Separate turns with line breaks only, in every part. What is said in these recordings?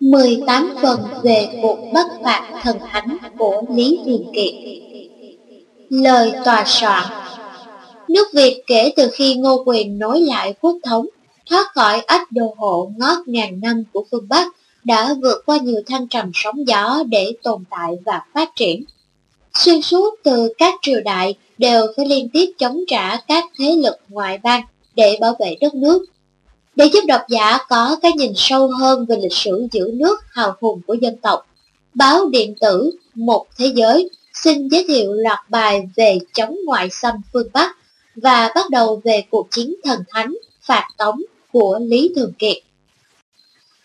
18 phần về cuộc bất phạt thần thánh của Lý Thiền Kiệt Lời tòa soạn Nước Việt kể từ khi Ngô Quyền nối lại quốc thống, thoát khỏi ách đồ hộ ngót ngàn năm của phương Bắc, đã vượt qua nhiều thăng trầm sóng gió để tồn tại và phát triển. Xuyên suốt từ các triều đại đều phải liên tiếp chống trả các thế lực ngoại bang để bảo vệ đất nước. Để giúp độc giả có cái nhìn sâu hơn về lịch sử giữ nước hào hùng của dân tộc, báo điện tử Một Thế Giới xin giới thiệu loạt bài về chống ngoại xâm phương Bắc và bắt đầu về cuộc chiến thần thánh phạt tống của Lý Thường Kiệt.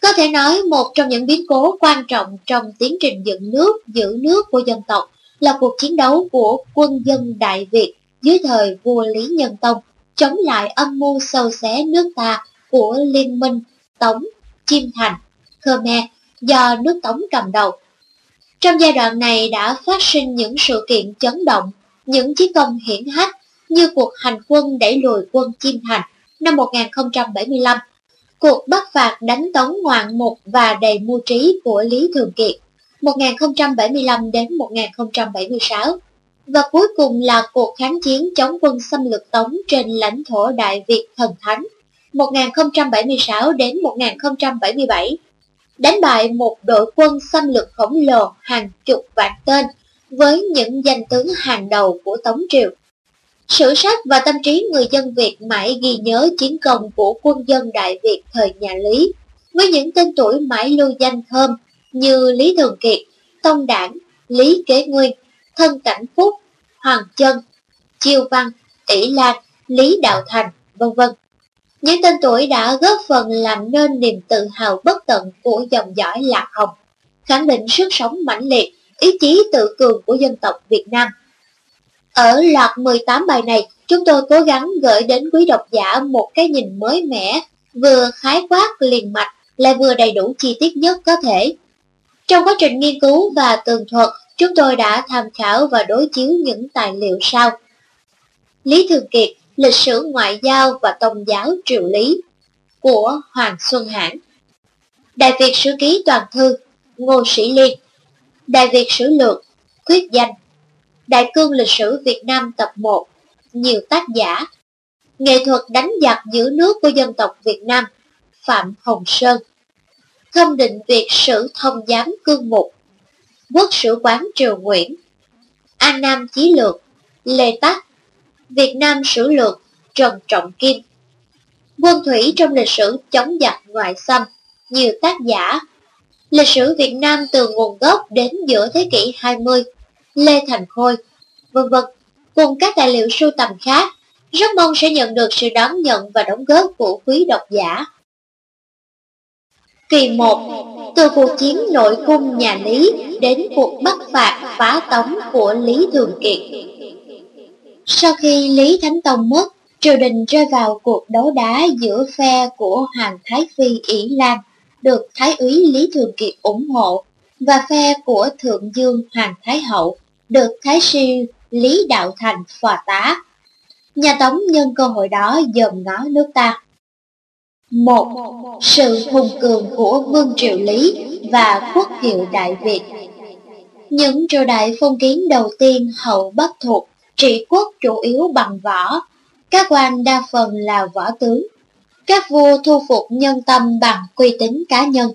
Có thể nói một trong những biến cố quan trọng trong tiến trình dựng nước, giữ nước của dân tộc là cuộc chiến đấu của quân dân Đại Việt dưới thời vua Lý Nhân Tông chống lại âm mưu sâu xé nước ta của Liên minh Tống, Chiêm Thành, Khmer do nước Tống cầm đầu. Trong giai đoạn này đã phát sinh những sự kiện chấn động, những chiến công hiển hách như cuộc hành quân đẩy lùi quân Chiêm Thành năm 1075, cuộc bắt phạt đánh tống ngoạn mục và đầy mưu trí của Lý Thường Kiệt 1075 đến 1076 và cuối cùng là cuộc kháng chiến chống quân xâm lược Tống trên lãnh thổ Đại Việt thần thánh 1076 đến 1077 đánh bại một đội quân xâm lược khổng lồ hàng chục vạn tên với những danh tướng hàng đầu của Tống Triều. Sử sách và tâm trí người dân Việt mãi ghi nhớ chiến công của quân dân Đại Việt thời nhà Lý, với những tên tuổi mãi lưu danh thơm như Lý Thường Kiệt, Tông Đảng, Lý Kế Nguyên, Thân Cảnh Phúc, Hoàng Chân, Chiêu Văn, Tỷ Lan, Lý Đạo Thành, vân vân. Những tên tuổi đã góp phần làm nên niềm tự hào bất tận của dòng dõi Lạc Hồng, khẳng định sức sống mãnh liệt, ý chí tự cường của dân tộc Việt Nam. Ở loạt 18 bài này, chúng tôi cố gắng gửi đến quý độc giả một cái nhìn mới mẻ, vừa khái quát liền mạch, lại vừa đầy đủ chi tiết nhất có thể. Trong quá trình nghiên cứu và tường thuật, chúng tôi đã tham khảo và đối chiếu những tài liệu sau. Lý Thường Kiệt, Lịch sử ngoại giao và tôn giáo triều Lý của Hoàng Xuân Hãn. Đại Việt Sử Ký Toàn Thư, Ngô Sĩ Liên. Đại Việt Sử Lược, Khuyết Danh. Đại Cương Lịch sử Việt Nam tập 1 Nhiều tác giả. Nghệ thuật đánh giặc giữ nước của dân tộc Việt Nam, Phạm Hồng Sơn. Thâm định Việt Sử Thông Giám Cương Mục, Quốc Sử Quán Triều Nguyễn. An Nam Chí Lược, Lê Tắc. Việt Nam Sử Lược, Trần Trọng Kim. Quân thủy trong lịch sử chống giặc ngoại xâm Nhiều tác giả. Lịch sử Việt Nam từ nguồn gốc đến giữa thế kỷ 20 Lê Thành Khôi, vân vân. Cùng các tài liệu sưu tầm khác, rất mong sẽ nhận được sự đón nhận và đóng góp của quý độc giả. Kỳ 1 Từ cuộc chiến nội cung nhà Lý đến cuộc bắt phạt phá tống của Lý Thường Kiệt. Sau khi Lý Thánh Tông mất, triều đình rơi vào cuộc đấu đá giữa phe của Hoàng Thái Phi Ý Lan, được Thái úy Lý Thường Kiệt ủng hộ, và phe của Thượng Dương Hoàng Thái Hậu, được Thái sư Lý Đạo Thành phò tá. Nhà Tống nhân cơ hội đó dòm ngó nước ta. Một, sự hùng cường của Vương Triều Lý và quốc hiệu Đại Việt. Những triều đại phong kiến đầu tiên hậu Bắc thuộc trị quốc chủ yếu bằng võ, các quan đa phần là võ tướng. Các vua thu phục nhân tâm bằng uy tín cá nhân.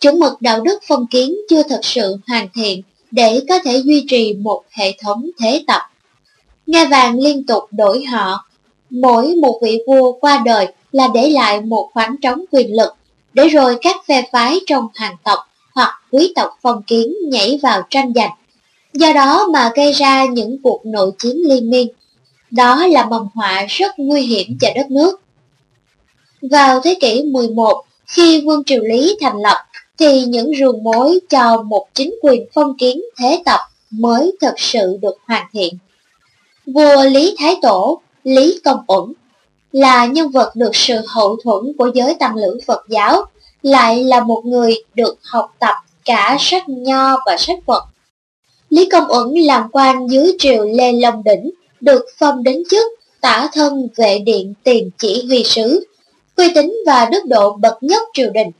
Chuẩn mực đạo đức phong kiến chưa thật sự hoàn thiện để có thể duy trì một hệ thống thế tập. Nga vàng liên tục đổi họ, mỗi một vị vua qua đời là để lại một khoảng trống quyền lực, để rồi các phe phái trong hoàng tộc hoặc quý tộc phong kiến nhảy vào tranh giành. Do đó mà gây ra những cuộc nội chiến liên miên. Đó là mầm họa rất nguy hiểm cho đất nước. Vào thế kỷ 11, khi Vương Triều Lý thành lập, thì những ruồng mối cho một chính quyền phong kiến thế tập mới thực sự được hoàn thiện. Vua Lý Thái Tổ, Lý Công Uẩn, là nhân vật được sự hậu thuẫn của giới tăng lữ Phật giáo, lại là một người được học tập cả sách nho và sách Phật. Lý Công Uẩn làm quan dưới triều Lê Long Đỉnh, được phong đến chức tả thân vệ điện tiền chỉ huy sứ, uy tín và đức độ bậc nhất triều đình.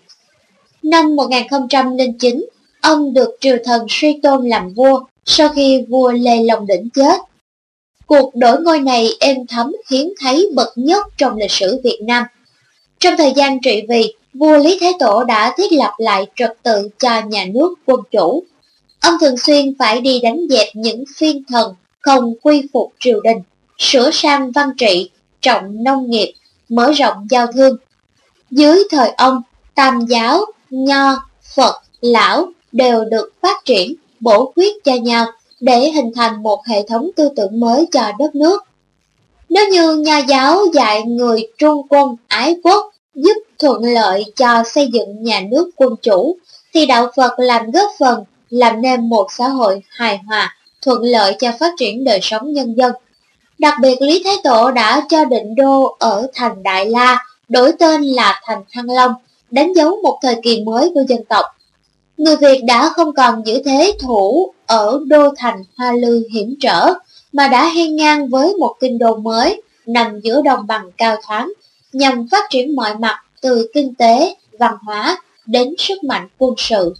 Năm 1009, ông được triều thần suy tôn làm vua sau khi vua Lê Long Đỉnh chết. Cuộc đổi ngôi này êm thấm hiếm thấy bậc nhất trong lịch sử Việt Nam. Trong thời gian trị vì, vua Lý Thái Tổ đã thiết lập lại trật tự cho nhà nước quân chủ. Ông thường xuyên phải đi đánh dẹp những phiên thần không quy phục triều đình, sửa sang văn trị, trọng nông nghiệp, mở rộng giao thương. Dưới thời ông, tam giáo, nho, Phật, lão đều được phát triển, bổ khuyết cho nhau để hình thành một hệ thống tư tưởng mới cho đất nước. Nếu như nhà giáo dạy người trung quân ái quốc giúp thuận lợi cho xây dựng nhà nước quân chủ, thì đạo Phật làm góp phần làm nên một xã hội hài hòa, thuận lợi cho phát triển đời sống nhân dân. Đặc biệt Lý Thái Tổ đã cho định đô ở thành Đại La đổi tên là thành Thăng Long, đánh dấu một thời kỳ mới của dân tộc. Người Việt đã không còn giữ thế thủ ở đô thành Hoa Lư hiểm trở, mà đã hiên ngang với một kinh đô mới nằm giữa đồng bằng cao thoáng, nhằm phát triển mọi mặt từ kinh tế, văn hóa đến sức mạnh quân sự.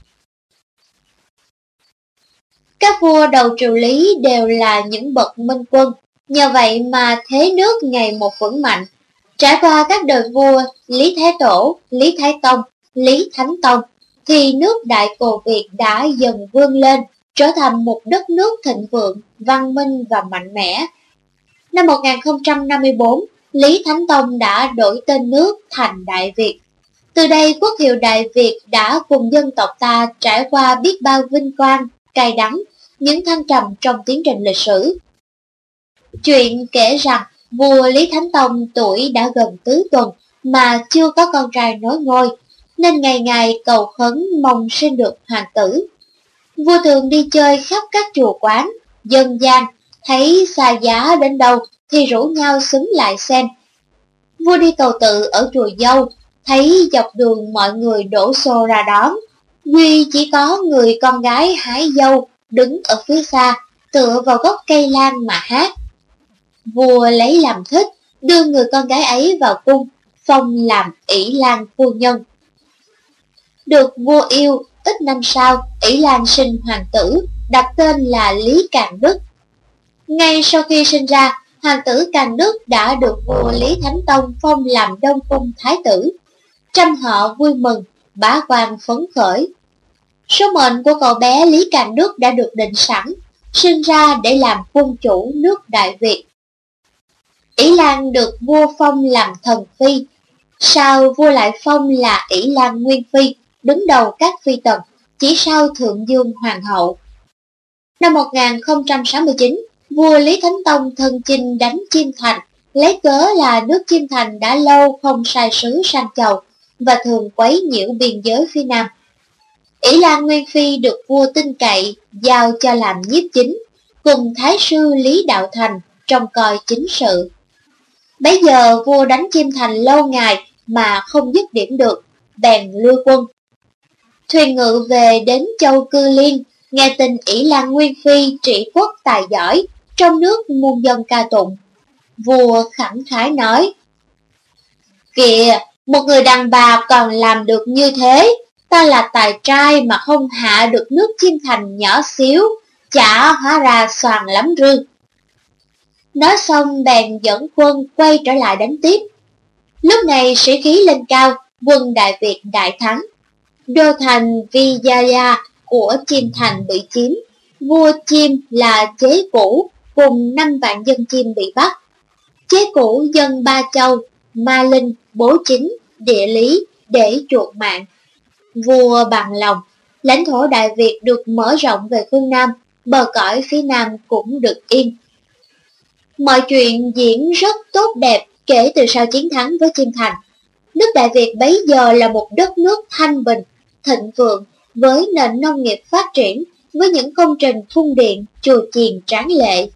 Các vua đầu triều Lý đều là những bậc minh quân, nhờ vậy mà thế nước ngày một vững mạnh. Trải qua các đời vua Lý Thái Tổ, Lý Thái Tông, Lý Thánh Tông, thì nước Đại Cổ Việt đã dần vươn lên, trở thành một đất nước thịnh vượng, văn minh và mạnh mẽ. Năm 1054, Lý Thánh Tông đã đổi tên nước thành Đại Việt. Từ đây quốc hiệu Đại Việt đã cùng dân tộc ta trải qua biết bao vinh quang, cay đắng, những thăng trầm trong tiến trình lịch sử. Chuyện kể rằng vua Lý Thánh Tông tuổi đã gần tứ tuần mà chưa có con trai nối ngôi, nên ngày ngày cầu khấn mong sinh được hoàng tử. Vua thường đi chơi khắp các chùa quán, dân gian, thấy xa giá đến đâu thì rủ nhau xúm lại xem. Vua đi cầu tự ở chùa Dâu, thấy dọc đường mọi người đổ xô ra đón. Duy chỉ có người con gái hái dâu đứng ở phía xa, tựa vào gốc cây lan mà hát. Vua lấy làm thích, đưa người con gái ấy vào cung, phong làm ỷ lan phu nhân. Được vua yêu, ít năm sau, ỷ lan sinh hoàng tử, đặt tên là Lý Càn Đức. Ngay sau khi sinh ra, hoàng tử Càn Đức đã được vua Lý Thánh Tông phong làm đông cung thái tử. Trăm họ vui mừng, bá quan phấn khởi. Số mệnh của cậu bé Lý Càn Đức đã được định sẵn, sinh ra để làm quân chủ nước Đại Việt. Ý Lan được vua phong làm thần phi, sau vua lại phong là Ý Lan Nguyên Phi, đứng đầu các phi tần, chỉ sau Thượng Dương Hoàng hậu. Năm 1069, vua Lý Thánh Tông thân chinh đánh Chiêm Thành, lấy cớ là nước Chiêm Thành đã lâu không sai sứ sang chầu và thường quấy nhiễu biên giới phía Nam. Ỷ Lan Nguyên Phi được vua tin cậy giao cho làm nhiếp chính, cùng Thái sư Lý Đạo Thành trong coi chính sự. Bây giờ vua đánh Chiêm Thành lâu ngày mà không dứt điểm được, bèn lưu quân. Thuyền ngự về đến châu Cư Liên, nghe tin ỷ Lan Nguyên Phi trị quốc tài giỏi, trong nước muôn dân ca tụng. Vua khẳng khái nói, Kìa, một người đàn bà còn làm được như thế, ta là tài trai mà không hạ được nước chim thành nhỏ xíu, chả hóa ra soàn lắm rư. Nói xong bèn dẫn quân quay trở lại đánh tiếp. Lúc này sĩ khí lên cao, quân Đại Việt đại thắng. Đô thành Vijaya của chim thành bị chiếm, vua chim là chế cũ cùng năm vạn dân chim bị bắt. Chế cũ dân Ba Châu, Ma Linh, Bố Chính, Địa Lý để chuộc mạng. Vua bằng lòng, lãnh thổ Đại Việt được mở rộng về phương Nam, bờ cõi phía Nam cũng được yên. Mọi chuyện diễn rất tốt đẹp kể từ sau chiến thắng với Chiêm Thành. Nước Đại Việt bấy giờ là một đất nước thanh bình, thịnh vượng, với nền nông nghiệp phát triển, với những công trình cung điện, chùa chiền tráng lệ.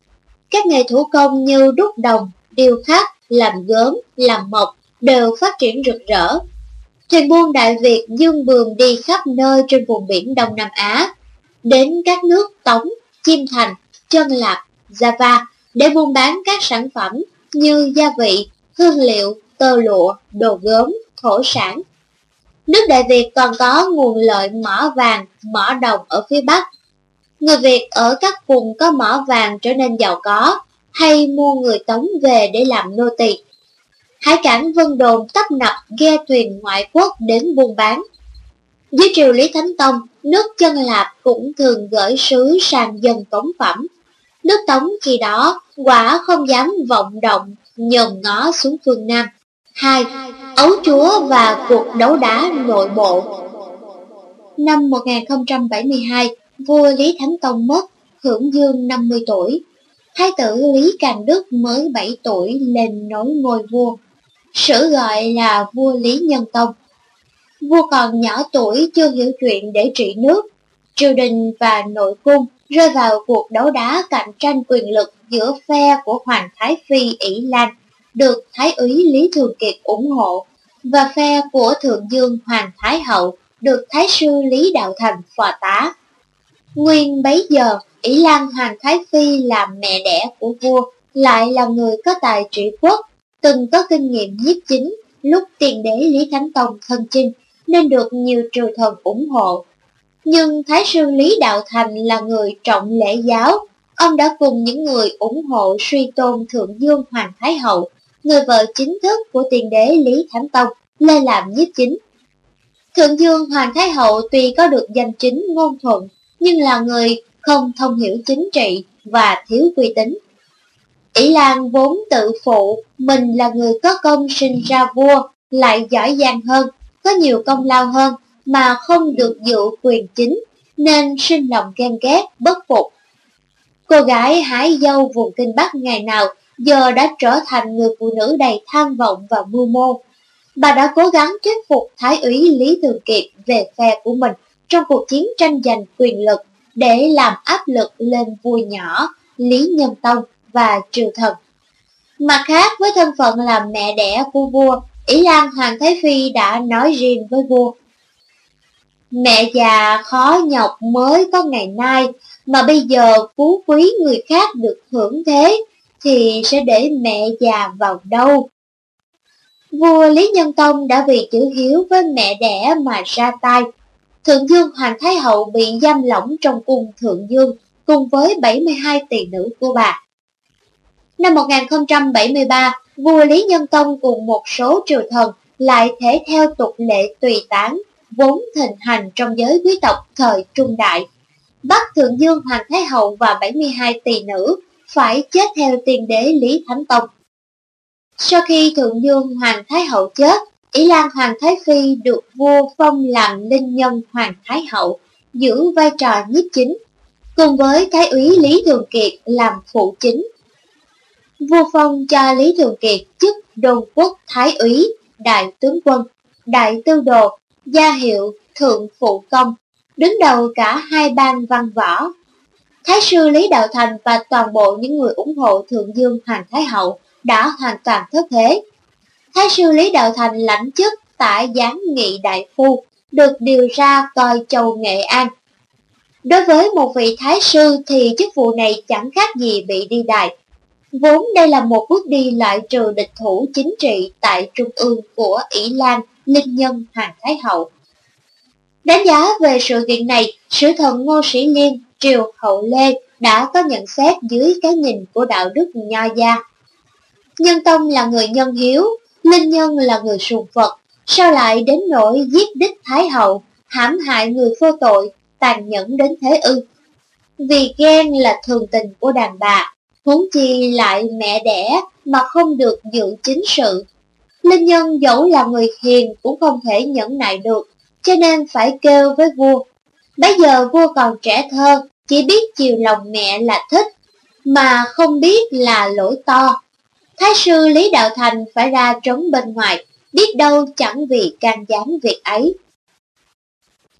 Các nghề thủ công như đúc đồng, điêu khắc, làm gốm, làm mộc đều phát triển rực rỡ. Thuyền buôn Đại Việt dương bườm đi khắp nơi trên vùng biển Đông Nam Á, đến các nước Tống, Chiêm Thành, Trân Lạp, Java để buôn bán các sản phẩm như gia vị, hương liệu, tơ lụa, đồ gốm, thổ sản. Nước Đại Việt còn có nguồn lợi mỏ vàng, mỏ đồng ở phía Bắc. Người Việt ở các vùng có mỏ vàng trở nên giàu có, hay mua người Tống về để làm nô tỳ. Hải cảng Vân Đồn tấp nập ghe thuyền ngoại quốc đến buôn bán. Dưới triều Lý Thánh Tông, nước chân lạp cũng thường gửi sứ sang dân cống phẩm. Nước Tống khi đó quả không dám vọng động nhòm ngó xuống phương Nam. Hai, ấu chúa và cuộc đấu đá nội bộ. Năm 1072, vua Lý Thánh Tông mất, hưởng dương 50 tuổi. Thái tử Lý Càng Đức mới 7 tuổi lên nối ngôi vua. Sử gọi là vua Lý Nhân Tông. Vua còn nhỏ tuổi chưa hiểu chuyện để trị nước. Triều đình và nội cung rơi vào cuộc đấu đá cạnh tranh quyền lực giữa phe của Hoàng Thái Phi ỷ Lan, được Thái úy Lý Thường Kiệt ủng hộ, và phe của Thượng Dương Hoàng Thái Hậu, được Thái sư Lý Đạo Thành phò tá. Nguyên bấy giờ, ỷ Lan Hoàng Thái Phi là mẹ đẻ của vua, lại là người có tài trị quốc, từng có kinh nghiệm nhiếp chính lúc tiền đế Lý Thánh Tông thân chinh, nên được nhiều triều thần ủng hộ nhưng Thái sư Lý Đạo Thành là người trọng lễ giáo, ông đã cùng những người ủng hộ suy tôn Thượng Dương Hoàng Thái Hậu, người vợ chính thức của tiền đế Lý Thánh Tông, lên làm nhiếp chính. Thượng Dương Hoàng Thái Hậu tuy có được danh chính ngôn thuận, nhưng là người không thông hiểu chính trị và thiếu uy tín ỷ Lan vốn tự phụ, mình là người có công sinh ra vua, lại giỏi giang hơn, có nhiều công lao hơn, mà không được dự quyền chính, nên sinh lòng ghen ghét, bất phục. Cô gái hái dâu vùng Kinh Bắc ngày nào giờ đã trở thành người phụ nữ đầy tham vọng và mưu mô. Bà đã cố gắng thuyết phục Thái úy Lý Thường Kiệt về phe của mình trong cuộc chiến tranh giành quyền lực để làm áp lực lên vua nhỏ Lý Nhân Tông và triều thần. Mặt khác với thân phận là mẹ đẻ của vua, Ý Lan Hoàng Thái Phi đã nói riêng với vua Mẹ già khó nhọc mới có ngày nay, mà bây giờ phú quý người khác được hưởng thế, thì sẽ để mẹ già vào đâu? Vua Lý Nhân Tông đã vì chữ hiếu với mẹ đẻ mà ra tay. Thượng Dương Hoàng Thái Hậu bị giam lỏng trong cung Thượng Dương cùng với 72 tỷ nữ của bà. Năm 1073, vua Lý Nhân Tông cùng một số triều thần lại thể theo tục lệ tùy tán vốn thịnh hành trong giới quý tộc thời trung đại. Bắt Thượng Dương Hoàng Thái Hậu và 72 tỳ nữ phải chết theo tiền đế Lý Thánh Tông. Sau khi Thượng Dương Hoàng Thái Hậu chết, Ý Lan Hoàng Thái Phi được vua phong làm linh nhân Hoàng Thái Hậu, giữ vai trò nhiếp chính, cùng với Thái úy Lý Thường Kiệt làm phụ chính. Vua phong cho Lý Thường Kiệt chức đồn quốc Thái úy, đại tướng quân, đại tư đồ gia hiệu Thượng Phụ Công, đứng đầu cả hai bang văn võ. Thái sư Lý Đạo Thành và toàn bộ những người ủng hộ Thượng Dương Hoàng Thái Hậu đã hoàn toàn thất thế. Thái sư Lý Đạo Thành lãnh chức tại giám nghị đại phu, được điều ra coi châu Nghệ An. Đối với một vị thái sư thì chức vụ này chẳng khác gì bị đi đại. Vốn đây là một bước đi loại trừ địch thủ chính trị tại trung ương của Ý Lan linh nhân Hoàng Thái Hậu. Đánh giá về sự kiện này, sử thần Ngô Sĩ Liên, Triều Hậu Lê đã có nhận xét dưới cái nhìn của đạo đức nho gia. Nhân Tông là người nhân hiếu, Linh Nhân là người sùng Phật, sao lại đến nỗi giết đích Thái Hậu, hãm hại người vô tội, tàn nhẫn đến thế ư? Vì ghen là thường tình của đàn bà, huống chi lại mẹ đẻ mà không được dự chính sự, Linh Nhân dẫu là người hiền cũng không thể nhẫn nại được, cho nên phải kêu với vua. Bây giờ vua còn trẻ thơ, chỉ biết chiều lòng mẹ là thích, mà không biết là lỗi to. Thái sư Lý Đạo Thành phải ra trống bên ngoài, biết đâu chẳng vì can gián việc ấy.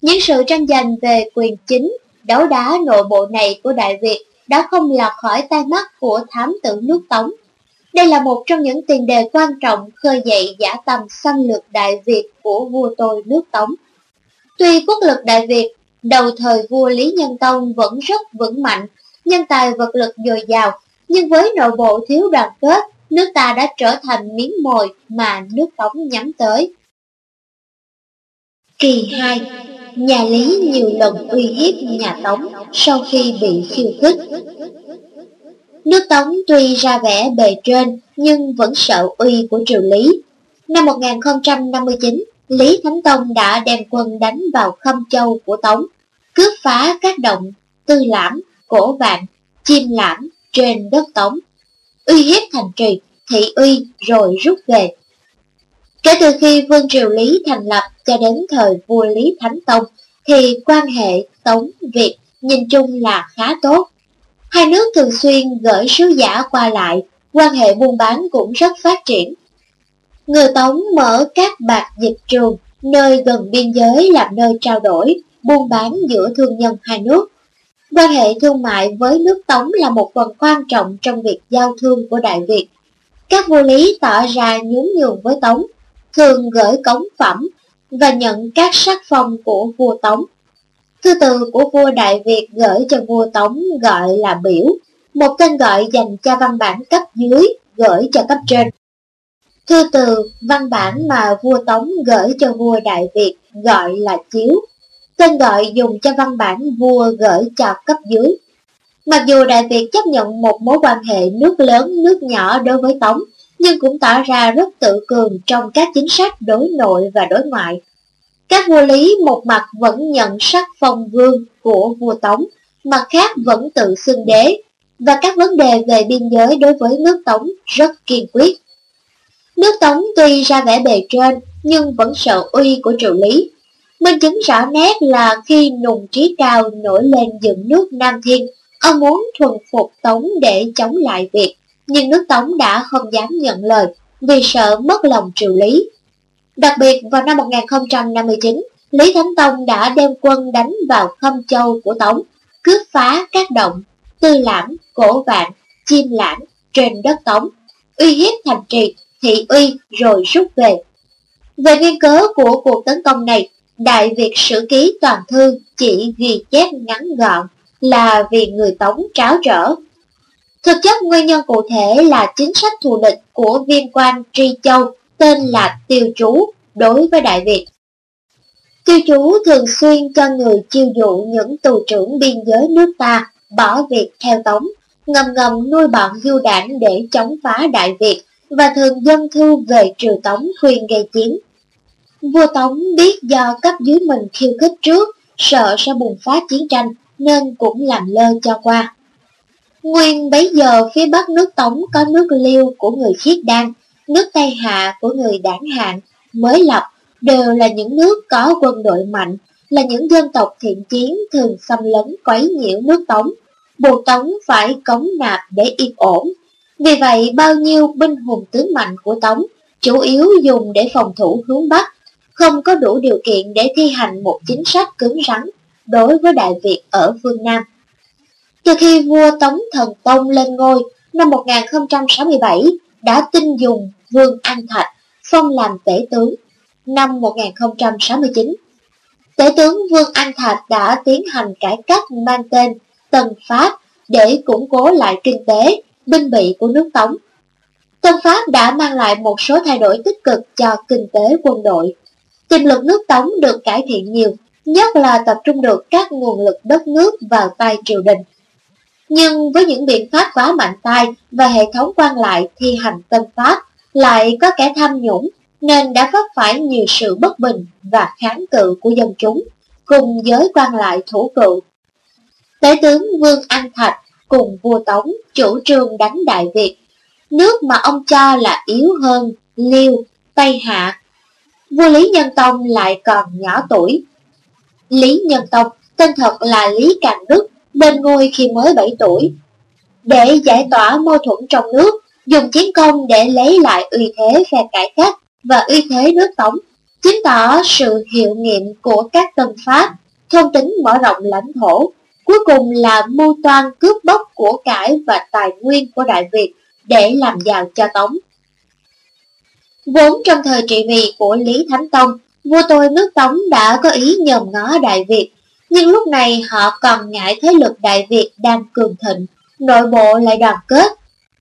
Những sự tranh giành về quyền chính, đấu đá nội bộ này của Đại Việt đã không lọt khỏi tay mắt của thám tử nước Tống. Đây là một trong những tiền đề quan trọng khơi dậy giả tầm xâm lược Đại Việt của vua tôi nước Tống. Tuy quốc lực Đại Việt đầu thời vua Lý Nhân Tông vẫn rất vững mạnh, nhân tài vật lực dồi dào, nhưng với nội bộ thiếu đoàn kết, nước ta đã trở thành miếng mồi mà nước Tống nhắm tới. Kỳ 2 Nhà Lý nhiều lần uy hiếp nhà Tống sau khi bị khiêu khích. Nước Tống tuy ra vẻ bề trên nhưng vẫn sợ uy của triều Lý. Năm 1059, Lý Thánh Tông đã đem quân đánh vào Khâm Châu của Tống, cướp phá các động Tư Lãm, Cổ Vạn, Chim Lãm trên đất Tống, uy hiếp thành trì, thị uy rồi rút về. Kể từ khi Vương Triều Lý thành lập cho đến thời vua Lý Thánh Tông, thì quan hệ Tống Việt nhìn chung là khá tốt. Hai nước thường xuyên gửi sứ giả qua lại, quan hệ buôn bán cũng rất phát triển. Người Tống mở các bạc dịch trường, nơi gần biên giới làm nơi trao đổi, buôn bán giữa thương nhân hai nước. Quan hệ thương mại với nước Tống là một phần quan trọng trong việc giao thương của Đại Việt. Các vua lý tỏ ra nhún nhường với Tống, thường gửi cống phẩm và nhận các sắc phong của vua Tống. Thư từ của vua Đại Việt gửi cho vua Tống gọi là biểu, một tên gọi dành cho văn bản cấp dưới gửi cho cấp trên. Thư từ, văn bản mà vua Tống gửi cho vua Đại Việt gọi là chiếu, tên gọi dùng cho văn bản vua gửi cho cấp dưới. Mặc dù Đại Việt chấp nhận một mối quan hệ nước lớn nước nhỏ đối với Tống, nhưng cũng tỏ ra rất tự cường trong các chính sách đối nội và đối ngoại. Các vua Lý một mặt vẫn nhận sắc phong vương của vua Tống, mặt khác vẫn tự xưng đế, và các vấn đề về biên giới đối với nước Tống rất kiên quyết. Nước Tống tuy ra vẻ bề trên, nhưng vẫn sợ uy của triều Lý. Minh chứng rõ nét là khi nùng trí cao nổi lên dựng nước Nam Thiên, ông muốn thuần phục Tống để chống lại Việt, nhưng nước Tống đã không dám nhận lời vì sợ mất lòng triều Lý. Đặc biệt vào năm 1059, Lý Thánh Tông đã đem quân đánh vào Khâm Châu của Tống, cướp phá các động, tư lãm, cổ vạn, chim Lãm, trên đất Tống, uy hiếp thành trì, thị uy rồi rút về. Về nguyên cớ của cuộc tấn công này, Đại Việt Sử Ký Toàn Thư chỉ ghi chép ngắn gọn là vì người Tống tráo trở. Thực chất nguyên nhân cụ thể là chính sách thù địch của viên quan Tri Châu tên là Tiêu Chú đối với Đại Việt. Tiêu Chú thường xuyên cho người chiêu dụ những tù trưởng biên giới nước ta bỏ việc theo Tống, ngầm ngầm nuôi bọn du đảng để chống phá Đại Việt và thường dân thư về triều Tống khuyên gây chiến. Vua Tống biết do cấp dưới mình khiêu khích trước, sợ sẽ bùng phát chiến tranh nên cũng làm lơ cho qua. Nguyên bấy giờ phía bắc nước Tống có nước Liêu của người Khiết Đan, nước Tây Hạ của người Đảng Hạng, mới lập đều là những nước có quân đội mạnh, là những dân tộc thiện chiến thường xâm lấn quấy nhiễu nước Tống, buộc Tống phải cống nạp để yên ổn. Vì vậy, bao nhiêu binh hùng tướng mạnh của Tống chủ yếu dùng để phòng thủ hướng Bắc, không có đủ điều kiện để thi hành một chính sách cứng rắn đối với Đại Việt ở phương Nam. Từ khi vua Tống Thần Tông lên ngôi năm 1067 đã tin dùng Vương An Thạch phong làm tể tướng năm 1069. Tể tướng Vương An Thạch đã tiến hành cải cách mang tên Tân Pháp để củng cố lại kinh tế, binh bị của nước Tống. Tân Pháp đã mang lại một số thay đổi tích cực cho kinh tế quân đội. Tiềm lực nước Tống được cải thiện nhiều, nhất là tập trung được các nguồn lực đất nước vào tay triều đình. Nhưng với những biện pháp quá mạnh tay và hệ thống quan lại thi hành Tân Pháp, lại có kẻ tham nhũng nên đã vấp phải nhiều sự bất bình và kháng cự của dân chúng, cùng giới quan lại thủ cự. Tể tướng Vương An Thạch cùng vua Tống chủ trương đánh Đại Việt, nước mà ông cho là yếu hơn Liêu, Tây Hạ. Vua Lý Nhân Tông lại còn nhỏ tuổi. Lý Nhân Tông, tên thật là Lý Càn Đức, lên ngôi khi mới 7 tuổi. Để giải tỏa mâu thuẫn trong nước, dùng chiến công để lấy lại uy thế phe cải cách và uy thế nước Tống, chứng tỏ sự hiệu nghiệm của các tân pháp, thông tính mở rộng lãnh thổ, cuối cùng là mưu toan cướp bóc của cải và tài nguyên của Đại Việt để làm giàu cho Tống. Vốn trong thời trị vì của Lý Thánh Tông, vua tôi nước Tống đã có ý nhòm ngó Đại Việt, nhưng lúc này họ còn ngại thế lực Đại Việt đang cường thịnh, nội bộ lại đoàn kết,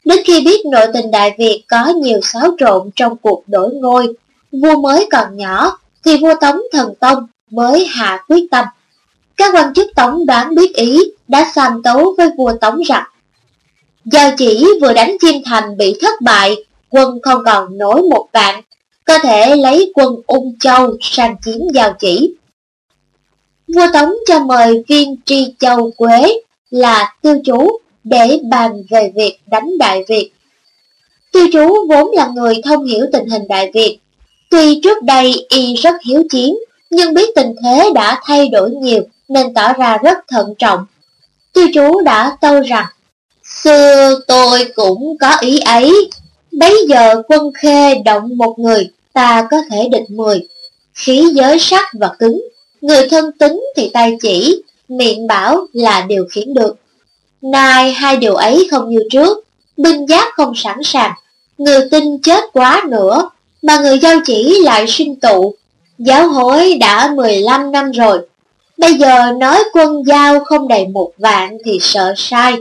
Đến khi biết nội tình Đại Việt có nhiều xáo trộn trong cuộc đổi ngôi, vua mới còn nhỏ, thì vua Tống Thần Tông mới hạ quyết tâm. Các quan chức Tống đoán biết ý đã sàm tấu với vua Tống rằng Giao chỉ vừa đánh Chiêm Thành bị thất bại, quân không còn nổi một vạn, có thể lấy quân ung châu sang chiếm giao chỉ. Vua Tống cho mời viên tri châu Quế là tiêu chú để bàn về việc đánh Đại Việt. Tiêu chú vốn là người thông hiểu tình hình Đại Việt. Tuy trước đây y rất hiếu chiến, nhưng biết tình thế đã thay đổi nhiều nên tỏ ra rất thận trọng. Tiêu chú đã tâu rằng, Xưa tôi cũng có ý ấy, bấy giờ quân khê động một người, ta có thể địch mười. Khí giới sắc và cứng, người thân tính thì tay chỉ, miệng bảo là điều khiển được. Nay hai điều ấy không như trước, binh giáp không sẵn sàng, người tin chết quá nữa, mà người giao chỉ lại sinh tụ. Giáo hối đã 15 năm rồi, bây giờ nói quân giao không đầy một vạn thì sợ sai.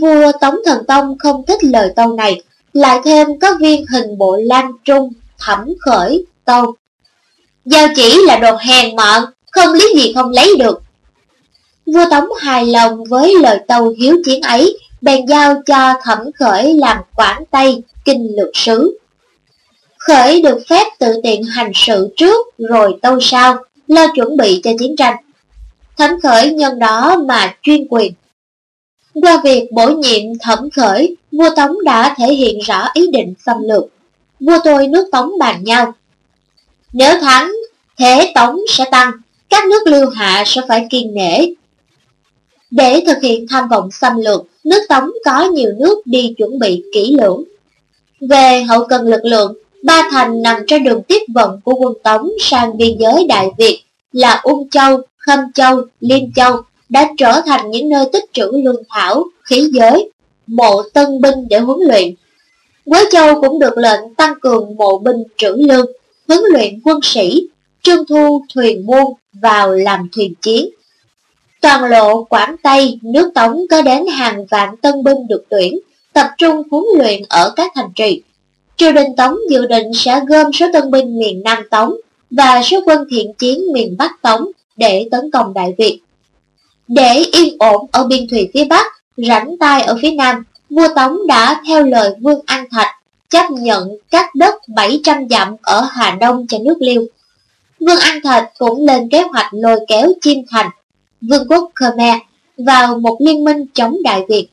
Vua Tống Thần Tông không thích lời tâu này, lại thêm có viên hình bộ lan trung, thẩm khởi, tâu. Giao chỉ là đồ hèn mọn, không lý gì không lấy được. Vua Tống hài lòng với lời tâu hiếu chiến ấy, bèn giao cho thẩm khởi làm quản tây, kinh lược sứ. Khởi được phép tự tiện hành sự trước rồi tâu sau, lo chuẩn bị cho chiến tranh. Thẩm khởi nhân đó mà chuyên quyền. Qua việc bổ nhiệm thẩm khởi, vua Tống đã thể hiện rõ ý định xâm lược. Vua tôi nước Tống bàn nhau. Nếu thắng, thế Tống sẽ tăng, các nước lưu hạ sẽ phải kiên nể. Để thực hiện tham vọng xâm lược, nước Tống có nhiều nước đi chuẩn bị kỹ lưỡng. Về hậu cần lực lượng, ba thành nằm trên đường tiếp vận của quân Tống sang biên giới Đại Việt là Ung Châu, Khâm Châu, Liêm Châu đã trở thành những nơi tích trữ lương thảo, khí giới, mộ tân binh để huấn luyện. Quế Châu cũng được lệnh tăng cường mộ binh trữ lương, huấn luyện quân sĩ, trưng thu thuyền buôn vào làm thuyền chiến. Toàn lộ Quảng Tây, nước Tống có đến hàng vạn tân binh được tuyển, tập trung huấn luyện ở các thành trì. Triều đình Tống dự định sẽ gom số tân binh miền Nam Tống và số quân thiện chiến miền Bắc Tống để tấn công Đại Việt. Để yên ổn ở biên thùy phía Bắc, rảnh tay ở phía Nam, vua Tống đã theo lời Vương An Thạch chấp nhận các đất 700 dặm ở Hà Đông cho nước Liêu. Vương An Thạch cũng lên kế hoạch lôi kéo Chiêm Thành, Vương quốc Khmer vào một liên minh chống Đại Việt.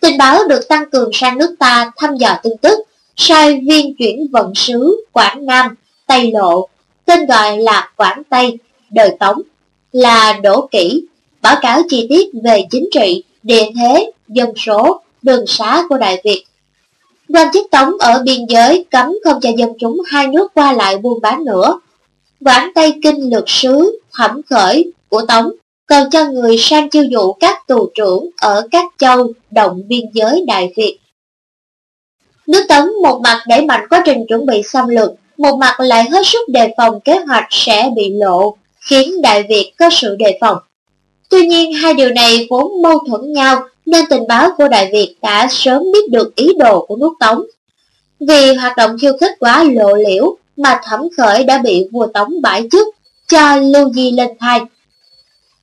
Tình báo được tăng cường sang nước ta thăm dò tin tức, sai viên chuyển vận sứ Quảng Nam, Tây Lộ, tên gọi là Quảng Tây, đời Tống, là Đỗ Kỷ, báo cáo chi tiết về chính trị, địa thế, dân số, đường xá của Đại Việt. Quan chức Tống ở biên giới cấm không cho dân chúng hai nước qua lại buôn bán nữa. Quảng Tây Kinh lược sứ hẩm khởi của Tống còn cho người sang chiêu dụ các tù trưởng ở các châu động biên giới Đại Việt. Nước Tống một mặt đẩy mạnh quá trình chuẩn bị xâm lược, một mặt lại hết sức đề phòng kế hoạch sẽ bị lộ, khiến Đại Việt có sự đề phòng. Tuy nhiên hai điều này vốn mâu thuẫn nhau nên tình báo của Đại Việt đã sớm biết được ý đồ của nước Tống. Vì hoạt động khiêu khích quá lộ liễu mà thẩm khởi đã bị vua Tống bãi chức cho Lưu Di lên thay.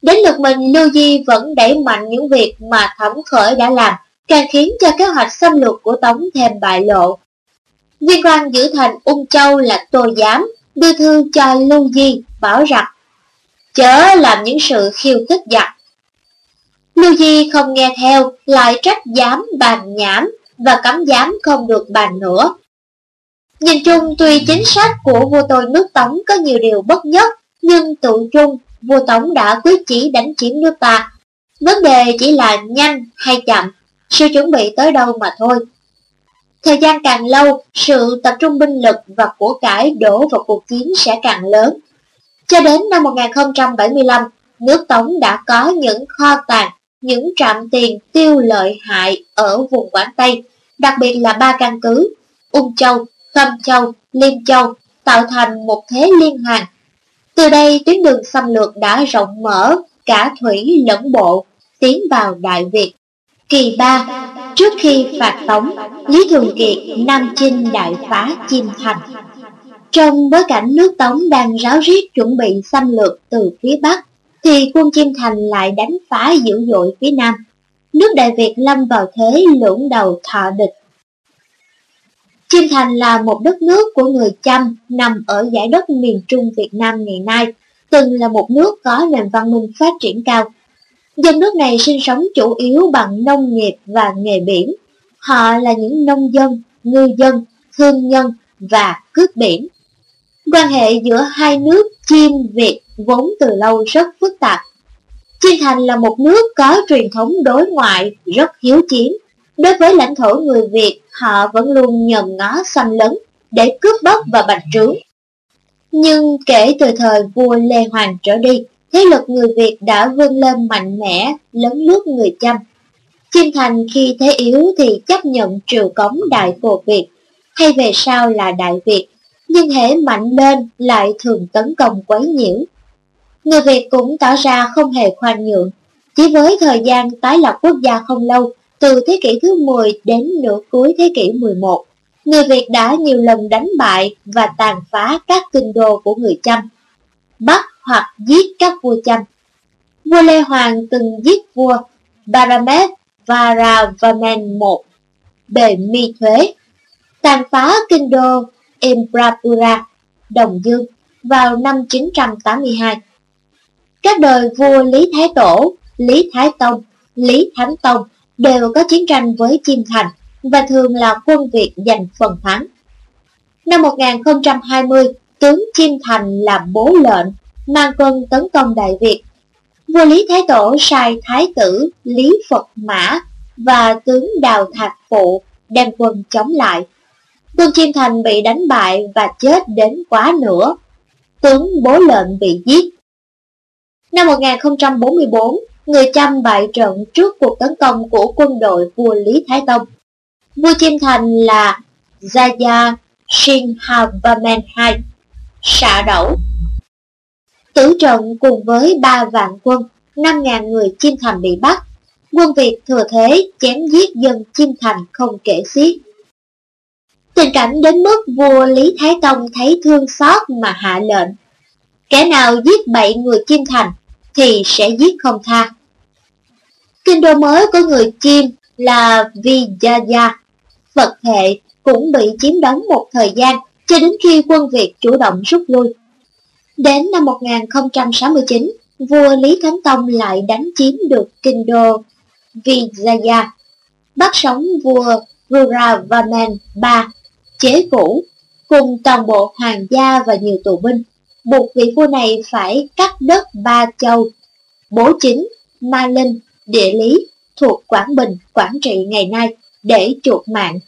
Đến lượt mình Lưu Di vẫn đẩy mạnh những việc mà thẩm khởi đã làm, càng khiến cho kế hoạch xâm lược của Tống thêm bại lộ. Viên quan giữ thành Ung Châu là Tô Giám đưa thư cho Lưu Di bảo rằng chớ làm những sự khiêu khích giặc. Lưu Di không nghe theo, lại trách dám bàn nhảm và cấm dám không được bàn nữa. Nhìn chung tuy chính sách của vua tôi nước Tống có nhiều điều bất nhất, nhưng tự chung vua Tống đã quyết chí đánh chiếm nước ta. Vấn đề chỉ là nhanh hay chậm, sự chuẩn bị tới đâu mà thôi. Thời gian càng lâu, sự tập trung binh lực và của cải đổ vào cuộc chiến sẽ càng lớn. Cho đến năm 1075, nước Tống đã có những kho tàng, những trạm tiền tiêu lợi hại ở vùng Quảng Tây, đặc biệt là ba căn cứ, Ung Châu, Khâm Châu, Liêm Châu, tạo thành một thế liên hoàn. Từ đây tuyến đường xâm lược đã rộng mở cả thủy lẫn bộ, tiến vào Đại Việt. Kỳ 3, trước khi phạt tống, Lý Thường Kiệt Nam Chinh đại phá Chim Thành. Trong bối cảnh nước Tống đang ráo riết chuẩn bị xâm lược từ phía Bắc, thì quân Chiêm Thành lại đánh phá dữ dội phía Nam. Nước Đại Việt lâm vào thế lưỡng đầu thọ địch. Chiêm Thành là một đất nước của người Chăm nằm ở giải đất miền Trung Việt Nam ngày nay, từng là một nước có nền văn minh phát triển cao. Dân nước này sinh sống chủ yếu bằng nông nghiệp và nghề biển. Họ là những nông dân, ngư dân, thương nhân và cướp biển. Quan hệ giữa hai nước Chiêm Việt vốn từ lâu rất phức tạp. Chiêm Thành là một nước có truyền thống đối ngoại rất hiếu chiến. Đối với lãnh thổ người Việt, họ vẫn luôn nhầm ngó xâm lấn để cướp bóc và bạch trướng. Nhưng kể từ thời vua Lê Hoàng trở đi, thế lực người Việt đã vươn lên mạnh mẽ, lấn lướt người Chăm. Chiêm Thành khi thế yếu thì chấp nhận triều cống Đại phổ Việt, hay về sau là Đại Việt, nhưng hễ mạnh lên lại thường tấn công quấy nhiễu. Người Việt cũng tỏ ra không hề khoan nhượng, chỉ với thời gian tái lập quốc gia không lâu, từ thế kỷ thứ 10 đến nửa cuối thế kỷ 11, người Việt đã nhiều lần đánh bại và tàn phá các kinh đô của người Chăm, bắt hoặc giết các vua Chăm. Vua Lê Hoàng từng giết vua Baramet Varavamen I bề mi thuế, tàn phá kinh đô Embrapura, Đồng Dương vào năm 982. Các đời vua Lý Thái Tổ, Lý Thái Tông, Lý Thánh Tông đều có chiến tranh với Chiêm Thành và thường là quân Việt giành phần thắng. Năm 1020, tướng Chiêm Thành là bố lệnh, mang quân tấn công Đại Việt. Vua Lý Thái Tổ sai Thái tử Lý Phật Mã và tướng Đào Thạc Phụ đem quân chống lại. Quân Chiêm Thành bị đánh bại và chết đến quá nửa. Tướng bố lệnh bị giết. Năm 1044, người Chăm bại trận trước cuộc tấn công của quân đội vua Lý Thái Tông. Vua Chiêm Thành là Jaya Sinhavaman II, xạ đẩu. Tử trận cùng với ba vạn quân, 5.000 người Chiêm Thành bị bắt. Quân Việt thừa thế chém giết dân Chiêm Thành không kể xiết. Tình cảnh đến mức vua Lý Thái Tông thấy thương xót mà hạ lệnh. Kẻ nào giết bậy người Chiêm Thành thì sẽ giết không tha. Kinh đô mới của người chim là Vijaya, Phật hệ cũng bị chiếm đóng một thời gian cho đến khi quân Việt chủ động rút lui. Đến năm 1069, vua Lý Thánh Tông lại đánh chiếm được kinh đô Vijaya, bắt sống vua Ruravaman III, chế vũ cùng toàn bộ hoàng gia và nhiều tù binh, buộc vị vua này phải cắt đất ba châu, bố chính, ma linh, địa lý thuộc Quảng Bình, Quảng Trị ngày nay để chuộc mạng.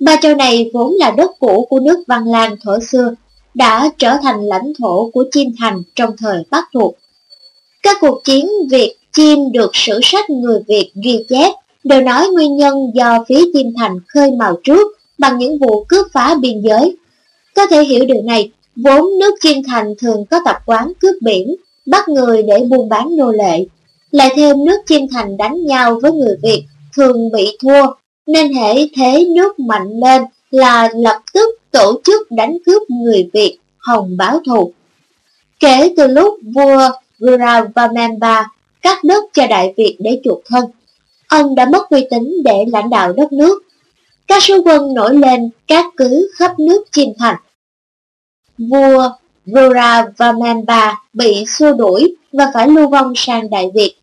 Ba châu này vốn là đất cũ của nước Văn Lang thuở xưa, đã trở thành lãnh thổ của Chiêm Thành trong thời Bắc thuộc. Các cuộc chiến Việt Chiêm được sử sách người Việt ghi chép đều nói nguyên nhân do phía Chiêm Thành khơi mào trước bằng những vụ cướp phá biên giới. Có thể hiểu điều này, vốn nước Chiêm Thành thường có tập quán cướp biển, bắt người để buôn bán nô lệ, lại thêm nước Chiêm Thành đánh nhau với người Việt thường bị thua, nên hệ thế nước mạnh lên là lập tức tổ chức đánh cướp người Việt hồng báo thù. Kể từ lúc vua Guravamemba cắt đất cho Đại Việt để chuộc thân, ông đã mất uy tín để lãnh đạo đất nước. Các sứ quân nổi lên các cứ khắp nước Chiêm Thành. Vua Guravamemba bị xua đuổi và phải lưu vong sang Đại Việt.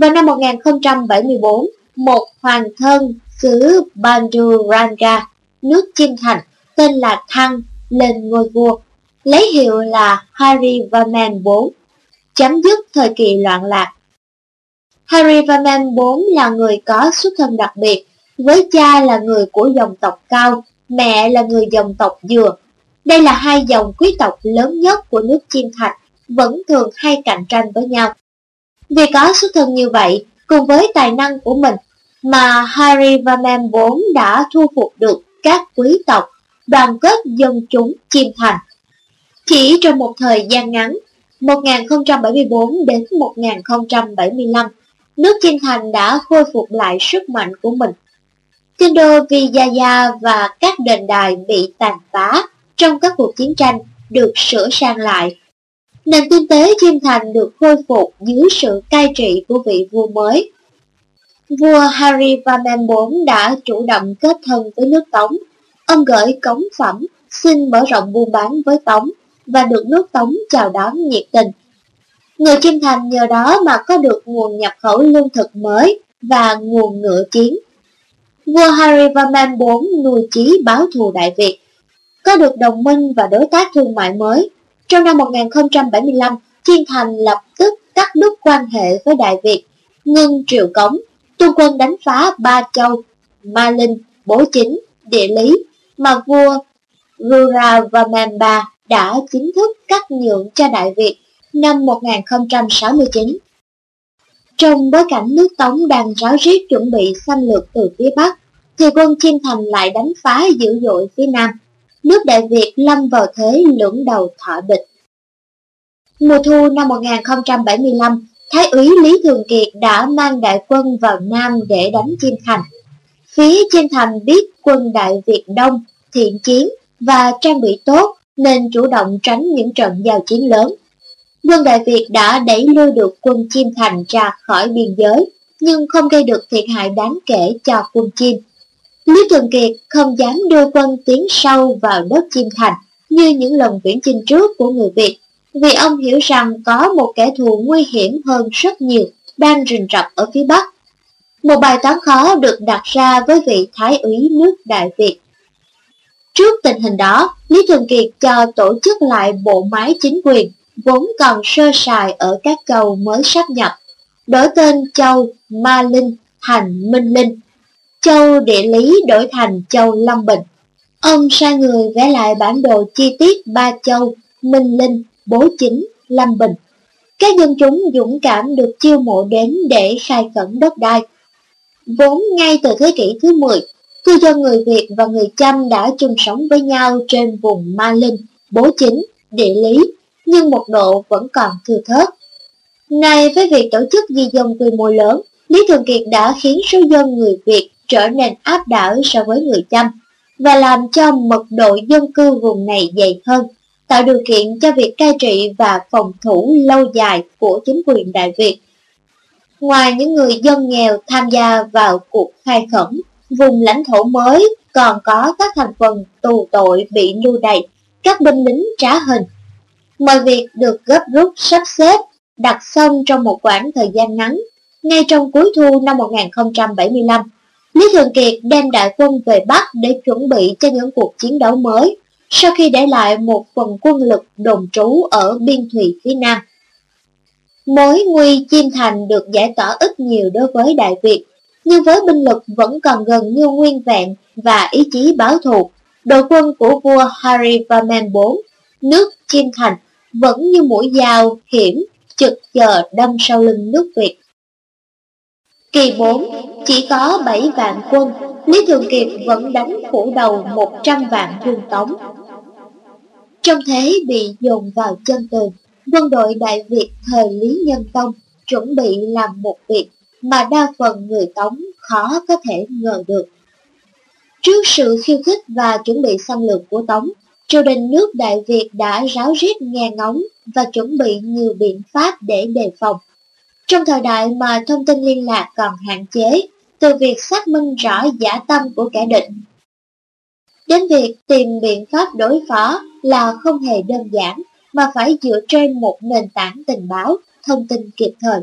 Vào năm 1074, một hoàng thân xứ Banduranga, nước chim Thành, tên là Thăng, lên ngôi vua, lấy hiệu là Harry IV, chấm dứt thời kỳ loạn lạc. Harry IV là người có xuất thân đặc biệt, với cha là người của dòng tộc Cao, mẹ là người dòng tộc Dừa. Đây là hai dòng quý tộc lớn nhất của nước Chiêm Thành, vẫn thường hay cạnh tranh với nhau. Vì có xuất thân như vậy, cùng với tài năng của mình, mà Harry và Mem 4 đã thu phục được các quý tộc, đoàn kết dân chúng chiêm thành. Chỉ trong một thời gian ngắn, 1074 đến 1075, nước chiêm thành đã khôi phục lại sức mạnh của mình. Kinh đô Vijaya và các đền đài bị tàn phá, trong các cuộc chiến tranh được sửa sang lại. Nền kinh tế Chiêm Thành được khôi phục dưới sự cai trị của vị vua mới. Vua Harry Vaman IV đã chủ động kết thân với nước Tống. Ông gửi cống phẩm xin mở rộng buôn bán với Tống và được nước Tống chào đón nhiệt tình. Người Chiêm Thành nhờ đó mà có được nguồn nhập khẩu lương thực mới và nguồn ngựa chiến. Vua Harry Vaman IV nuôi chí báo thù Đại Việt, có được đồng minh và đối tác thương mại mới. Trong năm 1075, Thiên Thành lập tức cắt đứt quan hệ với Đại Việt, ngưng triệu cống, tung quân đánh phá Ba Châu, Ma Linh, Bố Chính, Địa Lý mà vua Ruravaman III đã chính thức cắt nhượng cho Đại Việt năm 1069. Trong bối cảnh nước Tống đang ráo riết chuẩn bị xâm lược từ phía Bắc, thì quân Chiêm Thành lại đánh phá dữ dội phía Nam. Nước Đại Việt lâm vào thế lưỡng đầu thọ địch. Mùa thu năm 1075, Thái úy Lý Thường Kiệt đã mang đại quân vào Nam để đánh Chiêm Thành. Phía Chiêm Thành biết quân Đại Việt Đông, thiện chiến và trang bị tốt nên chủ động tránh những trận giao chiến lớn. Quân Đại Việt đã đẩy lui được quân Chiêm Thành ra khỏi biên giới, nhưng không gây được thiệt hại đáng kể cho quân Chiêm. Lý Thường Kiệt không dám đưa quân tiến sâu vào đất Chiêm Thành như những lần viễn chinh trước của người Việt, vì ông hiểu rằng có một kẻ thù nguy hiểm hơn rất nhiều đang rình rập ở phía Bắc. Một bài toán khó được đặt ra với vị Thái úy nước Đại Việt. Trước tình hình đó, Lý Thường Kiệt cho tổ chức lại bộ máy chính quyền vốn còn sơ sài ở các châu mới sắp nhập, đổi tên châu Ma Linh thành Minh Linh, châu địa lý đổi thành châu Long Bình. Ông sai người vẽ lại bản đồ chi tiết ba châu Minh Linh, Bố Chính, Lâm Bình. Các dân chúng dũng cảm được chiêu mộ đến để khai khẩn đất đai. Vốn ngay từ thế kỷ thứ 10, cư dân người Việt và người Chăm đã chung sống với nhau trên vùng Ma Linh, Bố Chính, địa lý nhưng một độ vẫn còn thừa thớt. Nay với việc tổ chức di dân quy mô lớn, Lý Thường Kiệt đã khiến số dân người Việt trở nên áp đảo so với người Chăm và làm cho mật độ dân cư vùng này dày hơn, tạo điều kiện cho việc cai trị và phòng thủ lâu dài của chính quyền Đại Việt. Ngoài những người dân nghèo tham gia vào cuộc khai khẩn, vùng lãnh thổ mới còn có các thành phần tù tội bị lưu đày, các binh lính trá hình, Mọi việc được gấp rút sắp xếp, đặt xong trong một khoảng thời gian ngắn. Ngay trong cuối thu năm 1075, Lý Thường Kiệt đem đại quân về Bắc để chuẩn bị cho những cuộc chiến đấu mới, sau khi để lại một phần quân lực đồn trú ở biên thùy phía Nam. Mối nguy Chiêm Thành được giải tỏa ít nhiều đối với Đại Việt, nhưng với binh lực vẫn còn gần như nguyên vẹn và ý chí báo thù, đội quân của vua Harry Vaman IV, nước Chiêm Thành vẫn như mũi dao hiểm trực chờ đâm sau lưng nước Việt. Kỳ 4, chỉ có 7 vạn quân, Lý Thường Kiệt vẫn đánh phủ đầu 100 vạn quân Tống. Trong thế bị dồn vào chân tường, quân đội Đại Việt thời Lý Nhân Tông chuẩn bị làm một việc mà đa phần người Tống khó có thể ngờ được. Trước sự khiêu khích và chuẩn bị xâm lược của Tống, triều đình nước Đại Việt đã ráo riết nghe ngóng và chuẩn bị nhiều biện pháp để đề phòng. Trong thời đại mà thông tin liên lạc còn hạn chế, từ việc xác minh rõ giả tâm của kẻ địch, đến việc tìm biện pháp đối phó là không hề đơn giản, mà phải dựa trên một nền tảng tình báo, thông tin kịp thời.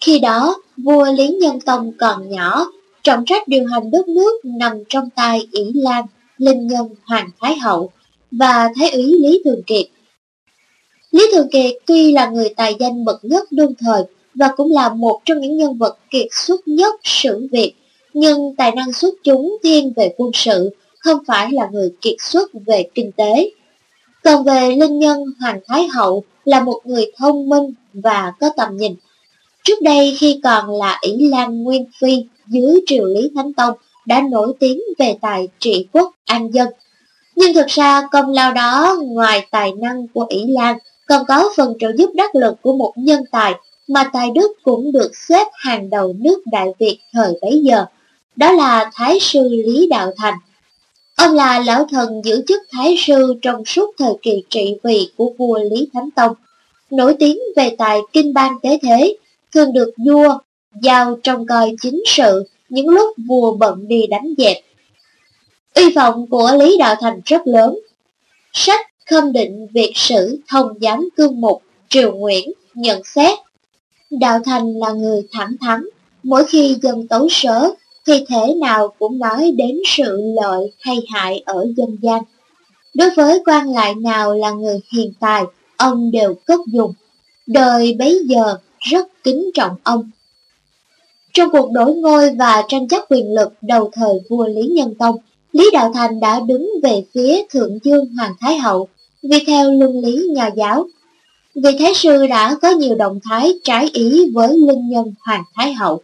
Khi đó, vua Lý Nhân Tông còn nhỏ, trọng trách điều hành đất nước nằm trong tay ỷ Lan, linh nhân Hoàng Thái Hậu, và Thái úy Lý Thường Kiệt. Lý Thường Kiệt tuy là người tài danh bậc nhất đương thời và cũng là một trong những nhân vật kiệt xuất nhất sử Việt, nhưng tài năng xuất chúng thiên về quân sự, không phải là người kiệt xuất về kinh tế. Còn về linh nhân Hoàng Thái Hậu là một người thông minh và có tầm nhìn. Trước đây khi còn là ỷ Lan Nguyên Phi dưới triều Lý Thánh Tông đã nổi tiếng về tài trị quốc an dân, nhưng thực ra công lao đó ngoài tài năng của ỷ Lan còn có phần trợ giúp đắc lực của một nhân tài mà tài đức cũng được xếp hàng đầu nước Đại Việt thời bấy giờ, đó là Thái sư Lý Đạo Thành. Ông là lão thần giữ chức thái sư trong suốt thời kỳ trị vì của vua Lý Thánh Tông, nổi tiếng về tài kinh ban tế thế, thường được vua giao trong coi chính sự những lúc vua bận đi đánh dẹp. Uy vọng của Lý Đạo Thành rất lớn. Sách khâm định việc sử thông giám cương mục Triều Nguyễn nhận xét Đạo Thành là người thẳng thắn, mỗi khi dân tấu sớ thì thể nào cũng nói đến sự lợi hay hại ở dân gian. Đối với quan lại nào là người hiền tài, ông đều cất dùng. Đời bấy giờ rất kính trọng ông. Trong cuộc đổi ngôi và tranh chấp quyền lực đầu thời vua Lý Nhân Tông, Lý Đạo Thành đã đứng về phía Thượng Dương Hoàng Thái Hậu, vì theo luân lý nhà giáo. Vị Thái Sư đã có nhiều động thái trái ý với linh nhân Hoàng Thái Hậu.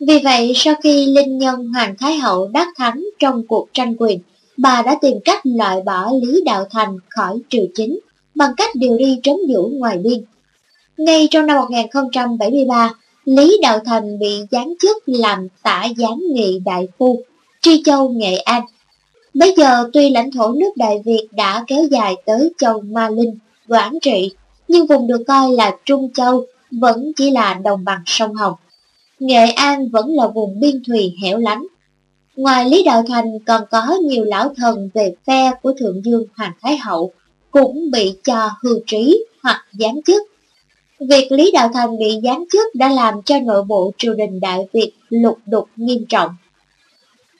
Vì vậy, sau khi linh nhân Hoàng Thái Hậu đắc thắng trong cuộc tranh quyền, bà đã tìm cách loại bỏ Lý Đạo Thành khỏi triều chính bằng cách điều đi trấn giữ ngoài biên. Ngay trong năm 1073, Lý Đạo Thành bị giáng chức làm tả giám nghị đại phu, Tri Châu Nghệ An. Bây giờ tuy lãnh thổ nước Đại Việt đã kéo dài tới châu Ma Linh, Quảng Trị, nhưng vùng được coi là Trung Châu vẫn chỉ là đồng bằng sông Hồng. Nghệ An vẫn là vùng biên thùy hẻo lánh. Ngoài Lý Đạo Thành còn có nhiều lão thần về phe của Thượng Dương Hoàng Thái Hậu cũng bị cho hư trí hoặc giáng chức. Việc Lý Đạo Thành bị giáng chức đã làm cho nội bộ triều đình Đại Việt lục đục nghiêm trọng.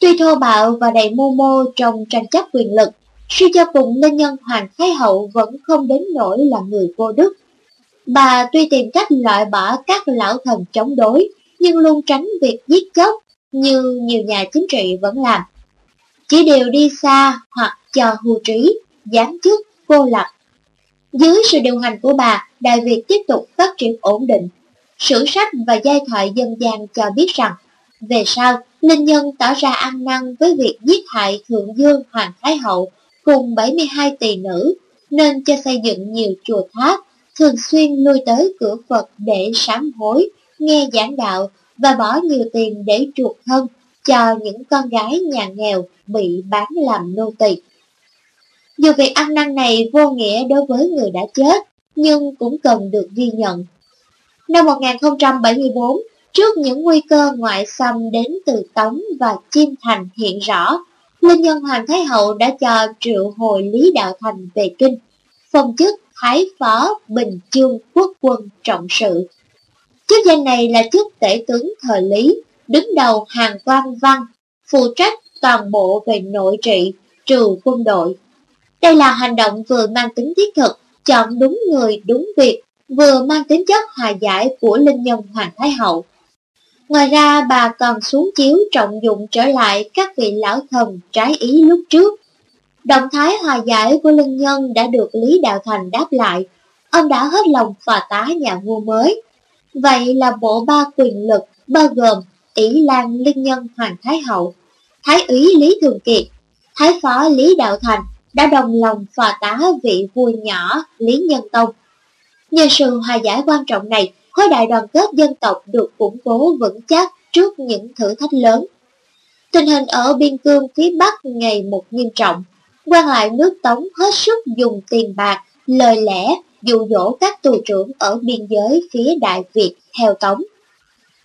Tuy thô bạo và đầy mưu mô trong tranh chấp quyền lực, suy cho cùng linh nhân Hoàng Thái Hậu vẫn không đến nỗi là người vô đức. Bà tuy tìm cách loại bỏ các lão thần chống đối, nhưng luôn tránh việc giết chóc như nhiều nhà chính trị vẫn làm. Chỉ đều đi xa hoặc cho hưu trí, giáng chức, cô lập. Dưới sự điều hành của bà, Đại Việt tiếp tục phát triển ổn định. Sử sách và giai thoại dân gian cho biết rằng, về sau, Linh Nhân tỏ ra ăn năn với việc giết hại Thượng Dương Hoàng Thái Hậu cùng 72 tỳ nữ, nên cho xây dựng nhiều chùa tháp, thường xuyên lui tới cửa Phật để sám hối, nghe giảng đạo và bỏ nhiều tiền để chuộc thân cho những con gái nhà nghèo bị bán làm nô tỳ. Dù việc ăn năn này vô nghĩa đối với người đã chết, nhưng cũng cần được ghi nhận. Năm 1074, trước những nguy cơ ngoại xâm đến từ Tống và Chiêm Thành hiện rõ, Linh Nhân Hoàng Thái Hậu đã cho triệu hồi Lý Đạo Thành về kinh, phong chức Thái Phó Bình Chương Quốc quân trọng sự. Chức danh này là chức tể tướng thời Lý, đứng đầu hàng quan văn, phụ trách toàn bộ về nội trị, trừ quân đội. Đây là hành động vừa mang tính thiết thực, chọn đúng người đúng việc, vừa mang tính chất hòa giải của linh nhân Hoàng Thái Hậu. Ngoài ra bà còn xuống chiếu trọng dụng trở lại các vị lão thần trái ý lúc trước. Động thái hòa giải của linh nhân đã được Lý Đạo Thành đáp lại. Ông đã hết lòng phà tá nhà vua mới. Vậy là bộ ba quyền lực bao gồm ỷ Lan Linh Nhân Hoàng Thái Hậu, Thái úy Lý Thường Kiệt, Thái phó Lý Đạo Thành đã đồng lòng phà tá vị vua nhỏ Lý Nhân Tông. Nhờ sự hòa giải quan trọng này, khối đại đoàn kết dân tộc được củng cố vững chắc trước những thử thách lớn. Tình hình ở biên cương phía Bắc ngày một nghiêm trọng, quan lại nước Tống hết sức dùng tiền bạc, lời lẽ dụ dỗ các tù trưởng ở biên giới phía Đại Việt theo Tống.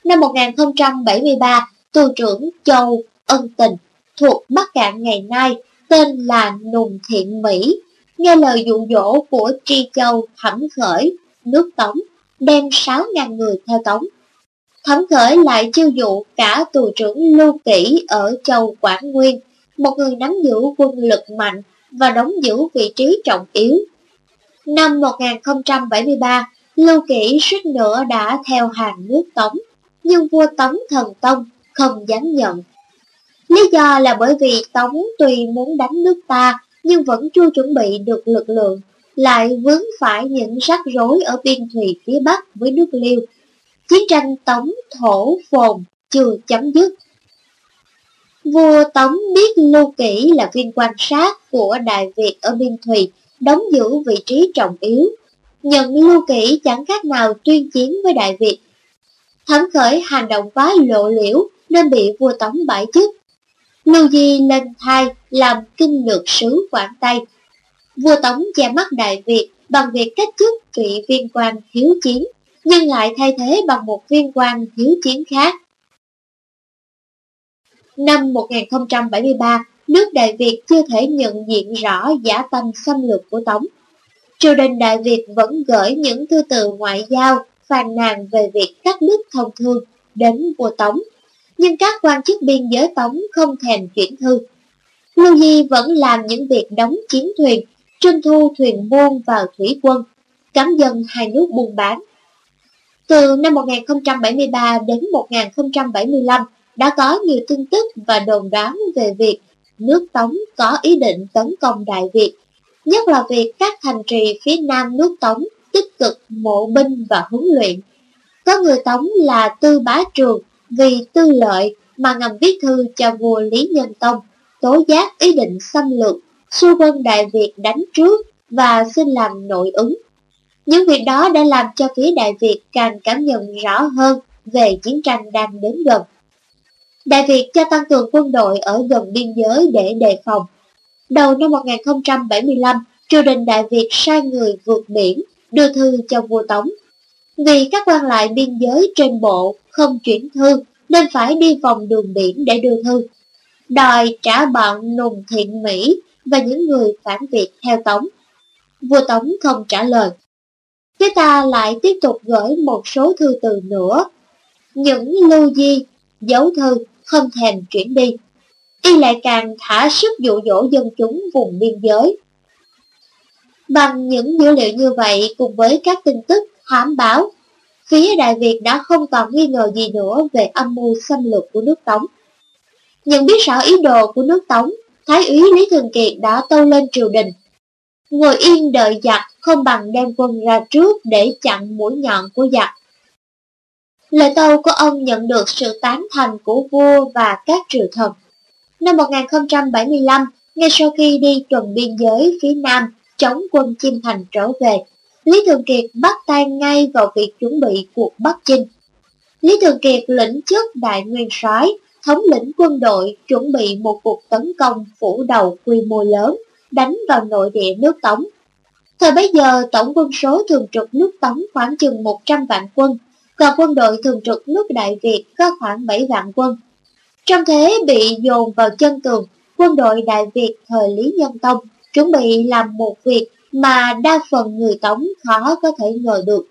Năm 1073, tù trưởng Châu Ân Tình thuộc Bắc Cạn ngày nay tên là Nùng Thiện Mỹ, nghe lời dụ dỗ của Tri Châu Thẩm Khởi, nước Tống, đem 6.000 người theo Tống. Thẩm Khởi lại chiêu dụ cả tù trưởng Lưu Kỷ ở Châu Quảng Nguyên, một người nắm giữ quân lực mạnh và đóng giữ vị trí trọng yếu. Năm 1073, Lưu Kỷ suýt nữa đã theo hàng nước Tống, nhưng vua Tống Thần Tông không dám nhận Lý do là bởi vì Tống tuy muốn đánh nước ta nhưng vẫn chưa chuẩn bị được lực lượng, lại vướng phải những rắc rối ở biên thùy phía Bắc với nước Liêu. Chiến tranh Tống thổ phồn chưa chấm dứt. Vua Tống biết Lưu Kỷ là viên quan sát của Đại Việt ở biên thùy, đóng giữ vị trí trọng yếu. Nhận Lưu Kỷ chẳng khác nào tuyên chiến với Đại Việt. Thẩm khởi hành động quá lộ liễu nên bị vua Tống bãi chức Lưu Di lên thai làm kinh lược sứ Quảng Tây. Vua Tống che mắt Đại Việt bằng việc cách chức vị viên quan hiếu chiến, nhưng lại thay thế bằng một viên quan hiếu chiến khác. Năm 1073, nước Đại Việt chưa thể nhận diện rõ giả tâm xâm lược của Tống. Triều đình Đại Việt vẫn gửi những thư từ ngoại giao phàn nàn về việc cắt đứt thông thương đến vua Tống, nhưng các quan chức biên giới Tống không thèm chuyển thư. Lưu Di vẫn làm những việc đóng chiến thuyền, trưng thu thuyền buôn vào thủy quân, cắm dân hai nước buôn bán. Từ năm 1073 đến 1075 đã có nhiều tin tức và đồn đoán về việc nước Tống có ý định tấn công Đại Việt, nhất là việc các thành trì phía nam nước Tống tích cực mộ binh và huấn luyện. Có người Tống là Tư Bá Trường vì tư lợi mà ngầm viết thư cho vua Lý Nhân Tông, tố giác ý định xâm lược, xu quân Đại Việt đánh trước và xin làm nội ứng. Những việc đó đã làm cho phía Đại Việt càng cảm nhận rõ hơn về chiến tranh đang đến gần. Đại Việt cho tăng cường quân đội ở gần biên giới để đề phòng. Đầu năm 1075, triều đình Đại Việt sai người vượt biển, đưa thư cho vua Tống. Vì các quan lại biên giới trên bộ không chuyển thư, nên phải đi vòng đường biển để đưa thư. Đòi trả bọn nùng thiện Mỹ và những người phản Việt theo Tống. Vua Tống không trả lời. Thế ta lại tiếp tục gửi một số thư từ nữa. Những lưu di, dấu thư không thèm chuyển đi. Y lại càng thả sức dụ dỗ dân chúng vùng biên giới. Bằng những dữ liệu như vậy cùng với các tin tức hãm báo, phía Đại Việt đã không còn nghi ngờ gì nữa về âm mưu xâm lược của nước Tống. Nhận biết rõ ý đồ của nước Tống, Thái úy Lý Thường Kiệt đã tâu lên triều đình. Ngồi yên đợi giặc không bằng đem quân ra trước để chặn mũi nhọn của giặc. Lời tâu của ông nhận được sự tán thành của vua và các triều thần. Năm 1075, ngay sau khi đi tuần biên giới phía Nam chống quân Chiêm Thành trở về, Lý Thường Kiệt bắt tay ngay vào việc chuẩn bị cuộc Bắc Chinh. Lý Thường Kiệt lĩnh chức đại nguyên soái, thống lĩnh quân đội chuẩn bị một cuộc tấn công phủ đầu quy mô lớn, đánh vào nội địa nước Tống. Thời bấy giờ, tổng quân số thường trực nước Tống khoảng chừng 100 vạn quân, còn quân đội thường trực nước Đại Việt có khoảng 7 vạn quân. Trong thế bị dồn vào chân tường, quân đội Đại Việt thời Lý Nhân Tông chuẩn bị làm một việc mà đa phần người Tống khó có thể ngờ được.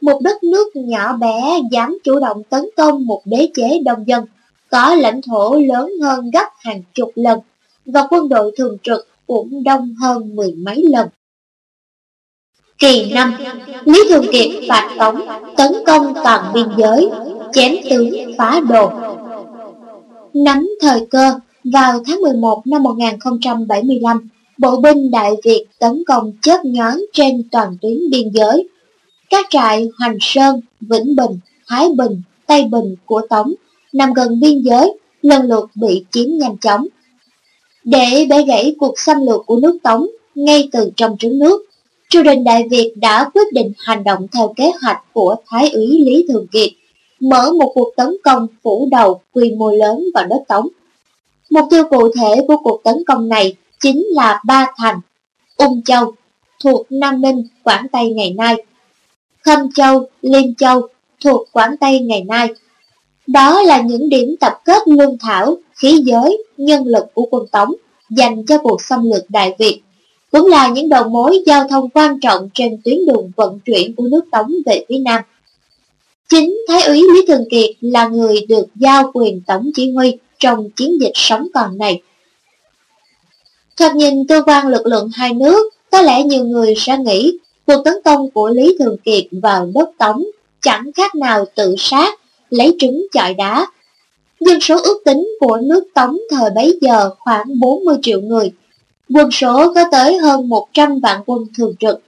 Một đất nước nhỏ bé dám chủ động tấn công một đế chế đông dân, có lãnh thổ lớn hơn gấp hàng chục lần, và quân đội thường trực cũng đông hơn mười mấy lần. Kỳ năm, Lý Thường Kiệt phạt Tống tấn công toàn biên giới, chém tướng phá đồ. Nắm thời cơ, vào tháng 11 năm 1075, bộ binh Đại Việt tấn công chớp nhón trên toàn tuyến biên giới. Các trại Hoành Sơn, Vĩnh Bình, Thái Bình, Tây Bình của Tống nằm gần biên giới lần lượt bị chiếm nhanh chóng. Để bẻ gãy cuộc xâm lược của nước Tống ngay từ trong trứng nước, triều đình Đại Việt đã quyết định hành động theo kế hoạch của Thái úy Lý Thường Kiệt, mở một cuộc tấn công phủ đầu quy mô lớn vào đất Tống. Mục tiêu cụ thể của cuộc tấn công này chính là ba thành, Ung Châu, thuộc Nam Ninh, Quảng Tây ngày nay, Khâm Châu, Liên Châu, thuộc Quảng Tây ngày nay. Đó là những điểm tập kết lương thảo, khí giới, nhân lực của quân Tống dành cho cuộc xâm lược Đại Việt cũng là những đầu mối giao thông quan trọng trên tuyến đường vận chuyển của nước Tống về phía Nam. Chính Thái úy Lý Thường Kiệt là người được giao quyền tổng chỉ huy trong chiến dịch sống còn này. Thoạt nhìn tư quan lực lượng hai nước, có lẽ nhiều người sẽ nghĩ cuộc tấn công của Lý Thường Kiệt vào đất Tống chẳng khác nào tự sát, lấy trứng chọi đá. Dân số ước tính của nước Tống thời bấy giờ khoảng 40 triệu người, quân số có tới hơn 100 vạn quân thường trực.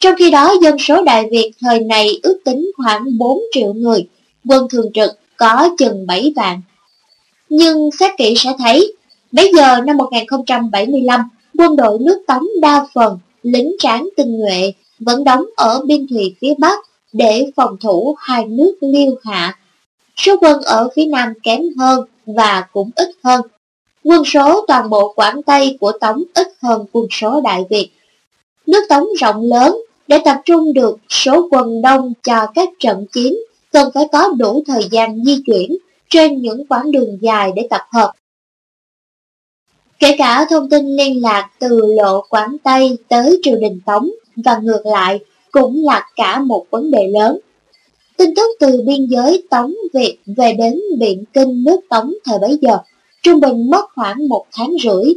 Trong khi đó, dân số Đại Việt thời này ước tính khoảng 4 triệu người, quân thường trực có chừng 7 vạn. Nhưng xét kỹ sẽ thấy, bấy giờ năm 1075, quân đội nước Tống đa phần, lính tráng tinh nhuệ, vẫn đóng ở biên thùy phía Bắc để phòng thủ hai nước liêu hạ. Số quân ở phía Nam kém hơn và cũng ít hơn. Quân số toàn bộ Quảng Tây của Tống ít hơn quân số Đại Việt. Nước Tống rộng lớn, để tập trung được số quân đông cho các trận chiến, cần phải có đủ thời gian di chuyển trên những quãng đường dài để tập hợp. Kể cả thông tin liên lạc từ lộ Quảng Tây tới triều đình Tống và ngược lại cũng là cả một vấn đề lớn. Tin tức từ biên giới Tống Việt về đến Biện Kinh nước Tống thời bấy giờ, trung bình mất khoảng một tháng rưỡi.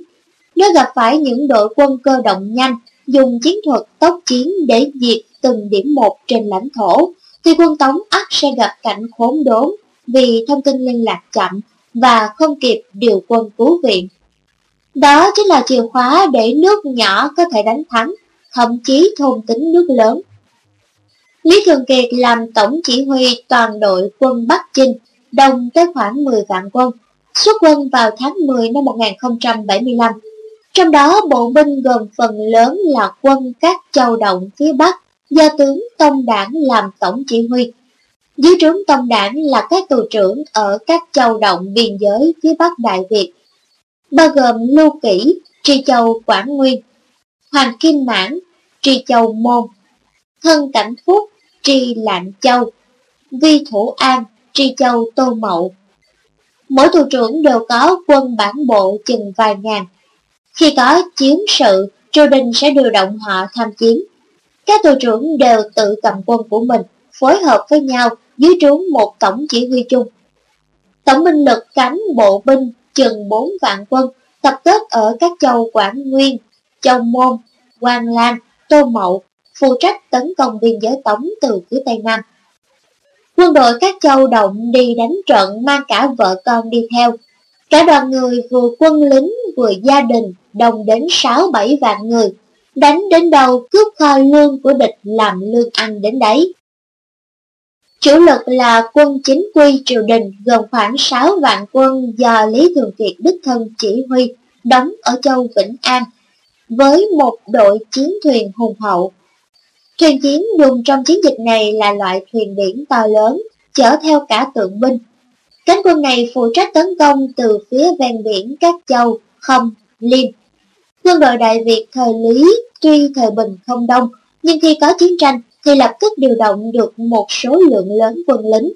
Nếu gặp phải những đội quân cơ động nhanh, dùng chiến thuật tốc chiến để diệt từng điểm một trên lãnh thổ, thì quân Tống ắt sẽ gặp cảnh khốn đốn vì thông tin liên lạc chậm và không kịp điều quân cứu viện. Đó chính là chìa khóa để nước nhỏ có thể đánh thắng, thậm chí thôn tính nước lớn. Lý Thường Kiệt làm tổng chỉ huy toàn đội quân Bắc Chinh, đông tới khoảng 10 vạn quân, xuất quân vào tháng 10 năm 1075. Trong đó bộ binh gồm phần lớn là quân các châu động phía Bắc do tướng Tông Đảng làm tổng chỉ huy. Dưới trướng Tông Đảng là các tù trưởng ở các châu động biên giới phía Bắc Đại Việt, bao gồm Lưu Kỷ, Tri Châu Quảng Nguyên, Hoàng Kim Mãn, Tri Châu Môn, Thân Cảnh thuốc, Tri Lạng Châu, Vi Thủ An, Tri Châu Tô Mậu. Mỗi thủ trưởng đều có quân bản bộ chừng vài ngàn. Khi có chiến sự, triều đình sẽ điều động họ tham chiến. Các thủ trưởng đều tự cầm quân của mình, phối hợp với nhau dưới trướng một tổng chỉ huy chung. Tổng binh lực cánh bộ binh chừng 4 vạn quân, tập kết ở các châu Quảng Nguyên, Châu Môn, Quang Lan, Tô Mậu, phụ trách tấn công biên giới Tống từ phía Tây Nam. Quân đội các châu động đi đánh trận mang cả vợ con đi theo. Cả đoàn người vừa quân lính vừa gia đình đồng đến 6-7 vạn người, đánh đến đâu cướp kho lương của địch làm lương ăn đến đấy. Chủ lực là quân chính quy triều đình gồm khoảng 6 vạn quân do Lý Thường Kiệt đích thân chỉ huy, đóng ở châu Vĩnh An, với một đội chiến thuyền hùng hậu. Thuyền chiến dùng trong chiến dịch này là loại thuyền biển to lớn, chở theo cả tượng binh. Cánh quân này phụ trách tấn công từ phía ven biển các châu Không, Liêm. Quân đội Đại Việt thời Lý tuy thời bình không đông, nhưng khi có chiến tranh thì lập tức điều động được một số lượng lớn quân lính.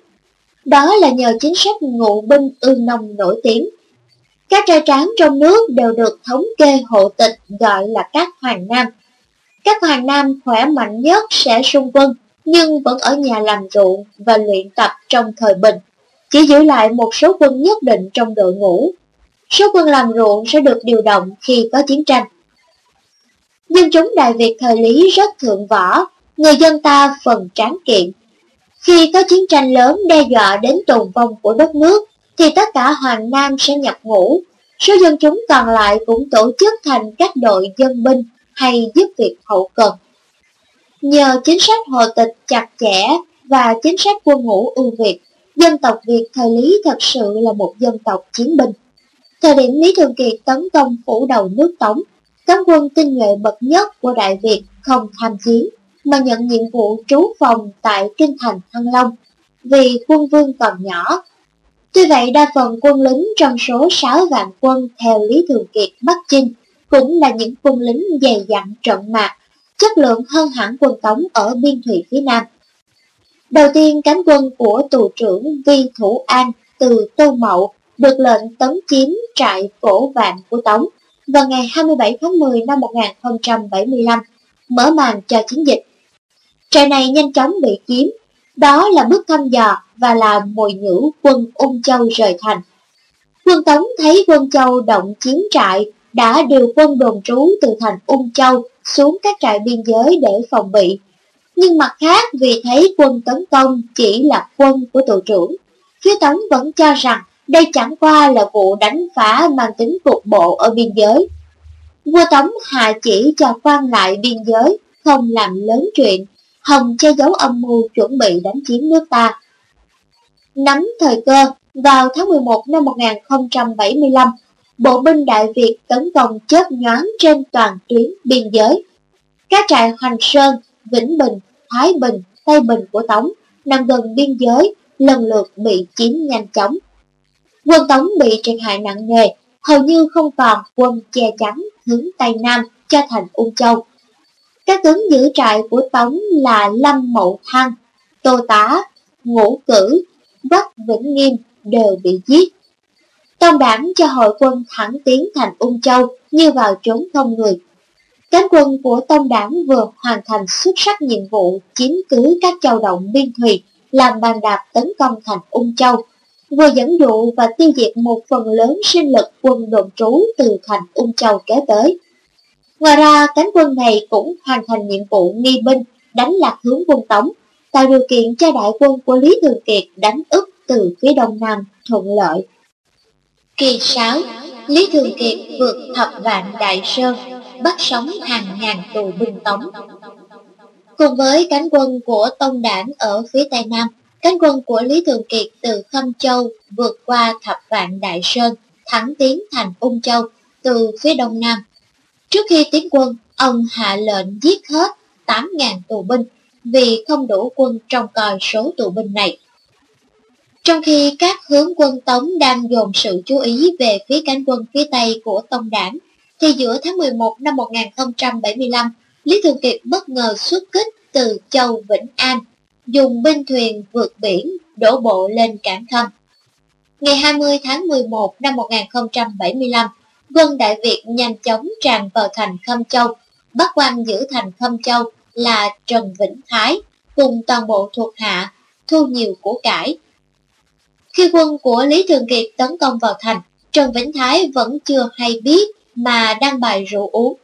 Đó là nhờ chính sách ngụ binh ương nông nổi tiếng. Các trai tráng trong nước đều được thống kê hộ tịch gọi là các hoàng nam. Các hoàng nam khỏe mạnh nhất sẽ xung quân, nhưng vẫn ở nhà làm ruộng và luyện tập trong thời bình, chỉ giữ lại một số quân nhất định trong đội ngũ. Số quân làm ruộng sẽ được điều động khi có chiến tranh. Nhưng chúng Đại Việt thời Lý rất thượng võ, người dân ta phần tráng kiện. Khi có chiến tranh lớn đe dọa đến tồn vong của đất nước, thì tất cả Hoàng Nam sẽ nhập ngũ, số dân chúng còn lại cũng tổ chức thành các đội dân binh hay giúp việc hậu cần. Nhờ chính sách hộ tịch chặt chẽ và chính sách quân ngũ ưu việt, dân tộc Việt thời Lý thật sự là một dân tộc chiến binh. Thời điểm Lý Thường Kiệt tấn công phủ đầu nước Tống, cán quân tinh nhuệ bậc nhất của Đại Việt không tham chiến mà nhận nhiệm vụ trú phòng tại kinh thành Thăng Long, vì quân vương còn nhỏ. Tuy vậy đa phần quân lính trong số 6 vạn quân theo Lý Thường Kiệt Bắc Chinh cũng là những quân lính dày dặn trận mạc, chất lượng hơn hẳn quân Tống ở biên thủy phía Nam. Đầu tiên cánh quân của tù trưởng Vi Thủ An từ Tô Mậu được lệnh tấn chiếm trại cổ vạn của Tống vào ngày 27 tháng 10 năm 1075, mở màn cho chiến dịch Trại này nhanh chóng bị chiếm, đó là bước thăm dò và là mồi nhử quân Ung Châu rời thành. Quân Tống thấy quân Châu động chiến trại, đã điều quân đồn trú từ thành Ung Châu xuống các trại biên giới để phòng bị. Nhưng mặt khác vì thấy quân tấn công chỉ là quân của tổ trưởng, phía Tống vẫn cho rằng đây chẳng qua là vụ đánh phá mang tính cục bộ ở biên giới. Vua Tống hạ chỉ cho quan lại biên giới không làm lớn chuyện Hồng che giấu âm mưu chuẩn bị đánh chiếm nước ta. Nắm thời cơ, vào tháng 11 năm 1075, bộ binh Đại Việt tấn công chớp nhoáng trên toàn tuyến biên giới. Các trại Hoành Sơn, Vĩnh Bình, Thái Bình, Tây Bình của Tống nằm gần biên giới lần lượt bị chiếm nhanh chóng. Quân Tống bị thiệt hại nặng nề, hầu như không còn quân che chắn hướng Tây Nam cho thành Ung Châu. Các tướng giữ trại của Tống là Lâm Mậu Thăng, Tô Tá, Ngũ Cử, bắc Vĩnh Nghiêm đều bị giết. Tông đảng cho hội quân thẳng tiến thành Ung Châu như vào trốn không người. Cánh quân của Tông đảng vừa hoàn thành xuất sắc nhiệm vụ chiếm cứ các châu động biên thùy, làm bàn đạp tấn công thành Ung Châu, vừa dẫn dụ và tiêu diệt một phần lớn sinh lực quân đồn trú từ thành Ung Châu kế tới. Ngoài ra, cánh quân này cũng hoàn thành nhiệm vụ nghi binh, đánh lạc hướng quân Tống, tạo điều kiện cho đại quân của Lý Thường Kiệt đánh ức từ phía đông nam thuận lợi. Kỳ 6, Lý Thường Kiệt vượt thập vạn đại sơn, bắt sống hàng ngàn tù binh Tống. Cùng với cánh quân của Tông Đảng ở phía Tây Nam, cánh quân của Lý Thường Kiệt từ Khâm Châu vượt qua thập vạn đại sơn, thẳng tiến thành Ung Châu từ phía đông nam. Trước khi tiến quân, ông hạ lệnh giết hết 8.000 tù binh vì không đủ quân trong coi số tù binh này. Trong khi các hướng quân Tống đang dồn sự chú ý về phía cánh quân phía Tây của Tông Đảng, thì giữa tháng 11 năm 1075, Lý Thường Kiệt bất ngờ xuất kích từ châu Vĩnh An, dùng binh thuyền vượt biển đổ bộ lên cảng Khâm. Ngày 20 tháng 11 năm 1075, quân Đại Việt nhanh chóng tràn vào thành Khâm Châu, bắt quan giữ thành Khâm Châu là Trần Vĩnh Thái cùng toàn bộ thuộc hạ thu nhiều của cải. Khi quân của Lý Thường Kiệt tấn công vào thành, Trần Vĩnh Thái vẫn chưa hay biết mà đang bài rượu uống.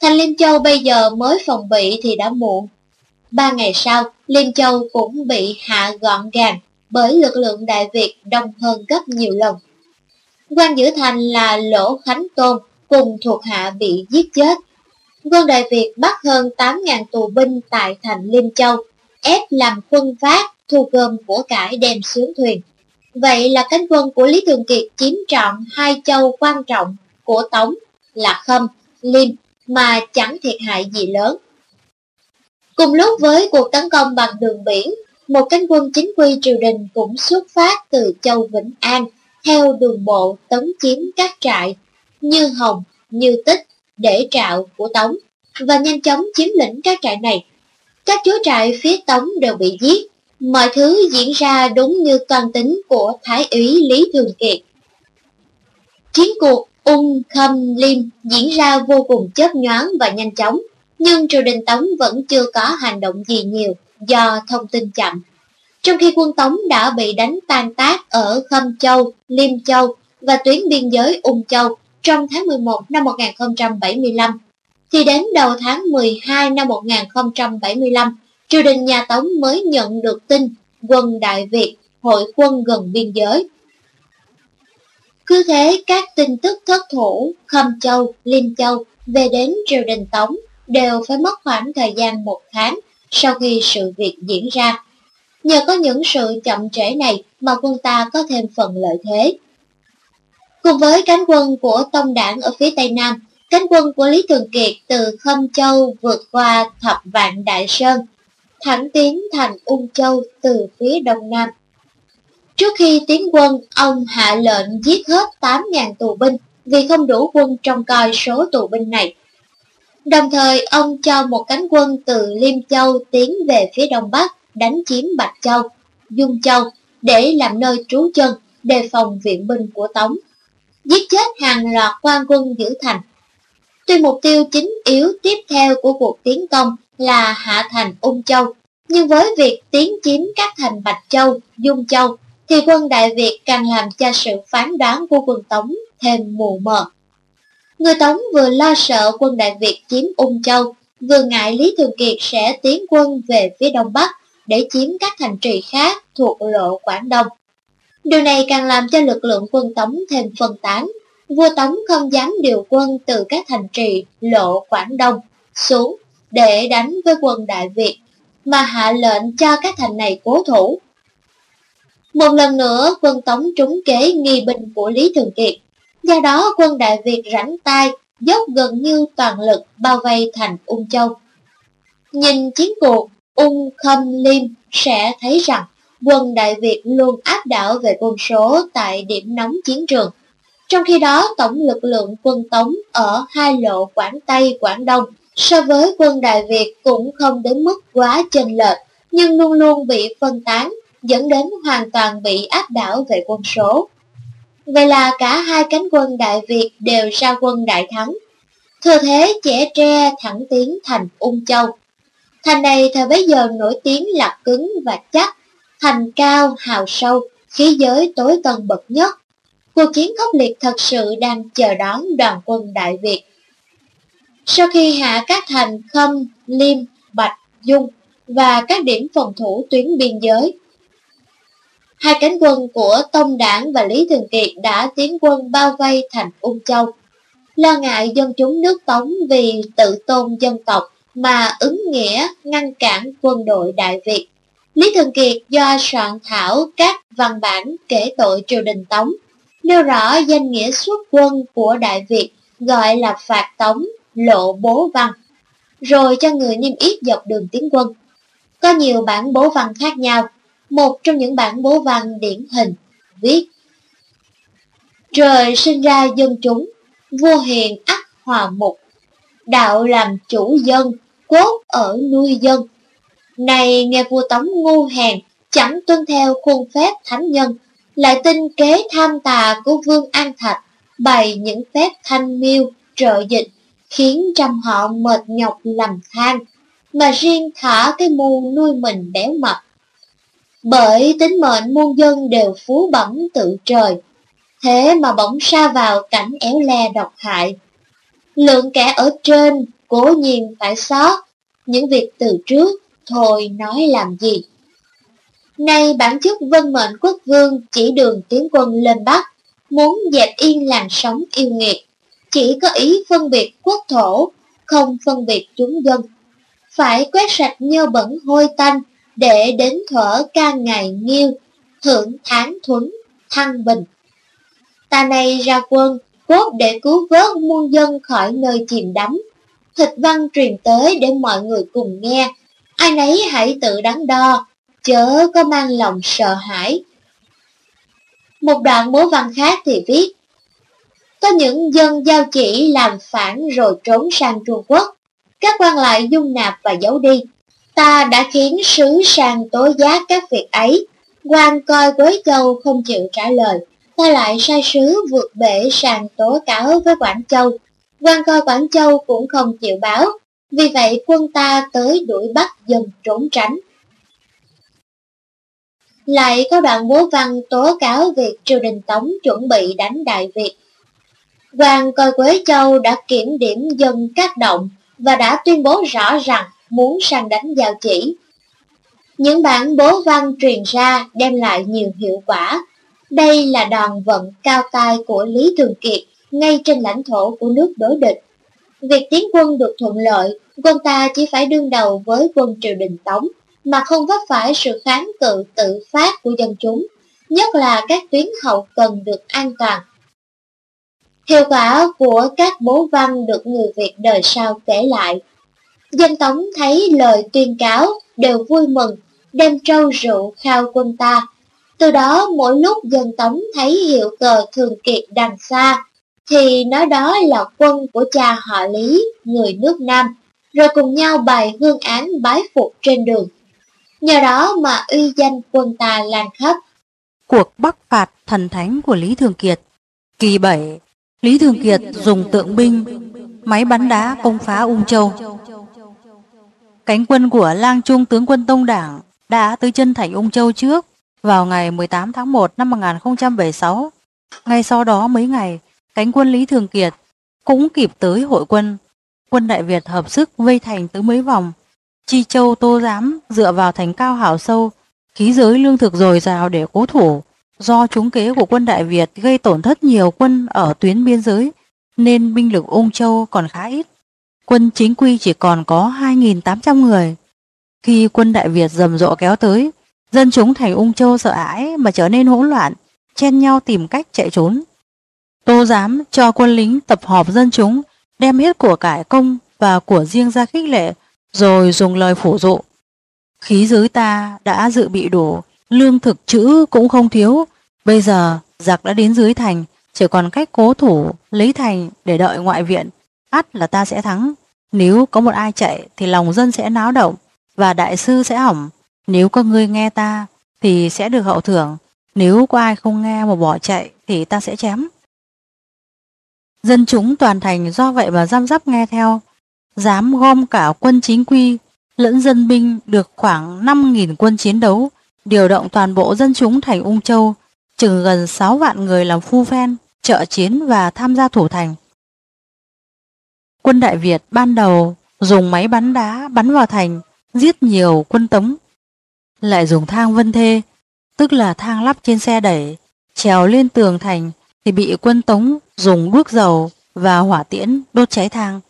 Thành Liêm Châu bây giờ mới phòng bị thì đã muộn. Ba ngày sau, Liêm Châu cũng bị hạ gọn gàng bởi lực lượng Đại Việt đông hơn gấp nhiều lần. quan giữ thành là Lỗ Khánh Tôn cùng thuộc hạ bị giết chết. Quân Đại Việt bắt hơn 8.000 tù binh tại thành Liêm Châu, ép làm quân phát, thu gom của cải đem xuống thuyền. Vậy là cánh quân của Lý Thường Kiệt chiếm trọn hai châu quan trọng của Tống là Khâm, Liêm mà chẳng thiệt hại gì lớn. Cùng lúc với cuộc tấn công bằng đường biển, một cánh quân chính quy triều đình cũng xuất phát từ châu Vĩnh An theo đường bộ tấn chiếm các trại như Hồng, như Tích, Để Trạo của Tống và nhanh chóng chiếm lĩnh các trại này. Các chúa trại phía Tống đều bị giết, mọi thứ diễn ra đúng như toàn tính của Thái úy Lý Thường Kiệt. Chiến cuộc Ung Khâm Liêm diễn ra vô cùng chớp nhoáng và nhanh chóng, nhưng triều đình Tống vẫn chưa có hành động gì nhiều do thông tin chậm. Trong khi quân Tống đã bị đánh tan tác ở Khâm Châu, Liêm Châu và tuyến biên giới Ung Châu trong tháng 11 năm 1075, thì đến đầu tháng 12 năm 1075, triều đình nhà Tống mới nhận được tin quân Đại Việt hội quân gần biên giới. Cứ thế các tin tức thất thủ Khâm Châu, Liêm Châu về đến triều đình Tống đều phải mất khoảng thời gian một tháng sau khi sự việc diễn ra. Nhờ có những sự chậm trễ này mà quân ta có thêm phần lợi thế. Cùng với cánh quân của Tông Đảng ở phía Tây Nam, cánh quân của Lý Thường Kiệt từ Khâm Châu vượt qua Thập Vạn Đại Sơn, thẳng tiến thành Ung Châu từ phía Đông Nam. Trước khi tiến quân, ông hạ lệnh giết hết 8.000 tù binh vì không đủ quân trong coi số tù binh này. Đồng thời, ông cho một cánh quân từ Liêm Châu tiến về phía đông bắc, đánh chiếm Bạch Châu, Dung Châu để làm nơi trú chân, đề phòng viện binh của Tống. Giết chết hàng loạt quan quân giữ thành. Tuy mục tiêu chính yếu tiếp theo của cuộc tiến công là hạ thành Ung Châu, nhưng với việc tiến chiếm các thành Bạch Châu, Dung Châu, thì quân Đại Việt càng làm cho sự phán đoán của quân Tống thêm mù mờ. Người Tống vừa lo sợ quân Đại Việt chiếm Ung Châu, vừa ngại Lý Thường Kiệt sẽ tiến quân về phía Đông Bắc để chiếm các thành trì khác thuộc lộ Quảng Đông. Điều này càng làm cho lực lượng quân Tống thêm phân tán. Vua Tống không dám điều quân từ các thành trì lộ Quảng Đông xuống để đánh với quân Đại Việt, mà hạ lệnh cho các thành này cố thủ. Một lần nữa, quân Tống trúng kế nghi binh của Lý Thường Kiệt, Do đó quân Đại Việt rảnh tay, dốc gần như toàn lực bao vây thành Ung Châu. Nhìn chiến cuộc Ung Khâm Liêm sẽ thấy rằng quân Đại Việt luôn áp đảo về quân số tại điểm nóng chiến trường. Trong khi đó, tổng lực lượng quân Tống ở hai lộ Quảng Tây, Quảng Đông so với quân Đại Việt cũng không đến mức quá chênh lệch, nhưng luôn luôn bị phân tán, dẫn đến hoàn toàn bị áp đảo về quân số. Vậy là cả hai cánh quân Đại Việt đều ra quân đại thắng. Thừa thế trẻ tre thẳng tiến thành Ung Châu. Thành này thời bấy giờ nổi tiếng là cứng và chắc, thành cao, hào sâu, khí giới tối tân bậc nhất. Cuộc chiến khốc liệt thật sự đang chờ đón đoàn quân Đại Việt. Sau khi hạ các thành Khâm, Liêm, Bạch, Dung và các điểm phòng thủ tuyến biên giới, hai cánh quân của Tông Đảng và Lý Thường Kiệt đã tiến quân bao vây thành Ung Châu. Lo ngại dân chúng nước Tống vì tự tôn dân tộc mà ứng nghĩa ngăn cản quân đội Đại Việt. Lý Thường Kiệt do soạn thảo các văn bản kể tội triều đình Tống, nêu rõ danh nghĩa xuất quân của Đại Việt gọi là phạt Tống, lộ bố văn, rồi cho người niêm yết dọc đường tiến quân. Có nhiều bản bố văn khác nhau, một trong những bản bố văn điển hình, viết Trời sinh ra dân chúng, vua hiền ắt hòa mục, đạo làm chủ dân, cốt ở nuôi dân. Này nghe vua Tống ngu hèn, chẳng tuân theo khuôn phép thánh nhân, lại tin kế tham tà của vương An Thạch, bày những phép thanh miêu, trợ dịch, khiến trăm họ mệt nhọc lầm than, mà riêng thả cái mù nuôi mình béo mập. Bởi tính mệnh muôn dân đều phú bẩm tự trời, thế mà bỗng sa vào cảnh éo le độc hại. Lượng kẻ ở trên cố nhiên phải xót, những việc từ trước thôi nói làm gì. Nay bản chức vân mệnh quốc vương chỉ đường tiến quân lên Bắc, muốn dẹp yên làn sóng yêu nghiệt, chỉ có ý phân biệt quốc thổ, không phân biệt chúng dân. Phải quét sạch nhơ bẩn hôi tanh, để đến thở ca ngày nghiêu, hưởng tháng thuấn, thăng bình. Ta này ra quân, cốt để cứu vớt muôn dân khỏi nơi chìm đắm. Thịt văn truyền tới để mọi người cùng nghe, ai nấy hãy tự đắn đo, chớ có mang lòng sợ hãi. Một đoạn bố văn khác thì viết, có những dân giao chỉ làm phản rồi trốn sang Trung Quốc, các quan lại dung nạp và giấu đi. Ta đã khiến sứ sang tố giác các việc ấy, quan coi Quế Châu không chịu trả lời, ta lại sai sứ vượt bể sang tố cáo với Quảng Châu. quan coi Quảng Châu cũng không chịu báo, vì vậy quân ta tới đuổi bắt dân trốn tránh. Lại có đoạn bố văn tố cáo việc triều đình Tống chuẩn bị đánh Đại Việt. Hoàng coi Quế Châu đã kiểm điểm dân các động và đã tuyên bố rõ rằng muốn sang đánh giao chỉ. Những bản bố văn truyền ra đem lại nhiều hiệu quả. Đây là đòn vận cao tay của Lý Thường Kiệt ngay trên lãnh thổ của nước đối địch. Việc tiến quân được thuận lợi, quân ta chỉ phải đương đầu với quân triều đình Tống, mà không vấp phải sự kháng cự tự phát của dân chúng, nhất là các tuyến hậu cần được an toàn. Hiệu quả của các bố văn được người Việt đời sau kể lại. Dân Tống thấy lời tuyên cáo đều vui mừng, đem trâu rượu khao quân ta. Từ đó mỗi lúc dân Tống thấy hiệu cờ thường kiệt đằng xa, thì nói đó là quân của cha họ Lý, người nước Nam, rồi cùng nhau bày hương án bái phục trên đường. Nhờ đó mà uy danh quân ta lan khắp.
Cuộc bắc phạt thần thánh của Lý Thường Kiệt Kỳ 7 Lý Thường Kiệt dùng tượng binh, máy bắn đá công phá Ung Châu. Cánh quân của lang trung tướng quân Tông Đảng đã tới chân thành Ung Châu trước vào ngày 18 tháng 1 năm 1076. Ngay sau đó mấy ngày, cánh quân Lý Thường Kiệt cũng kịp tới hội quân. Quân Đại Việt hợp sức vây thành tới mấy vòng. Chi Châu Tô Giám dựa vào thành cao hảo sâu, khí giới lương thực dồi dào để cố thủ. Do trúng kế của quân Đại Việt gây tổn thất nhiều quân ở tuyến biên giới, nên binh lực Ung Châu còn khá ít. Quân chính quy chỉ còn có 2.800 người. Khi quân Đại Việt rầm rộ kéo tới, dân chúng thành Ung Châu sợ hãi mà trở nên hỗn loạn, chen nhau tìm cách chạy trốn. Tô Giám cho quân lính tập họp dân chúng, đem hết của cải công và của riêng ra khích lệ, rồi dùng lời phủ dụ. Khí giới ta đã dự bị đủ, lương thực chữ cũng không thiếu, bây giờ giặc đã đến dưới thành, chỉ còn cách cố thủ, lấy thành để đợi ngoại viện, ắt là ta sẽ thắng. Nếu có một ai chạy thì lòng dân sẽ náo động và đại sư sẽ hỏng. Nếu có người nghe ta thì sẽ được hậu thưởng. Nếu có ai không nghe mà bỏ chạy thì ta sẽ chém. Dân chúng toàn thành do vậy mà giam giáp nghe theo, dám gom cả quân chính quy, lẫn dân binh được khoảng 5.000 quân chiến đấu, điều động toàn bộ dân chúng thành Ung Châu, chừng gần 6 vạn người làm phu phen, trợ chiến và tham gia thủ thành. Quân Đại Việt ban đầu dùng máy bắn đá bắn vào thành, giết nhiều quân tống. Lại dùng thang vân thê, tức là thang lắp trên xe đẩy, trèo lên tường thành thì bị quân tống dùng đuốc dầu và hỏa tiễn đốt cháy thang.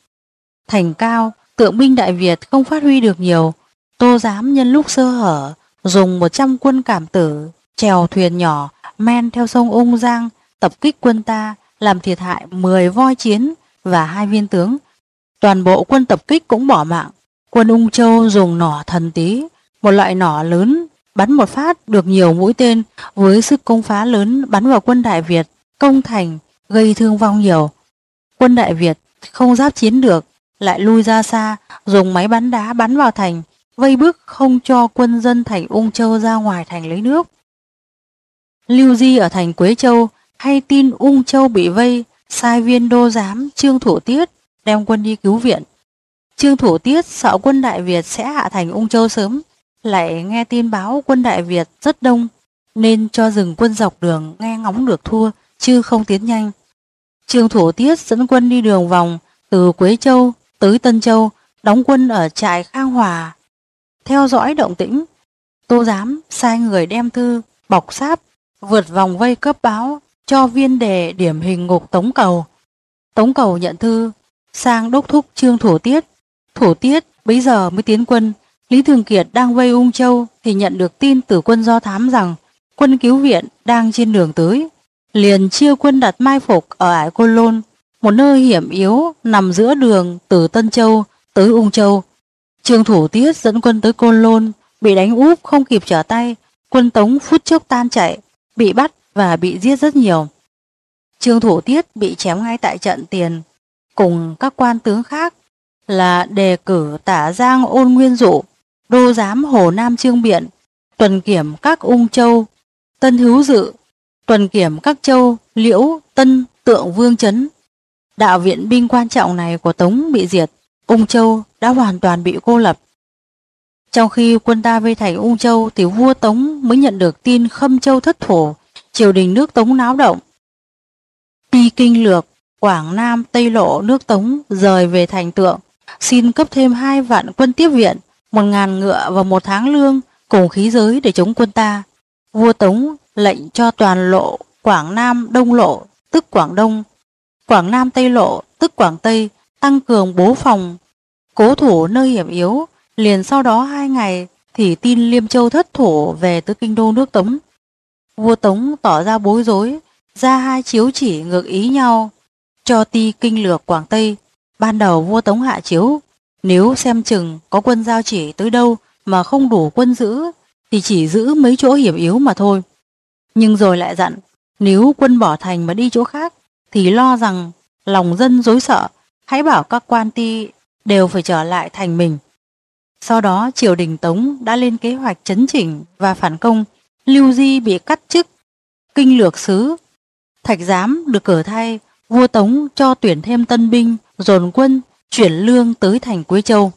Thành cao, tượng binh Đại Việt không phát huy được nhiều, tô giám nhân lúc sơ hở, dùng 100 quân cảm tử, trèo thuyền nhỏ, men theo sông Ung Giang, tập kích quân ta, làm thiệt hại 10 voi chiến và hai viên tướng. Toàn bộ quân tập kích cũng bỏ mạng. Quân Ung Châu dùng nỏ thần tí, một loại nỏ lớn, bắn một phát được nhiều mũi tên với sức công phá lớn bắn vào quân Đại Việt, công thành, gây thương vong nhiều. Quân Đại Việt không giáp chiến được, lại lui ra xa, dùng máy bắn đá bắn vào thành, vây bức không cho quân dân thành Ung Châu ra ngoài thành lấy nước. Lưu Di ở thành Quế Châu hay tin Ung Châu bị vây, sai viên đô giám Trương Thủ Tiết đem quân đi cứu viện. Trương Thủ Tiết sợ quân Đại Việt sẽ hạ thành Ung Châu sớm, lại nghe tin báo quân Đại Việt rất đông, nên cho dừng quân dọc đường nghe ngóng được thua, chứ không tiến nhanh. Trương Thủ Tiết dẫn quân đi đường vòng từ Quế Châu tới Tân Châu, đóng quân ở trại Khang Hòa. Theo dõi động tĩnh, Tô Giám sai người đem thư, bọc sáp, vượt vòng vây cấp báo cho viên đề điểm hình ngục Tống Cầu. Tống Cầu nhận thư, sang đốc thúc Trương Thủ Tiết. Thủ Tiết bây giờ mới tiến quân, Lý Thường Kiệt đang vây Ung Châu thì nhận được tin từ quân do thám rằng quân cứu viện đang trên đường tới. Liền chia quân đặt mai phục ở Ải Côn Lôn, một nơi hiểm yếu nằm giữa đường từ Tân Châu tới Ung Châu. Trương Thủ Tiết dẫn quân tới Côn Lôn, bị đánh úp không kịp trở tay, quân Tống phút chốc tan chạy, bị bắt và bị giết rất nhiều. Trương Thủ Tiết bị chém ngay tại trận tiền, cùng các quan tướng khác là đề cử tả giang ôn nguyên dụ, đô giám Hồ Nam Trương Biện, tuần kiểm các ung châu, tân hữu dự, tuần kiểm các châu liễu, tân, tượng vương chấn. Đạo viện binh quan trọng này của Tống bị diệt, ung châu đã hoàn toàn bị cô lập. Trong khi quân ta vây thành ung châu thì vua Tống mới nhận được tin khâm châu thất thủ, triều đình nước Tống náo động. Pi kinh lược, Quảng Nam, Tây Lộ, nước Tống rời về thành tượng, xin cấp thêm hai vạn quân tiếp viện, một ngàn ngựa và một tháng lương cùng khí giới để chống quân ta. Vua Tống lệnh cho toàn lộ Quảng Nam Đông Lộ, tức Quảng Đông, Quảng Nam Tây Lộ, tức Quảng Tây, tăng cường bố phòng, cố thủ nơi hiểm yếu. Liền sau đó hai ngày thì tin Liêm Châu thất thủ về tới kinh đô nước Tống. Vua Tống tỏ ra bối rối, ra hai chiếu chỉ ngược ý nhau, cho ti kinh lược Quảng Tây. Ban đầu vua Tống hạ chiếu, nếu xem chừng có quân giao chỉ tới đâu mà không đủ quân giữ, thì chỉ giữ mấy chỗ hiểm yếu mà thôi. Nhưng rồi lại dặn, nếu quân bỏ thành mà đi chỗ khác, thì lo rằng lòng dân dối sợ, hãy bảo các quan ti đều phải trở lại thành mình. Sau đó triều đình Tống đã lên kế hoạch chấn chỉnh và phản công, Lưu Di bị cắt chức, kinh lược sứ. Thạch giám được cử thay, vua Tống cho tuyển thêm tân binh, dồn quân, chuyển lương tới thành Quế Châu.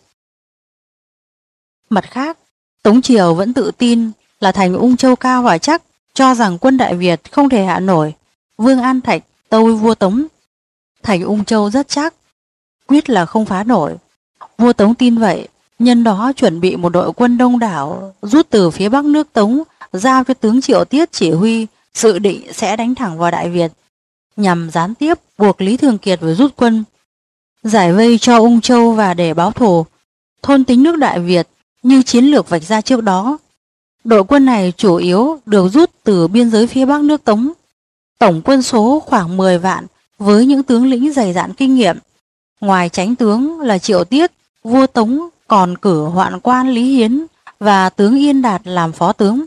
Mặt khác, Tống Triều vẫn tự tin là thành ung châu cao và chắc, cho rằng quân Đại Việt không thể hạ nổi. Vương An Thạch tâu vua Tống. Thành ung châu rất chắc, quyết là không phá nổi. Vua Tống tin vậy, nhân đó chuẩn bị một đội quân đông đảo rút từ phía bắc nước Tống giao cho tướng Triệu Tiết chỉ huy dự định sẽ đánh thẳng vào Đại Việt nhằm gián tiếp buộc Lý Thường Kiệt phải rút quân giải vây cho Ung Châu và để báo thù thôn tính nước Đại Việt như chiến lược vạch ra trước đó. Đội quân này chủ yếu được rút từ biên giới phía bắc nước Tống. Tổng quân số khoảng 10 vạn với những tướng lĩnh dày dạn kinh nghiệm. Ngoài tránh tướng là Triệu Tiết, vua Tống còn cử hoạn quan Lý Hiến và tướng Yên Đạt làm phó tướng.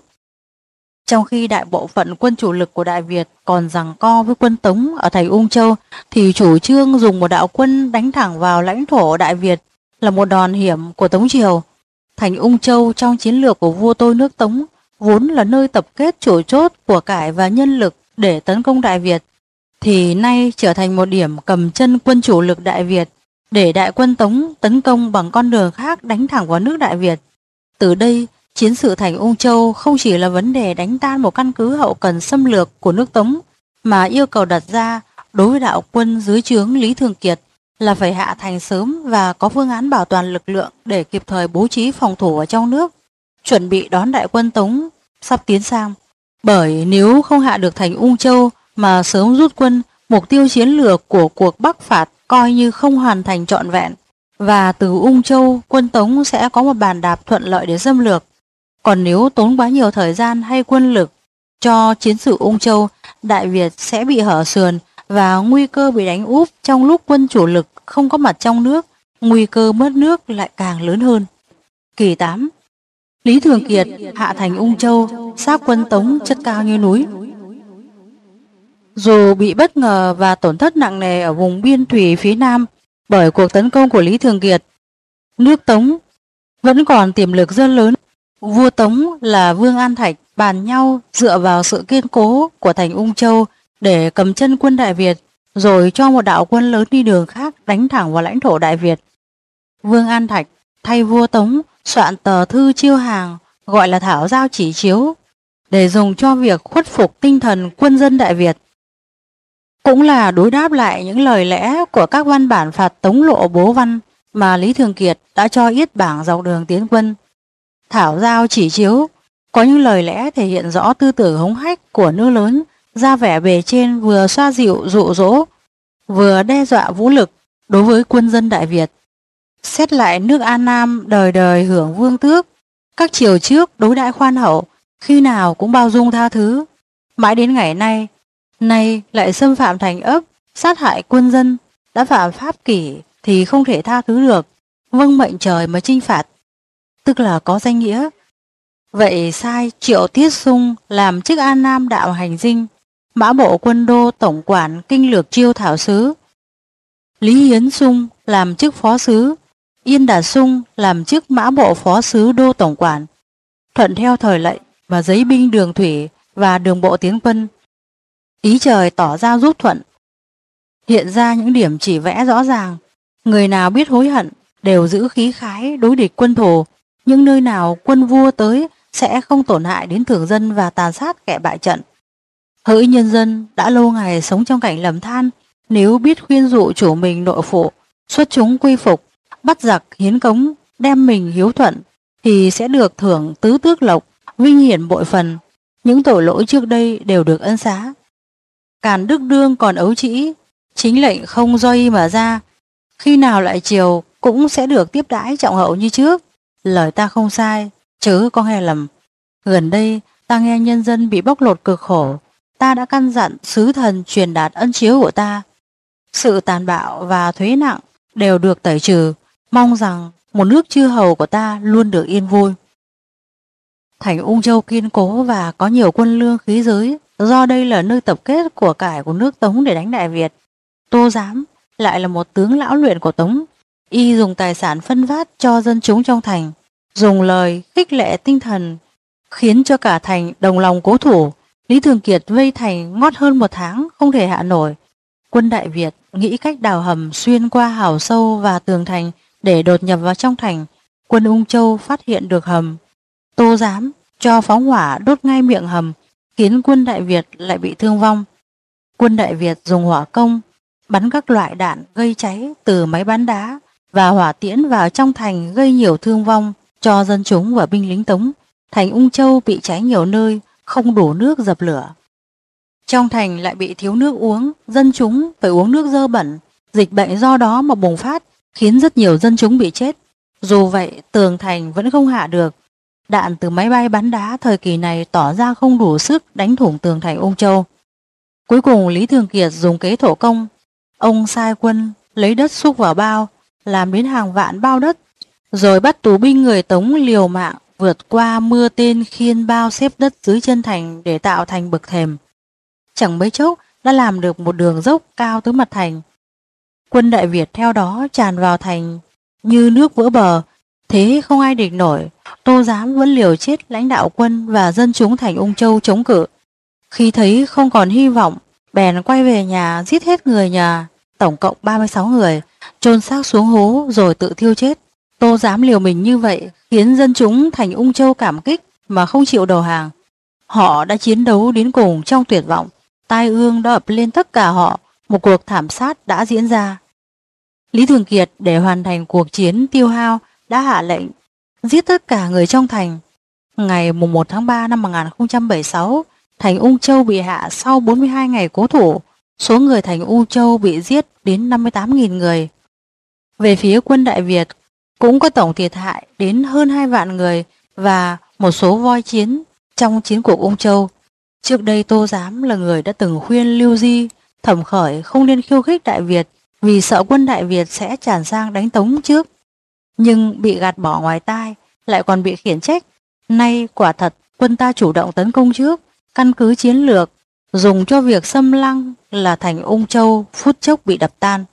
Trong khi đại bộ phận quân chủ lực của Đại Việt còn rằng co với quân Tống ở thành Ung Châu, thì chủ trương dùng một đạo quân đánh thẳng vào lãnh thổ Đại Việt là một đòn hiểm của Tống Triều. Thành Ung Châu trong chiến lược của vua tôi nước Tống vốn là nơi tập kết chủ chốt của cải và nhân lực để tấn công Đại Việt, thì nay trở thành một điểm cầm chân quân chủ lực Đại Việt để đại quân Tống tấn công bằng con đường khác đánh thẳng vào nước Đại Việt. Từ đây, chiến sự thành Ung Châu không chỉ là vấn đề đánh tan một căn cứ hậu cần xâm lược của nước Tống, mà yêu cầu đặt ra đối với đạo quân dưới trướng Lý Thường Kiệt là phải hạ thành sớm và có phương án bảo toàn lực lượng để kịp thời bố trí phòng thủ ở trong nước, chuẩn bị đón đại quân Tống sắp tiến sang. Bởi nếu không hạ được thành Ung Châu mà sớm rút quân, mục tiêu chiến lược của cuộc bắc phạt coi như không hoàn thành trọn vẹn. Và từ Ung Châu, quân Tống sẽ có một bàn đạp thuận lợi để xâm lược. Còn nếu tốn quá nhiều thời gian hay quân lực cho chiến sự Ung Châu, Đại Việt sẽ bị hở sườn và nguy cơ bị đánh úp trong lúc quân chủ lực không có mặt trong nước, nguy cơ mất nước lại càng lớn hơn. Kỳ 8 Lý Thường Kiệt hạ thành Ung Châu, sát quân Tống chất cao như núi. Dù bị bất ngờ và tổn thất nặng nề ở vùng biên thủy phía Nam bởi cuộc tấn công của Lý Thường Kiệt, nước Tống vẫn còn tiềm lực rất lớn. Vua Tống là Vương An Thạch bàn nhau dựa vào sự kiên cố của thành Ung Châu để cầm chân quân Đại Việt, rồi cho một đạo quân lớn đi đường khác đánh thẳng vào lãnh thổ Đại Việt. Vương An Thạch thay vua Tống soạn tờ thư chiêu hàng gọi là Thảo Giao Chỉ Chiếu để dùng cho việc khuất phục tinh thần quân dân Đại Việt. Cũng là đối đáp lại những lời lẽ của các văn bản phạt tống lộ bố văn mà Lý Thường Kiệt đã cho yết bảng dọc đường tiến quân. Thảo Giao Chỉ Chiếu có những lời lẽ thể hiện rõ tư tưởng hống hách của nữ lớn ra vẻ bề trên vừa xoa dịu dụ dỗ, vừa đe dọa vũ lực đối với quân dân Đại Việt. Xét lại nước An Nam đời đời hưởng vương tước, các triều trước đối đãi khoan hậu, khi nào cũng bao dung tha thứ. Mãi đến ngày nay, nay lại xâm phạm thành ấp, sát hại quân dân, đã phạm pháp kỷ thì không thể tha thứ được, vâng mệnh trời mà trinh phạt. Tức là có danh nghĩa. Vậy sai triệu tiết sung làm chức An Nam đạo hành dinh, mã bộ quân đô tổng quản kinh lược chiêu thảo sứ. Lý Hiến Sung làm chức phó sứ, Yên Đà Sung làm chức mã bộ phó sứ đô tổng quản. Thuận theo thời lệnh và giấy binh đường thủy và đường bộ tiến quân. Ý trời tỏ ra giúp thuận. Hiện ra những điểm chỉ vẽ rõ ràng. Người nào biết hối hận đều giữ khí khái đối địch quân thù. Những nơi nào quân vua tới sẽ không tổn hại đến thường dân và tàn sát kẻ bại trận. Hỡi nhân dân đã lâu ngày sống trong cảnh lầm than, nếu biết khuyên dụ chủ mình nội phụ, xuất chúng quy phục, bắt giặc hiến cống, đem mình hiếu thuận, thì sẽ được thưởng tứ tước lộc, vinh hiển bội phần. Những tội lỗi trước đây đều được ân xá. Càn Đức Đương còn ấu trĩ, chính lệnh không do y mà ra. Khi nào lại chiều cũng sẽ được tiếp đãi trọng hậu như trước. Lời ta không sai, chớ có nghe lầm. Gần đây, ta nghe nhân dân bị bóc lột cực khổ, ta đã căn dặn sứ thần truyền đạt ân chiếu của ta. Sự tàn bạo và thuế nặng đều được tẩy trừ, mong rằng một nước chư hầu của ta luôn được yên vui. Thành Ung Châu kiên cố và có nhiều quân lương khí giới, do đây là nơi tập kết của cải của nước Tống để đánh Đại Việt. Tô Giám lại là một tướng lão luyện của Tống, y dùng tài sản phân phát cho dân chúng trong thành, dùng lời khích lệ tinh thần, khiến cho cả thành đồng lòng cố thủ, Lý Thường Kiệt vây thành ngót hơn một tháng không thể hạ nổi. Quân Đại Việt nghĩ cách đào hầm xuyên qua hào sâu và tường thành để đột nhập vào trong thành. Quân Ung Châu phát hiện được hầm. Tô giám cho phóng hỏa đốt ngay miệng hầm, khiến quân Đại Việt lại bị thương vong. Quân Đại Việt dùng hỏa công, bắn các loại đạn gây cháy từ máy bắn đá và hỏa tiễn vào trong thành gây nhiều thương vong cho dân chúng và binh lính Tống. Thành Ung Châu bị cháy nhiều nơi, không đủ nước dập lửa. Trong thành lại bị thiếu nước uống, dân chúng phải uống nước dơ bẩn, dịch bệnh do đó mà bùng phát, khiến rất nhiều dân chúng bị chết. Dù vậy, tường thành vẫn không hạ được. Đạn từ máy bay bắn đá thời kỳ này tỏ ra không đủ sức đánh thủng tường thành Ung Châu. Cuối cùng Lý Thường Kiệt dùng kế thổ công. Ông sai quân lấy đất xúc vào bao, làm đến hàng vạn bao đất, rồi bắt tù binh người Tống liều mạng vượt qua mưa tên khiên bao xếp đất dưới chân thành để tạo thành bậc thềm. Chẳng mấy chốc đã làm được một đường dốc cao tới mặt thành. Quân Đại Việt theo đó tràn vào thành như nước vỡ bờ, thế không ai địch nổi, Tô Giám vẫn liều chết lãnh đạo quân và dân chúng thành Ung Châu chống cự. Khi thấy không còn hy vọng, bèn quay về nhà giết hết người nhà, tổng cộng 36 người, chôn xác xuống hố rồi tự thiêu chết. Tô Giám liều mình như vậy khiến dân chúng thành Ung Châu cảm kích mà không chịu đầu hàng. Họ đã chiến đấu đến cùng trong tuyệt vọng, tai ương đã ập lên tất cả họ, một cuộc thảm sát đã diễn ra. Lý Thường Kiệt để hoàn thành cuộc chiến tiêu hao đã hạ lệnh giết tất cả người trong thành. Ngày 1 tháng 3 năm 1076, thành Ung Châu bị hạ sau 42 ngày cố thủ, số người thành Ung Châu bị giết đến 58.000 người. Về phía quân Đại Việt, cũng có tổng thiệt hại đến hơn 2 vạn người và một số voi chiến trong chiến cuộc Ung Châu. Trước đây Tô Giám là người đã từng khuyên Lưu Di, thẩm khởi không nên khiêu khích Đại Việt vì sợ quân Đại Việt sẽ tràn sang đánh Tống trước. Nhưng bị gạt bỏ ngoài tai, lại còn bị khiển trách. Nay quả thật quân ta chủ động tấn công trước, căn cứ chiến lược, dùng cho việc xâm lăng là thành ung châu phút chốc bị đập tan.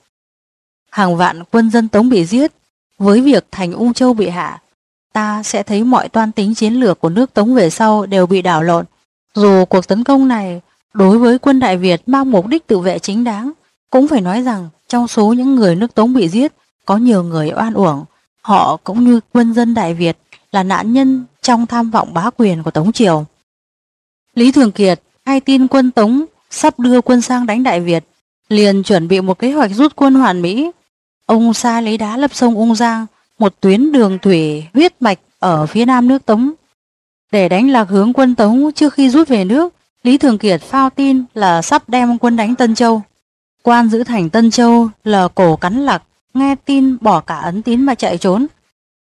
Hàng vạn quân dân Tống bị giết, với việc thành ung châu bị hạ, ta sẽ thấy mọi toan tính chiến lược của nước Tống về sau đều bị đảo lộn. Dù cuộc tấn công này đối với quân Đại Việt mang mục đích tự vệ chính đáng, cũng phải nói rằng trong số những người nước Tống bị giết, có nhiều người oan uổng. Họ cũng như quân dân Đại Việt là nạn nhân trong tham vọng bá quyền của Tống Triều. Lý Thường Kiệt hay tin quân Tống sắp đưa quân sang đánh Đại Việt, liền chuẩn bị một kế hoạch rút quân hoàn mỹ. Ông sai lấy đá lập sông Ung Giang, một tuyến đường thủy huyết mạch ở phía nam nước Tống. Để đánh lạc hướng quân Tống trước khi rút về nước, Lý Thường Kiệt phao tin là sắp đem quân đánh Tân Châu. Quan giữ thành Tân Châu là cổ cắn lạc, nghe tin bỏ cả ấn tín mà chạy trốn.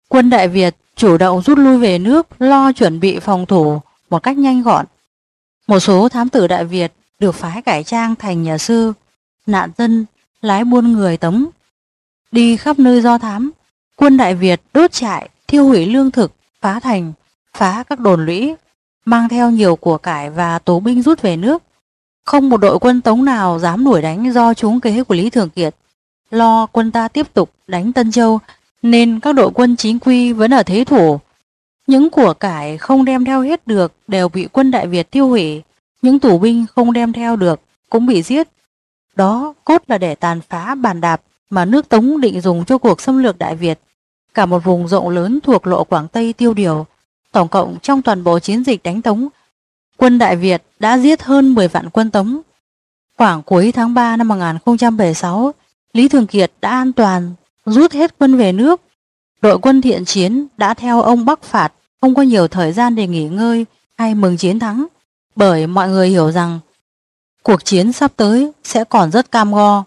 Quân Đại Việt chủ động rút lui về nước lo chuẩn bị phòng thủ một cách nhanh gọn. Một số thám tử Đại Việt được phái cải trang thành nhà sư, nạn dân, lái buôn người tống. Đi khắp nơi do thám, quân Đại Việt đốt trại, thiêu hủy lương thực, phá thành, phá các đồn lũy, mang theo nhiều của cải và tố binh rút về nước. Không một đội quân tống nào dám đuổi đánh do trúng kế của Lý Thường Kiệt. Lo quân ta tiếp tục đánh Tân Châu nên các đội quân chính quy vẫn ở thế thủ. Những của cải không đem theo hết được đều bị quân Đại Việt tiêu hủy, những tù binh không đem theo được cũng bị giết. Đó cốt là để tàn phá bàn đạp mà nước Tống định dùng cho cuộc xâm lược Đại Việt. Cả một vùng rộng lớn thuộc lộ Quảng Tây tiêu điều, tổng cộng trong toàn bộ chiến dịch đánh Tống, quân Đại Việt đã giết hơn 10 vạn quân Tống. Khoảng cuối tháng 3 năm 1076, Lý Thường Kiệt đã an toàn rút hết quân về nước. Đội quân thiện chiến đã theo ông Bắc phạt, không có nhiều thời gian để nghỉ ngơi hay mừng chiến thắng, bởi mọi người hiểu rằng cuộc chiến sắp tới sẽ còn rất cam go.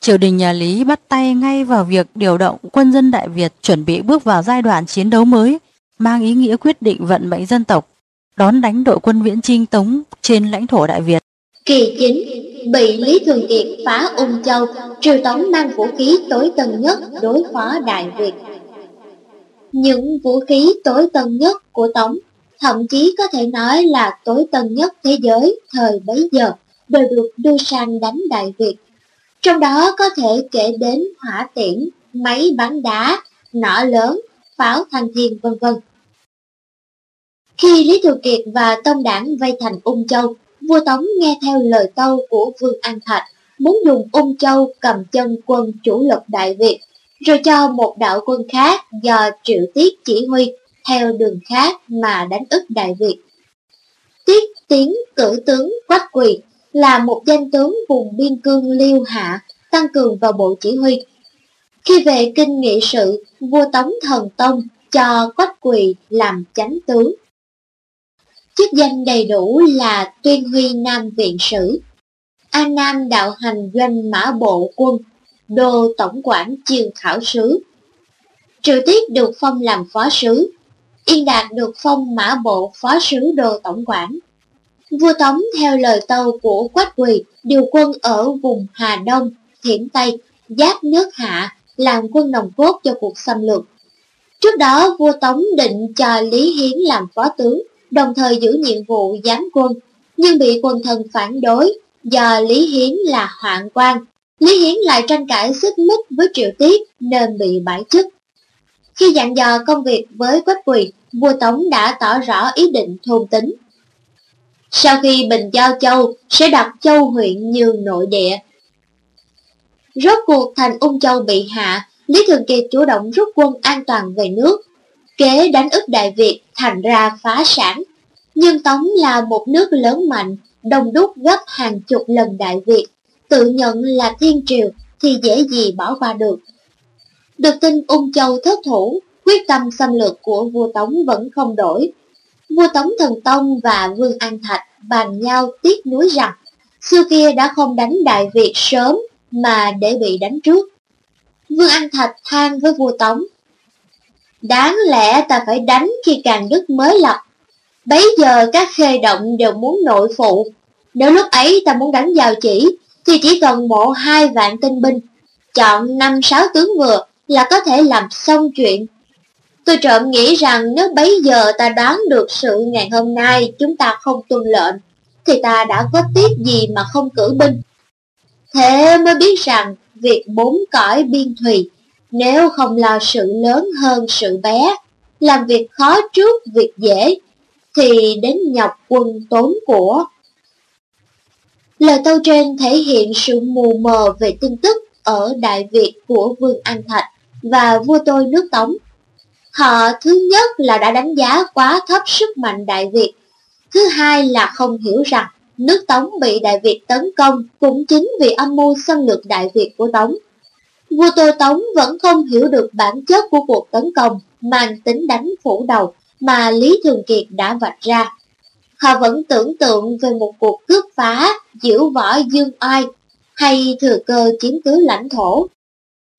Triều đình nhà Lý bắt tay ngay vào việc điều động quân dân Đại Việt chuẩn bị bước vào giai đoạn chiến đấu mới, mang ý nghĩa quyết định vận mệnh dân tộc, đón đánh đội quân viễn trinh Tống trên lãnh thổ Đại Việt.
Kỳ chính bị Lý Thường Kiệt phá Ung Châu, triều tống mang vũ khí tối tân nhất đối phó Đại Việt. Những vũ khí tối tân nhất của Tống, thậm chí có thể nói là tối tân nhất thế giới thời bấy giờ, đều được đưa sang đánh Đại Việt. Trong đó có thể kể đến hỏa tiễn, máy bắn đá, nỏ lớn, pháo thanh thiên vân vân. Khi Lý Thường Kiệt và Tông Đảng vây thành Ung Châu, vua Tống nghe theo lời tâu của Vương An Thạch, muốn dùng ung châu cầm chân quân chủ lực Đại Việt, rồi cho một đạo quân khác do Triệu Tiết chỉ huy theo đường khác mà đánh ức Đại Việt. Tiết Tiến cử tướng Quách Quỳ là một danh tướng vùng biên cương Liêu Hạ, tăng cường vào bộ chỉ huy. Khi về kinh nghị sự, vua Tống Thần Tông cho Quách Quỳ làm chánh tướng. Chức danh đầy đủ là Tuyên Huy Nam Viện Sử, An Nam đạo hành doanh mã bộ quân, đô tổng quản chiêu khảo sứ. Triệu Tiết được phong làm phó sứ, Yên Đạt được phong mã bộ phó sứ đô tổng quản. Vua Tống theo lời tâu của Quách Quỳ điều quân ở vùng Hà Đông, Thiểm Tây, giáp nước Hạ làm quân nòng cốt cho cuộc xâm lược. Trước đó vua Tống định cho Lý Hiến làm phó tướng, đồng thời giữ nhiệm vụ giám quân, nhưng bị quân thần phản đối do Lý Hiến là hoạn quan. Lý Hiến lại tranh cãi xích mích với Triệu Tiết nên bị bãi chức. Khi dặn dò công việc với Quách Quỳ, vua Tống đã tỏ rõ ý định thôn tính. Sau khi Bình Giao Châu sẽ đặt châu huyện như nội địa. Rốt cuộc thành Ung Châu bị hạ, Lý Thường Kiệt chủ động rút quân an toàn về nước. Kế đánh ức Đại Việt thành ra phá sản. Nhưng Tống là một nước lớn mạnh, đông đúc gấp hàng chục lần Đại Việt. Tự nhận là thiên triều thì dễ gì bỏ qua được. Được tin Ung Châu thất thủ, quyết tâm xâm lược của vua Tống vẫn không đổi. Vua Tống Thần Tông và Vương An Thạch bàn nhau tiếc nuối rằng xưa kia đã không đánh Đại Việt sớm mà để bị đánh trước. Vương An Thạch than với vua Tống. Đáng lẽ ta phải đánh khi càng đức mới lập. Bấy giờ các khê động đều muốn nội phụ. Nếu lúc ấy ta muốn đánh vào chỉ, thì chỉ cần mộ hai vạn tinh binh. Chọn năm sáu tướng vừa là có thể làm xong chuyện. Tôi trộm nghĩ rằng nếu bấy giờ ta đoán được sự ngày hôm nay chúng ta không tuân lệnh, thì ta đã có tiếc gì mà không cử binh. Thế mới biết rằng việc bốn cõi biên thùy, nếu không lo sự lớn hơn sự bé, làm việc khó trước việc dễ, thì đến nhọc quân tốn của. Lời tâu trên thể hiện sự mù mờ về tin tức ở Đại Việt của Vương An Thạch và vua tôi nước Tống. Họ thứ nhất là đã đánh giá quá thấp sức mạnh Đại Việt, thứ hai là không hiểu rằng nước Tống bị Đại Việt tấn công cũng chính vì âm mưu xâm lược Đại Việt của Tống. Vua Tô Tống vẫn không hiểu được bản chất của cuộc tấn công mang tính đánh phủ đầu mà Lý Thường Kiệt đã vạch ra. Họ vẫn tưởng tượng về một cuộc cướp phá, diễu võ dương oai hay thừa cơ chiếm cứ lãnh thổ.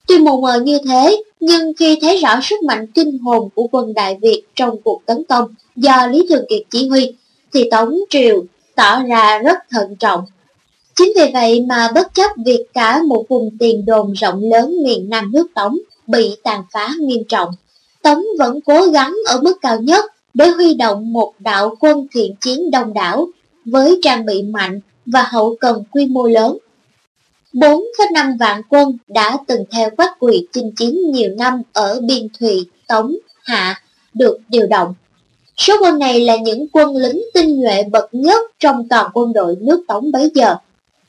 Tuy mù mờ như thế, nhưng khi thấy rõ sức mạnh kinh hồn của quân Đại Việt trong cuộc tấn công do Lý Thường Kiệt chỉ huy, thì Tống Triều tỏ ra rất thận trọng. Chính vì vậy mà bất chấp việc cả một vùng tiền đồn rộng lớn miền Nam nước Tống bị tàn phá nghiêm trọng, Tống vẫn cố gắng ở mức cao nhất để huy động một đạo quân thiện chiến đông đảo với trang bị mạnh và hậu cần quy mô lớn. 4,5 vạn quân đã từng theo quách quỳ chinh chiến nhiều năm ở biên thùy, Tống, Hạ được điều động Số quân này là những quân lính tinh nhuệ bậc nhất trong toàn quân đội nước Tống bấy giờ,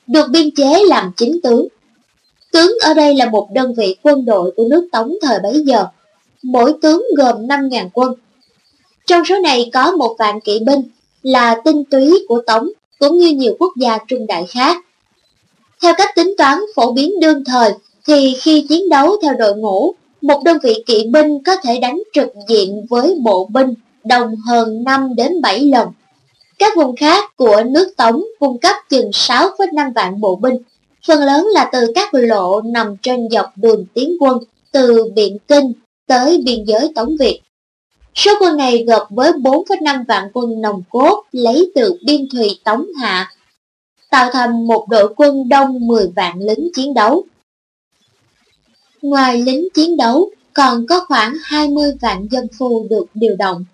được biên chế làm chính tướng. Tướng ở đây là một đơn vị quân đội của nước Tống thời bấy giờ, mỗi tướng gồm 5.000 quân. Trong số này có một vạn kỵ binh là tinh túy của Tống cũng như nhiều quốc gia trung đại khác. Theo cách tính toán phổ biến đương thời thì khi chiến đấu theo đội ngũ, một đơn vị kỵ binh có thể đánh trực diện với bộ binh đồng hơn 5 đến 7 lần. Các vùng khác của nước Tống cung cấp chừng 6,5 vạn bộ binh, phần lớn là từ các lộ nằm trên dọc đường tiến quân từ Biện Kinh tới biên giới Tống Việt. Số quân này gộp với 4,5 vạn quân nòng cốt lấy từ biên thùy Tống Hạ, tạo thành một đội quân đông 10 vạn lính chiến đấu. Ngoài lính chiến đấu, còn có khoảng 20 vạn dân phu được điều động.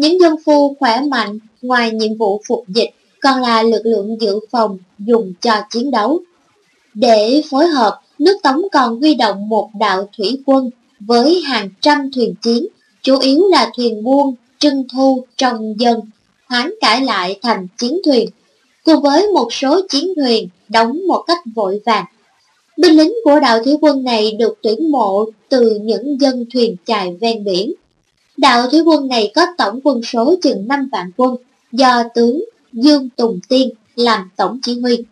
Những dân phu khỏe mạnh ngoài nhiệm vụ phục dịch còn là lực lượng dự phòng dùng cho chiến đấu. Để phối hợp, nước Tống còn huy động một đạo thủy quân với hàng trăm thuyền chiến, chủ yếu là thuyền buôn, trưng thu, trong dân, hoán cải lại thành chiến thuyền, cùng với một số chiến thuyền đóng một cách vội vàng. Binh lính của đạo thủy quân này được tuyển mộ từ những dân thuyền chài ven biển. Đạo thủy quân này có tổng quân số chừng 5 vạn quân, do tướng Dương Tùng Tiên làm tổng chỉ huy.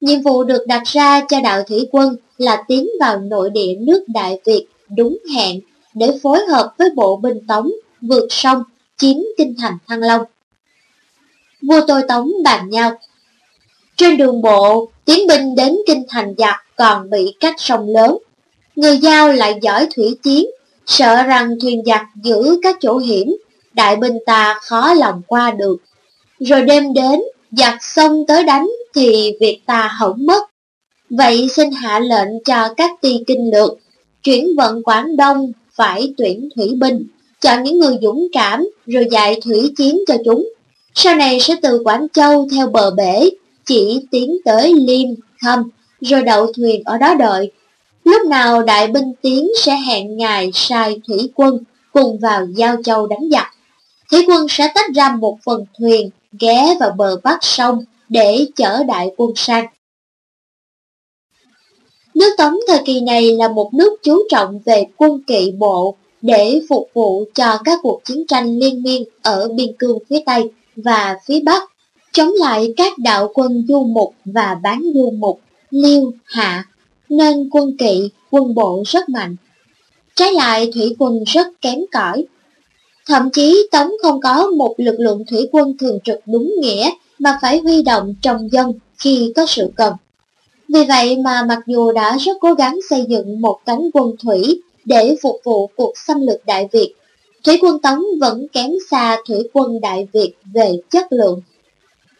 Nhiệm vụ được đặt ra cho đạo thủy quân là tiến vào nội địa nước Đại Việt đúng hẹn để phối hợp với bộ binh Tống vượt sông chiếm kinh thành Thăng Long. Vua tôi Tống bàn nhau. Trên đường bộ, tiến binh đến kinh thành giặc còn bị cách sông lớn. Người giao lại giỏi thủy chiến sợ rằng thuyền giặc giữ các chỗ hiểm, đại binh ta khó lòng qua được. Rồi đêm đến, giặc xông tới đánh thì việc ta hỏng mất. Vậy xin hạ lệnh cho các ty kinh lược, chuyển vận Quảng Đông phải tuyển thủy binh, chọn những người dũng cảm rồi dạy thủy chiến cho chúng. Sau này sẽ từ Quảng Châu theo bờ bể, chỉ tiến tới Liêm, Khâm, rồi đậu thuyền ở đó đợi. Lúc nào đại binh tiến sẽ hẹn ngài sai thủy quân cùng vào Giao Châu đánh giặc. Thủy quân sẽ tách ra một phần thuyền ghé vào bờ bắc sông để chở đại quân sang. Nước Tống thời kỳ này là một nước chú trọng về quân kỵ bộ để phục vụ cho các cuộc chiến tranh liên miên ở biên cương phía Tây và phía Bắc, chống lại các đạo quân du mục và bán du mục, liêu, hạ, nên quân kỵ, quân bộ rất mạnh. Trái lại thủy quân rất kém cỏi. Thậm chí Tống không có một lực lượng thủy quân thường trực đúng nghĩa mà phải huy động trong dân khi có sự cần. Vì vậy mà mặc dù đã rất cố gắng xây dựng một cánh quân thủy để phục vụ cuộc xâm lược Đại Việt, Thủy quân Tống vẫn kém xa thủy quân Đại Việt về chất lượng.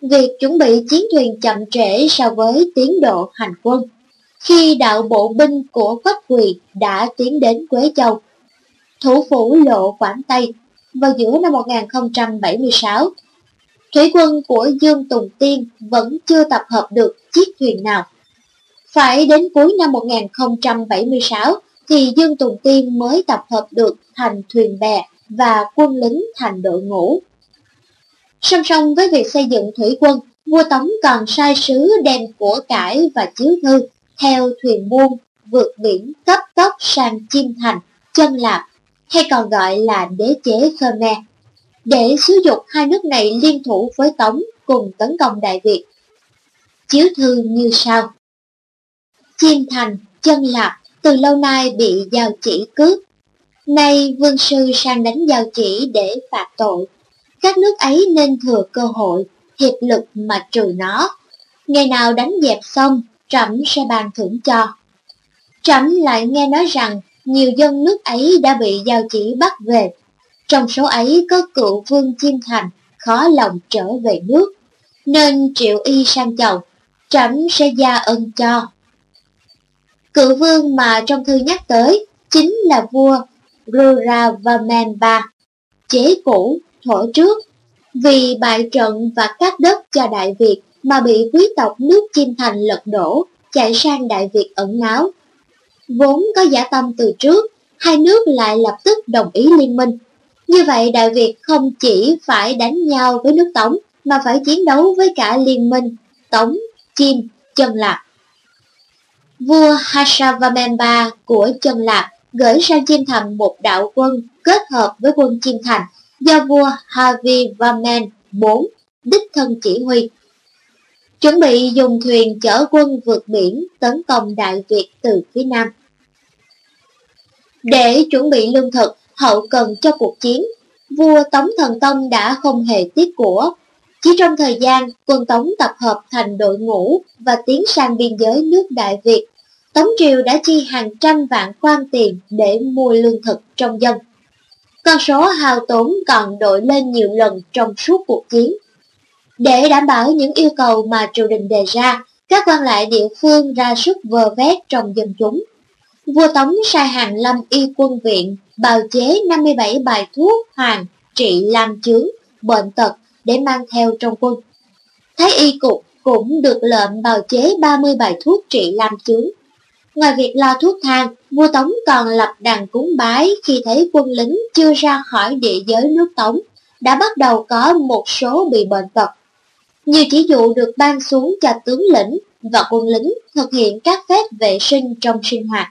Việc chuẩn bị chiến thuyền chậm trễ so với tiến độ hành quân. Khi đạo bộ binh của Quách Quỳ đã tiến đến Quế Châu, thủ phủ lộ Quảng Tây vào giữa năm 1076, thủy quân của Dương Tùng Tiên vẫn chưa tập hợp được chiếc thuyền nào. Phải đến cuối năm 1076 thì Dương Tùng Tiên mới tập hợp được thành thuyền bè và quân lính thành đội ngũ. Song song với việc xây dựng thủy quân, vua Tống còn sai sứ đem của cải và chiếu thư theo thuyền buôn vượt biển cấp tốc sang Chiêm Thành, Chân Lạp, hay còn gọi là đế chế Khmer, để xúi dục hai nước này liên thủ với Tống cùng tấn công Đại Việt. Chiếu thư như sau. Chiêm Thành, Chân Lạp từ lâu nay bị giao chỉ cướp. Nay vương sư sang đánh giao chỉ để phạt tội. Các nước ấy nên thừa cơ hội, hiệp lực mà trừ nó. Ngày nào đánh dẹp xong, trẫm sẽ ban thưởng cho. Trẫm lại nghe nói rằng nhiều dân nước ấy đã bị giao chỉ bắt về. Trong số ấy có cựu vương Chiêm Thành khó lòng trở về nước, nên triệu y sang chầu, trẫm sẽ gia ân cho. Cự vương mà trong thư nhắc tới chính là vua Ruravaman chế cũ, thổ trước, vì bại trận và cắt đất cho Đại Việt mà bị quý tộc nước Chim Thành lật đổ, chạy sang Đại Việt ẩn náu. Vốn có giả tâm từ trước, hai nước lại lập tức đồng ý liên minh. Như vậy Đại Việt không chỉ phải đánh nhau với nước Tống, mà phải chiến đấu với cả liên minh Tống, Chim, Chân Lạc. Vua Hashavamemba của Chân Lạp gửi sang Chim Thành một đạo quân kết hợp với quân Chim Thành do vua Havivaman IV đích thân chỉ huy. Chuẩn bị dùng thuyền chở quân vượt biển tấn công Đại Việt từ phía Nam. Để chuẩn bị lương thực, hậu cần cho cuộc chiến, vua Tống Thần Tông đã không hề tiếc của. Chỉ trong thời gian, quân Tống tập hợp thành đội ngũ và tiến sang biên giới nước Đại Việt Tống triều đã chi hàng trăm vạn quan tiền để mua lương thực trong dân. Con số hao tốn còn đội lên nhiều lần trong suốt cuộc chiến. Để đảm bảo những yêu cầu mà triều đình đề ra, các quan lại địa phương ra sức vờ vét trong dân chúng. Vua Tống sai hàng lâm y quân viện bào chế 57 bài thuốc hoàng trị làm chướng, bệnh tật để mang theo trong quân. Thái y cục cũng được lệnh bào chế 30 bài thuốc trị làm chướng Ngoài việc lo thuốc thang, vua Tống còn lập đàn cúng bái khi thấy quân lính chưa ra khỏi địa giới nước Tống, đã bắt đầu có một số bị bệnh tật. Nhiều chỉ dụ được ban xuống cho tướng lĩnh và quân lính thực hiện các phép vệ sinh trong sinh hoạt.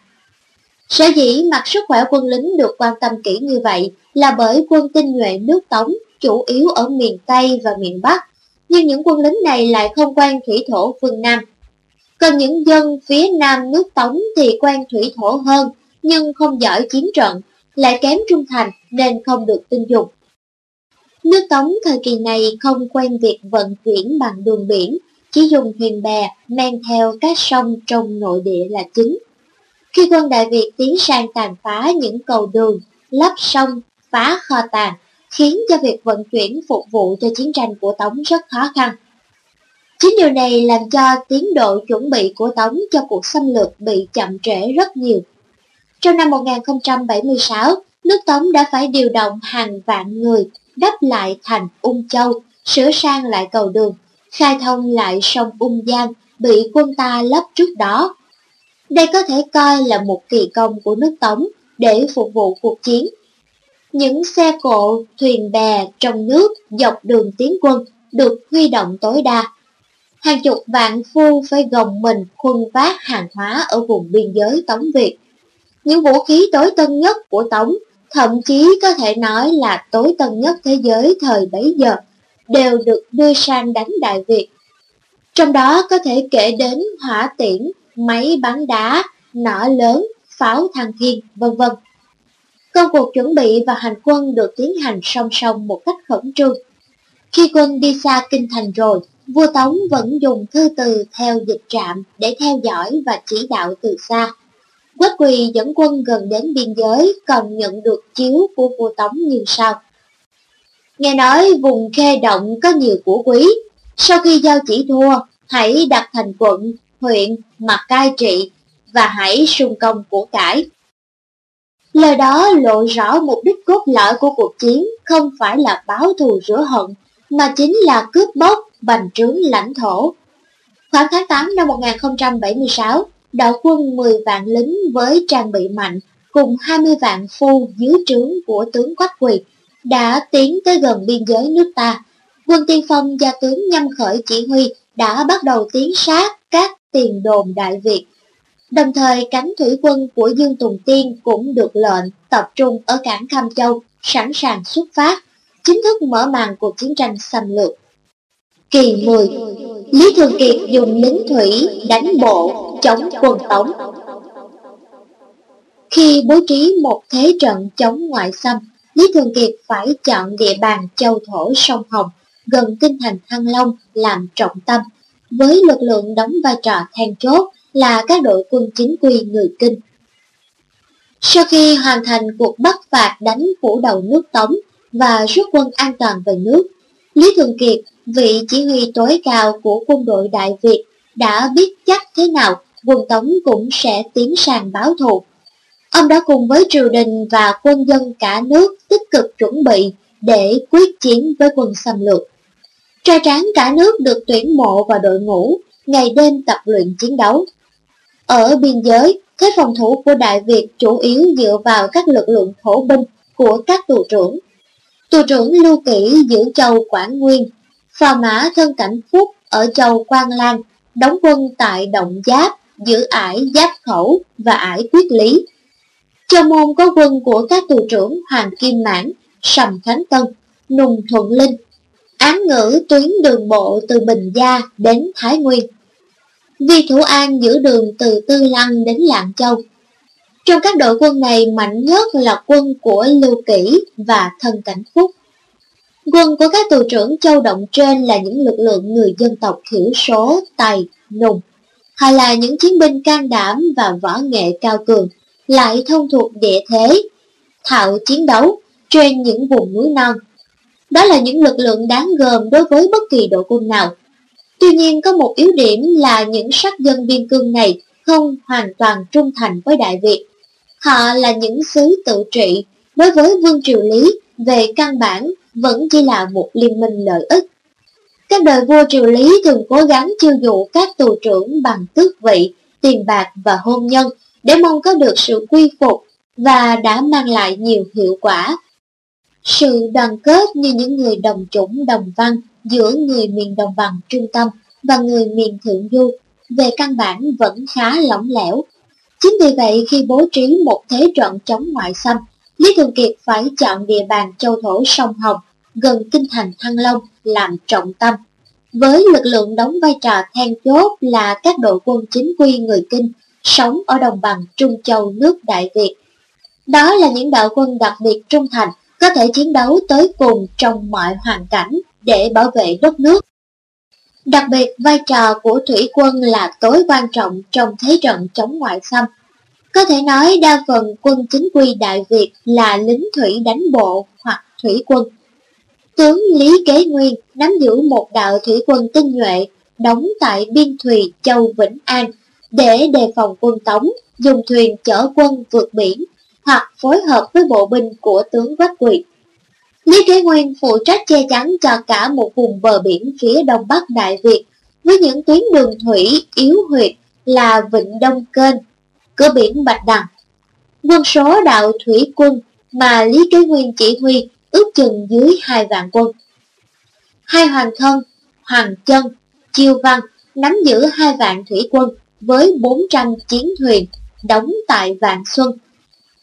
Sở dĩ mặt sức khỏe quân lính được quan tâm kỹ như vậy là bởi quân tinh nhuệ nước Tống chủ yếu ở miền Tây và miền Bắc, nhưng những quân lính này lại không quen thủy thổ phương Nam còn những dân phía nam nước Tống thì quen thủy thổ hơn, nhưng không giỏi chiến trận, lại kém trung thành nên không được tin dùng. Nước Tống thời kỳ này không quen việc vận chuyển bằng đường biển, chỉ dùng thuyền bè men theo các sông trong nội địa là chính. Khi quân Đại Việt tiến sang tàn phá những cầu đường, lấp sông, phá kho tàng, khiến cho việc vận chuyển phục vụ cho chiến tranh của Tống rất khó khăn. Chính điều này làm cho tiến độ chuẩn bị của Tống cho cuộc xâm lược bị chậm trễ rất nhiều. Trong năm 1076, nước Tống đã phải điều động hàng vạn người đắp lại thành Ung Châu, sửa sang lại cầu đường, khai thông lại sông Ung Giang bị quân ta lấp trước đó. Đây có thể coi là một kỳ công của nước Tống để phục vụ cuộc chiến. Những xe cộ, thuyền bè trong nước dọc đường tiến quân được huy động tối đa. Hàng chục vạn phu phải gồng mình khuân vác hàng hóa ở vùng biên giới Tống Việt. Những vũ khí tối tân nhất của Tống, thậm chí có thể nói là tối tân nhất thế giới thời bấy giờ, đều được đưa sang đánh Đại Việt. Trong đó có thể kể đến hỏa tiễn, máy bắn đá, nỏ lớn, pháo thăng thiên, vân vân. Công cuộc chuẩn bị và hành quân được tiến hành song song một cách khẩn trương. Khi quân đi xa kinh thành rồi, vua Tống vẫn dùng thư từ theo dịch trạm để theo dõi và chỉ đạo từ xa. Quách quỳ dẫn quân gần đến biên giới còn nhận được chiếu của vua Tống như sau. Nghe nói vùng khê động có nhiều của quý, sau khi giao chỉ thua, hãy đặt thành quận, huyện mà cai trị và hãy sung công của cải. Lời đó lộ rõ mục đích cốt lõi của cuộc chiến không phải là báo thù rửa hận, mà chính là cướp bóc, bành trướng lãnh thổ. Khoảng tháng 8 năm 1076, đạo quân 10 vạn lính với trang bị mạnh cùng 20 vạn phu dưới trướng của tướng Quách Quỳ đã tiến tới gần biên giới nước ta. Quân tiên phong do tướng Nhâm Khởi chỉ huy đã bắt đầu tiến sát các tiền đồn Đại Việt. Đồng thời cánh thủy quân của Dương Tùng Tiên cũng được lệnh tập trung ở cảng Cam Châu, sẵn sàng xuất phát, chính thức mở màn cuộc chiến tranh xâm lược. Kỳ 10 Lý Thường Kiệt dùng lính thủy đánh bộ chống quân Tống. Khi bố trí một thế trận chống ngoại xâm, Lý Thường Kiệt phải chọn địa bàn châu thổ sông Hồng gần kinh thành Thăng Long làm trọng tâm, với lực lượng đóng vai trò then chốt là các đội quân chính quy người Kinh. Sau khi hoàn thành cuộc bắt phạt đánh phủ đầu nước Tống và rút quân an toàn về nước, Lý Thường Kiệt, vị chỉ huy tối cao của quân đội Đại Việt, đã biết chắc thế nào quân Tống cũng sẽ tiến sang báo thù. Ông đã cùng với triều đình và quân dân cả nước tích cực chuẩn bị để quyết chiến với quân xâm lược. Trai tráng cả nước được tuyển mộ vào đội ngũ, ngày đêm tập luyện chiến đấu. Ở biên giới, thế phòng thủ của Đại Việt chủ yếu dựa vào các lực lượng thổ binh của các tù trưởng. Tù trưởng Lưu Kỷ giữ châu Quảng Nguyên, phò mã thân cảnh Phúc ở châu Quang Lan, đóng quân tại Động Giáp, giữ ải Giáp Khẩu và ải Quyết Lý. Châu môn có quân của các tù trưởng Hoàng Kim Mãn, Sầm Khánh Tân, Nùng Thuận Linh, án ngữ tuyến đường bộ từ Bình Gia đến Thái Nguyên. Vi Thủ An giữ đường từ Tư Lăng đến Lạng Châu. Trong các đội quân này mạnh nhất là quân của Lưu Kỷ và Thân Cảnh Phúc. Quân của các tù trưởng châu động trên là những lực lượng người dân tộc thiểu số, tài, nùng, hay là những chiến binh can đảm và võ nghệ cao cường, lại thông thuộc địa thế, thạo chiến đấu trên những vùng núi non. Đó là những lực lượng đáng gờm đối với bất kỳ đội quân nào. Tuy nhiên có một yếu điểm là những sắc dân biên cương này không hoàn toàn trung thành với Đại Việt. Họ là những sứ tự trị, đối với Vương Triều Lý về căn bản vẫn chỉ là một liên minh lợi ích. Các đời vua Triều Lý thường cố gắng chiêu dụ các tù trưởng bằng tước vị, tiền bạc và hôn nhân để mong có được sự quy phục và đã mang lại nhiều hiệu quả. Sự đoàn kết như những người đồng chủng đồng văn giữa người miền đồng bằng trung tâm và người miền thượng du về căn bản vẫn khá lỏng lẻo. Chính vì vậy khi bố trí một thế trận chống ngoại xâm, Lý Thường Kiệt phải chọn địa bàn châu thổ sông Hồng gần kinh thành Thăng Long làm trọng tâm. Với lực lượng đóng vai trò then chốt là các đội quân chính quy người Kinh sống ở đồng bằng Trung Châu nước Đại Việt. Đó là những đạo quân đặc biệt trung thành, có thể chiến đấu tới cùng trong mọi hoàn cảnh để bảo vệ đất nước. Đặc biệt, vai trò của thủy quân là tối quan trọng trong thế trận chống ngoại xâm. Có thể nói đa phần quân chính quy Đại Việt là lính thủy đánh bộ hoặc thủy quân. Tướng Lý Kế Nguyên nắm giữ một đạo thủy quân tinh nhuệ, đóng tại biên thùy Châu Vĩnh An, để đề phòng quân Tống dùng thuyền chở quân vượt biển hoặc phối hợp với bộ binh của tướng Quách Quỳ. Lý Kế Nguyên phụ trách che chắn cho cả một vùng bờ biển phía đông bắc Đại Việt với những tuyến đường thủy yếu huyệt là Vịnh Đông Kênh, cửa biển Bạch Đằng. Quân số đạo thủy quân mà Lý Kế Nguyên chỉ huy ước chừng dưới hai vạn quân. Hai hoàng thân, hoàng chân, chiêu văn nắm giữ hai vạn thủy quân với 400 chiến thuyền đóng tại Vạn Xuân.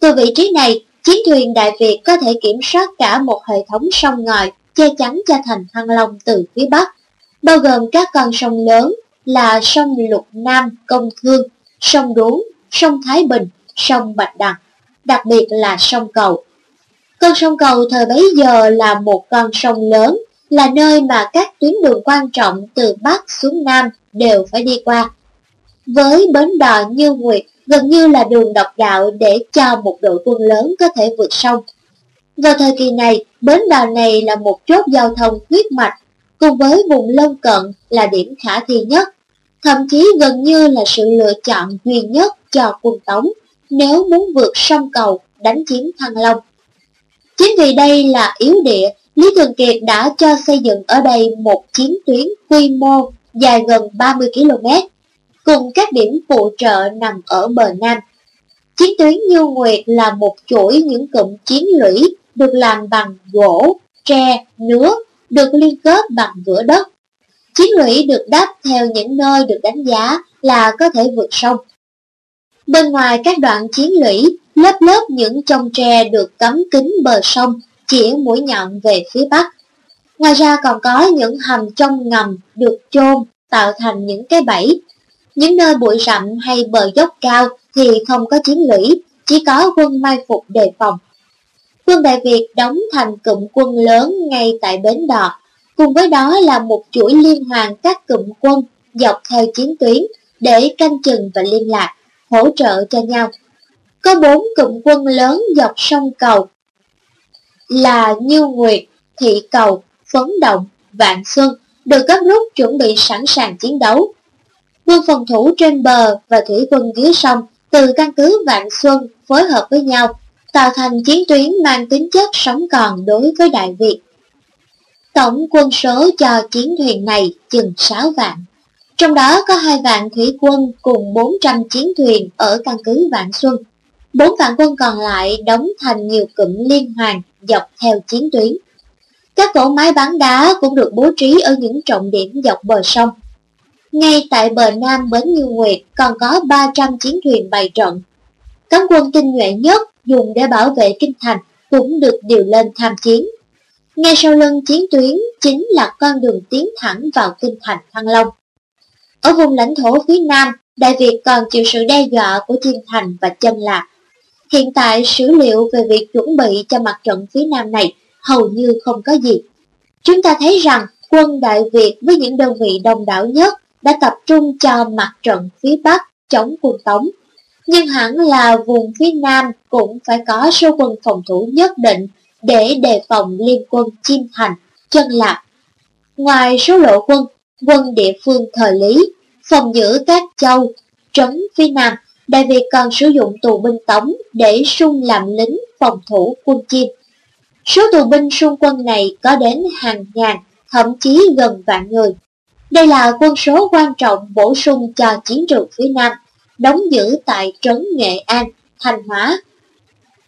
Từ vị trí này, chiến thuyền Đại Việt có thể kiểm soát cả một hệ thống sông ngòi che chắn cho thành Thăng Long từ phía Bắc, bao gồm các con sông lớn là sông Lục Nam Công Thương, sông Đuống, sông Thái Bình, sông Bạch Đằng, đặc biệt là sông Cầu. Con sông Cầu thời bấy giờ là một con sông lớn, là nơi mà các tuyến đường quan trọng từ Bắc xuống Nam đều phải đi qua. Với bến đò như Nguyệt gần như là đường độc đạo để cho một đội quân lớn có thể vượt sông. Vào thời kỳ này, bến đò này là một chốt giao thông huyết mạch, cùng với vùng lân cận là điểm khả thi nhất, thậm chí gần như là sự lựa chọn duy nhất cho quân Tống nếu muốn vượt sông cầu đánh chiếm Thăng Long. Chính vì đây là yếu địa, Lý Thường Kiệt đã cho xây dựng ở đây một chiến tuyến quy mô dài gần 30 km, cùng các điểm phụ trợ nằm ở bờ Nam. Chiến tuyến Như Nguyệt là một chuỗi những cụm chiến lũy được làm bằng gỗ, tre, nứa, được liên kết bằng vữa đất. Chiến lũy được đắp theo những nơi được đánh giá là có thể vượt sông. Bên ngoài các đoạn chiến lũy, lớp lớp những trong tre được cắm kính bờ sông, chỉ mũi nhọn về phía bắc. Ngoài ra còn có những hầm trong ngầm được chôn tạo thành những cái bẫy. Những nơi bụi rậm hay bờ dốc cao thì không có chiến lũy, chỉ có quân mai phục đề phòng. Quân Đại Việt đóng thành cụm quân lớn ngay tại bến đò, cùng với đó là một chuỗi liên hoàn các cụm quân dọc theo chiến tuyến để canh chừng và liên lạc, hỗ trợ cho nhau. Có bốn cụm quân lớn dọc sông cầu là Như Nguyệt, Thị Cầu, Phấn Động, Vạn Xuân được gấp rút chuẩn bị sẵn sàng chiến đấu. Quân phòng thủ trên bờ và thủy quân dưới sông từ căn cứ Vạn Xuân phối hợp với nhau, tạo thành chiến tuyến mang tính chất sống còn đối với Đại Việt. Tổng quân số cho chiến thuyền này chừng 6 vạn. Trong đó có hai vạn thủy quân cùng 400 chiến thuyền ở căn cứ Vạn Xuân. Bốn vạn quân còn lại đóng thành nhiều cụm liên hoàn, dọc theo chiến tuyến. Các cỗ máy bắn đá cũng được bố trí ở những trọng điểm dọc bờ sông. Ngay tại bờ nam bến Như Nguyệt còn có 300 chiến thuyền bày trận. Cấm quân tinh nhuệ nhất dùng để bảo vệ kinh thành cũng được điều lên tham chiến. Ngay sau lưng chiến tuyến chính là con đường tiến thẳng vào kinh thành Thăng Long. Ở vùng lãnh thổ phía nam, Đại Việt còn chịu sự đe dọa của thiên Thành và Chân Lạc. Hiện tại sử liệu về việc chuẩn bị cho mặt trận phía nam này hầu như không có gì. Chúng ta thấy rằng quân Đại Việt với những đơn vị đông đảo nhất đã tập trung cho mặt trận phía Bắc chống quân Tống. Nhưng hẳn là vùng phía Nam cũng phải có số quân phòng thủ nhất định để đề phòng liên quân Chim Thành, Chân lạc Ngoài số lộ quân, quân địa phương thời Lý, phòng giữ các châu, trấn phía Nam, Đại Việt còn sử dụng tù binh Tống để sung làm lính phòng thủ quân Chiêm. Số tù binh xung quân này có đến hàng ngàn, thậm chí gần vạn người. Đây là quân số quan trọng bổ sung cho chiến trường phía Nam, đóng giữ tại trấn Nghệ An, Thanh Hóa.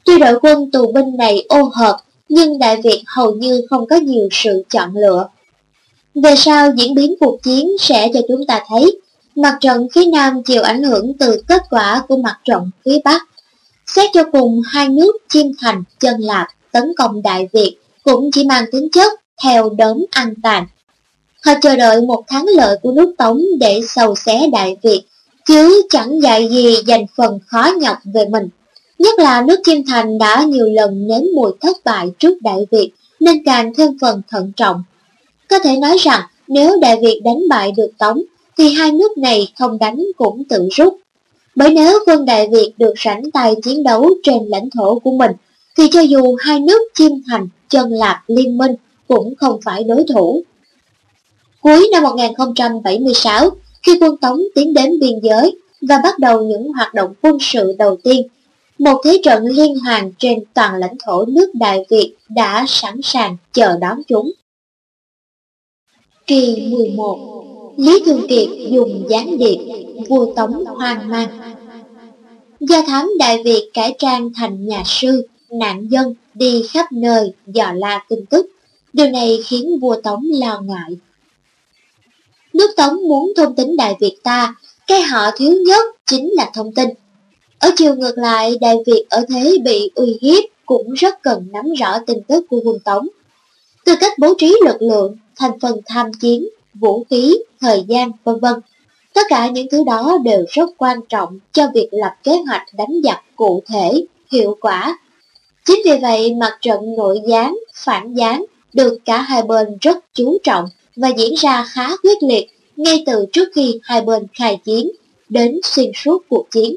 Tuy đội quân tù binh này ô hợp, nhưng Đại Việt hầu như không có nhiều sự chọn lựa. Về sau diễn biến cuộc chiến sẽ cho chúng ta thấy, mặt trận phía Nam chịu ảnh hưởng từ kết quả của mặt trận phía Bắc. Xét cho cùng hai nước Chiêm Thành, Chân Lạp tấn công Đại Việt cũng chỉ mang tính chất theo đốm ăn tàn. Họ chờ đợi một thắng lợi của nước Tống để sầu xé Đại Việt, chứ chẳng dạy gì dành phần khó nhọc về mình. Nhất là nước Chiêm Thành đã nhiều lần nếm mùi thất bại trước Đại Việt, nên càng thêm phần thận trọng. Có thể nói rằng nếu Đại Việt đánh bại được Tống, thì hai nước này không đánh cũng tự rút. Bởi nếu quân Đại Việt được rảnh tay chiến đấu trên lãnh thổ của mình, thì cho dù hai nước Chiêm Thành, Chân Lạc, liên minh cũng không phải đối thủ. Cuối năm 1076, khi quân Tống tiến đến biên giới, và bắt đầu những hoạt động quân sự đầu tiên. Một thế trận liên hoàn trên toàn lãnh thổ nước Đại Việt đã sẵn sàng chờ đón chúng. Kỳ 11 Lý Thường Kiệt dùng gián điệp, vua Tống hoang mang. Do thám Đại Việt cải trang thành nhà sư, nạn dân đi khắp nơi dò la tin tức. Điều này khiến vua Tống lo ngại. Nước Tống muốn thông tính Đại Việt ta, cái họ thiếu nhất chính là thông tin. Ở chiều ngược lại, Đại Việt ở thế bị uy hiếp cũng rất cần nắm rõ tin tức của quân Tống. Từ cách bố trí lực lượng, thành phần tham chiến, vũ khí, thời gian, vân vân. Tất cả những thứ đó đều rất quan trọng cho việc lập kế hoạch đánh giặc cụ thể, hiệu quả. Chính vì vậy, mặt trận nội gián, phản gián được cả hai bên rất chú trọng và diễn ra khá quyết liệt ngay từ trước khi hai bên khai chiến đến xuyên suốt cuộc chiến.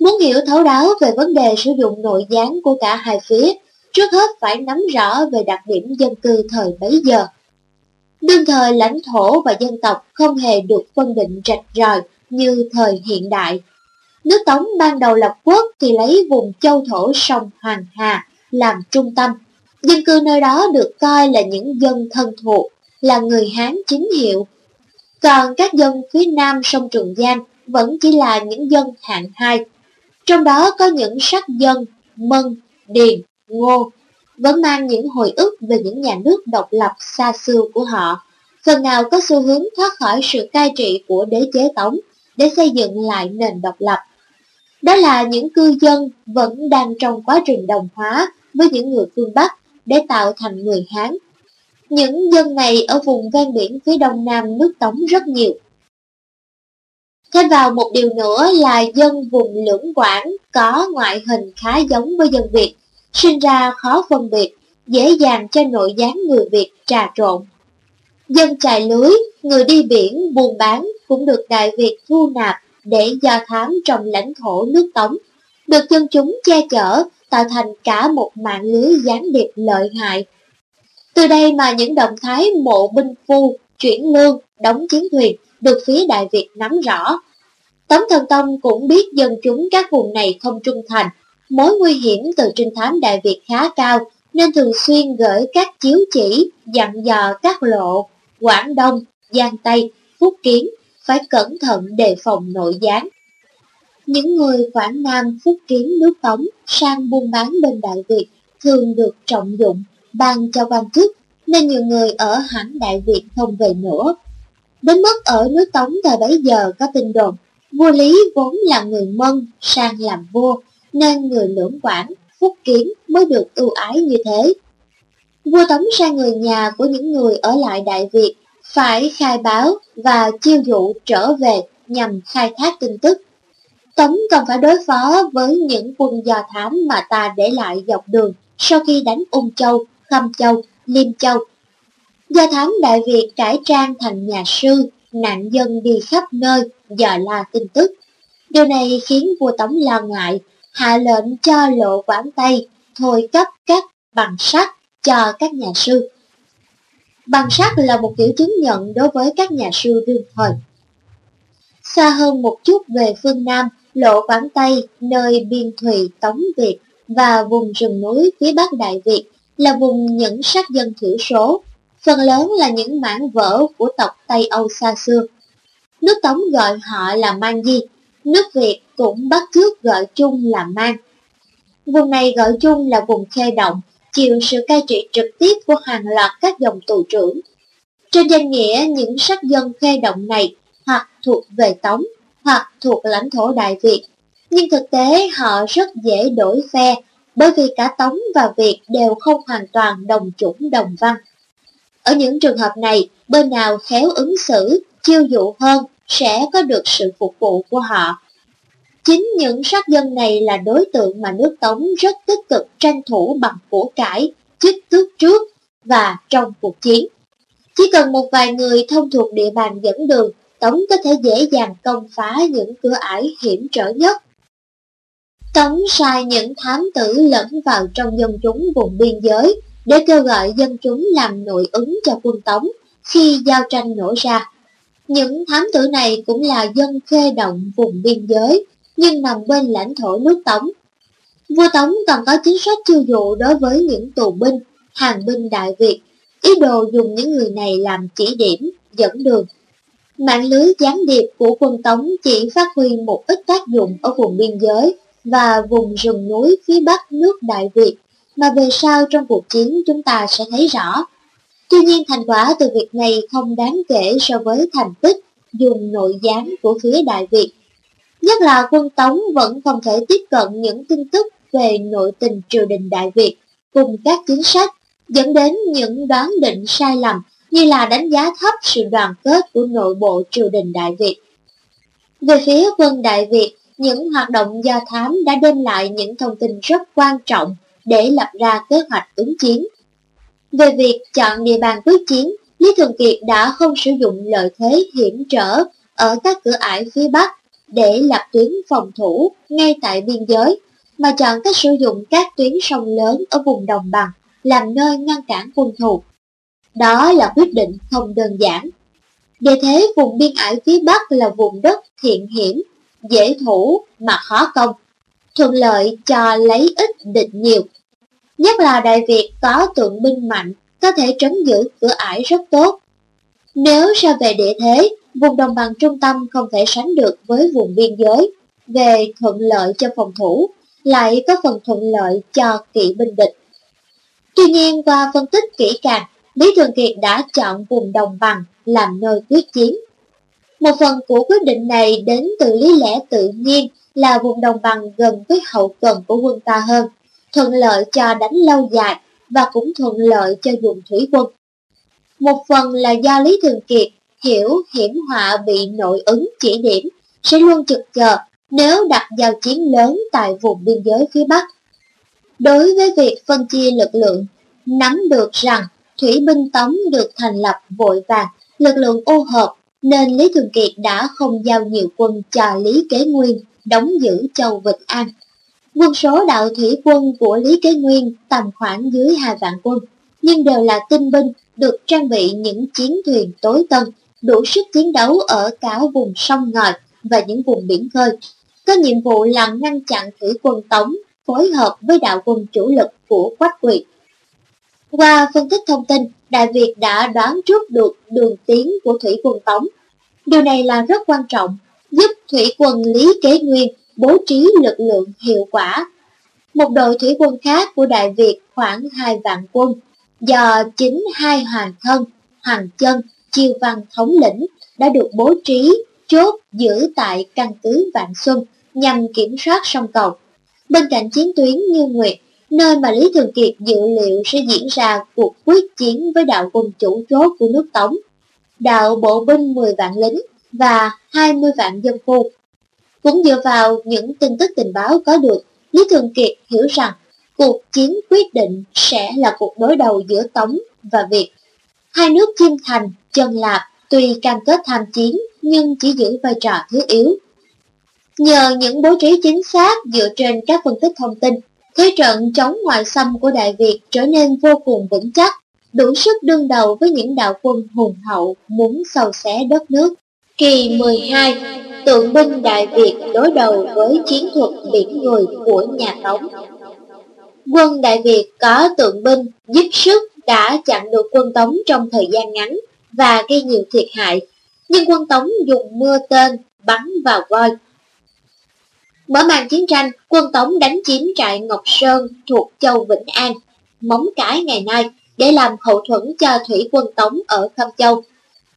Muốn hiểu thấu đáo về vấn đề sử dụng nội gián của cả hai phía, trước hết phải nắm rõ về đặc điểm dân cư thời bấy giờ. Đương thời lãnh thổ và dân tộc không hề được phân định rạch ròi như thời hiện đại. Nước Tống ban đầu lập quốc thì lấy vùng châu thổ sông Hoàng Hà làm trung tâm. Dân cư nơi đó được coi là những dân thân thuộc, là người Hán chính hiệu. Còn các dân phía nam sông Trường Giang vẫn chỉ là những dân hạng hai. Trong đó có những sắc dân, mân, điền, ngô, vẫn mang những hồi ức về những nhà nước độc lập xa xưa của họ, phần nào có xu hướng thoát khỏi sự cai trị của đế chế Tống để xây dựng lại nền độc lập. Đó là những cư dân vẫn đang trong quá trình đồng hóa với những người phương Bắc để tạo thành người Hán. Những dân này ở vùng ven biển phía đông nam nước Tống rất nhiều. Thêm vào một điều nữa là dân vùng lưỡng quảng có ngoại hình khá giống với dân Việt, sinh ra khó phân biệt, dễ dàng cho nội gián người Việt trà trộn. Dân trại lưới, người đi biển, buôn bán cũng được Đại Việt thu nạp để do thám trong lãnh thổ nước Tống, được dân chúng che chở, tạo thành cả một mạng lưới gián điệp lợi hại. Từ đây mà những động thái mộ binh phu, chuyển lương, đóng chiến thuyền được phía Đại Việt nắm rõ. Tống Thần Tông cũng biết dân chúng các vùng này không trung thành, mối nguy hiểm từ trinh thám Đại Việt khá cao, nên thường xuyên gửi các chiếu chỉ dặn dò các lộ Quảng Đông, Giang Tây, Phúc Kiến phải cẩn thận đề phòng nội gián. Những người Quảng Nam, Phúc Kiến, nước Tống sang buôn bán bên Đại Việt thường được trọng dụng, ban cho quan chức, nên nhiều người ở hẳn Đại Việt không về nữa. Đến mức ở nước Tống thời bấy giờ có tin đồn, vua Lý vốn là người Mân sang làm vua, nên người lưỡng quản Phúc Kiến mới được ưu ái như thế. Vua Tống sai người nhà của những người ở lại Đại Việt phải khai báo và chiêu dụ trở về nhằm khai thác tin tức. Tống còn phải đối phó với những quân do thám mà ta để lại dọc đường sau khi đánh Ung Châu, Khâm Châu, Liêm Châu. Do thám Đại Việt cải trang thành nhà sư, nạn dân đi khắp nơi, dò la tin tức. Điều này khiến vua Tống lo ngại, hạ lệnh cho lộ Quảng Tây thôi cấp các bằng sắt cho các nhà sư. Bằng sắt là một kiểu chứng nhận đối với các nhà sư đương thời. Xa hơn một chút về phương Nam, lộ Quảng Tây, nơi biên thùy Tống Việt và vùng rừng núi phía Bắc Đại Việt là vùng những sắc dân thiểu số, phần lớn là những mảng vỡ của tộc Tây Âu xa xưa. Nước Tống gọi họ là Mang Di, nước Việt cũng bắt chước gọi chung là Mang. Vùng này gọi chung là vùng khe động, chịu sự cai trị trực tiếp của hàng loạt các dòng tù trưởng. Trên danh nghĩa những sắc dân khe động này hoặc thuộc về Tống, hoặc thuộc lãnh thổ Đại Việt, nhưng thực tế họ rất dễ đổi phe bởi vì cả Tống và Việt đều không hoàn toàn đồng chủng đồng văn. Ở những trường hợp này, bên nào khéo ứng xử, chiêu dụ hơn sẽ có được sự phục vụ của họ. Chính những sát dân này là đối tượng mà nước Tống rất tích cực tranh thủ bằng của cải, chức tước trước và trong cuộc chiến. Chỉ cần một vài người thông thuộc địa bàn dẫn đường, Tống có thể dễ dàng công phá những cửa ải hiểm trở nhất. Tống sai những thám tử lẫn vào trong dân chúng vùng biên giới để kêu gọi dân chúng làm nội ứng cho quân Tống khi giao tranh nổ ra. Những thám tử này cũng là dân khê động vùng biên giới, nhưng nằm bên lãnh thổ nước Tống. Vua Tống còn có chính sách chiêu dụ đối với những tù binh, hàng binh Đại Việt, ý đồ dùng những người này làm chỉ điểm, dẫn đường. Mạng lưới gián điệp của quân Tống chỉ phát huy một ít tác dụng ở vùng biên giới và vùng rừng núi phía bắc nước Đại Việt, mà về sau trong cuộc chiến chúng ta sẽ thấy rõ. Tuy nhiên thành quả từ việc này không đáng kể so với thành tích dùng nội gián của phía Đại Việt. Nhất là quân Tống vẫn không thể tiếp cận những tin tức về nội tình triều đình Đại Việt cùng các chính sách, dẫn đến những đoán định sai lầm như là đánh giá thấp sự đoàn kết của nội bộ triều đình Đại Việt. Về phía quân Đại Việt, những hoạt động do thám đã đem lại những thông tin rất quan trọng để lập ra kế hoạch ứng chiến. Về việc chọn địa bàn quyết chiến, Lý Thường Kiệt đã không sử dụng lợi thế hiểm trở ở các cửa ải phía Bắc để lập tuyến phòng thủ ngay tại biên giới, mà chọn cách sử dụng các tuyến sông lớn ở vùng đồng bằng làm nơi ngăn cản quân thù. Đó là quyết định không đơn giản. Để thế vùng biên ải phía Bắc là vùng đất thiện hiểm, dễ thủ mà khó công, thuận lợi cho lấy ít địch nhiều. Nhất là Đại Việt có tượng binh mạnh, có thể trấn giữ cửa ải rất tốt. Nếu so về địa thế, vùng đồng bằng trung tâm không thể sánh được với vùng biên giới, về thuận lợi cho phòng thủ, lại có phần thuận lợi cho kỵ binh địch. Tuy nhiên qua phân tích kỹ càng, Lý Thường Kiệt đã chọn vùng đồng bằng làm nơi quyết chiến. Một phần của quyết định này đến từ lý lẽ tự nhiên là vùng đồng bằng gần với hậu cần của quân ta hơn, thuận lợi cho đánh lâu dài và cũng thuận lợi cho dùng thủy quân. Một phần là do Lý Thường Kiệt hiểu hiểm họa bị nội ứng chỉ điểm sẽ luôn trực chờ nếu đặt giao chiến lớn tại vùng biên giới phía Bắc. Đối với việc phân chia lực lượng, nắm được rằng thủy binh tống được thành lập vội vàng, lực lượng ô hợp, nên Lý Thường Kiệt đã không giao nhiều quân cho Lý Kế Nguyên đóng giữ châu Vịnh An. Quân số đạo thủy quân của Lý Kế Nguyên tầm khoảng dưới hai vạn quân, nhưng đều là tinh binh được trang bị những chiến thuyền tối tân, đủ sức chiến đấu ở cả vùng sông ngòi và những vùng biển khơi. Có nhiệm vụ là ngăn chặn thủy quân Tống phối hợp với đạo quân chủ lực của Quách Quyệt. Qua phân tích thông tin, Đại Việt đã đoán trước được đường tiến của thủy quân Tống. Điều này là rất quan trọng, giúp thủy quân Lý Kế Nguyên bố trí lực lượng hiệu quả. Một đội thủy quân khác của Đại Việt khoảng 2 vạn quân, do chính hai hoàng thân, Hoàng Chân, Chiêu Văn thống lĩnh đã được bố trí chốt giữ tại căn cứ Vạn Xuân nhằm kiểm soát sông cầu. Bên cạnh chiến tuyến Như Nguyệt, nơi mà Lý Thường Kiệt dự liệu sẽ diễn ra cuộc quyết chiến với đạo quân chủ chốt của nước Tống, đạo bộ binh 10 vạn lính và 20 vạn dân phu. Cũng dựa vào những tin tức tình báo có được, Lý Thường Kiệt hiểu rằng cuộc chiến quyết định sẽ là cuộc đối đầu giữa Tống và Việt. Hai nước Chiêm Thành, trần Lạp tuy cam kết tham chiến nhưng chỉ giữ vai trò thứ yếu. Nhờ những bố trí chính xác dựa trên các phân tích thông tin, thế trận chống ngoại xâm của Đại Việt trở nên vô cùng vững chắc, đủ sức đương đầu với những đạo quân hùng hậu muốn sầu xé đất nước. Kỳ 12, tượng binh Đại Việt đối đầu với chiến thuật biển người của nhà Tống. Quân Đại Việt có tượng binh giúp sức đã chặn được quân Tống trong thời gian ngắn và gây nhiều thiệt hại, nhưng quân Tống dùng mưa tên bắn vào voi. Mở màn chiến tranh, quân Tống đánh chiếm trại Ngọc Sơn thuộc châu Vĩnh An, móng cái ngày nay để làm hậu thuẫn cho thủy quân Tống ở Khâm Châu.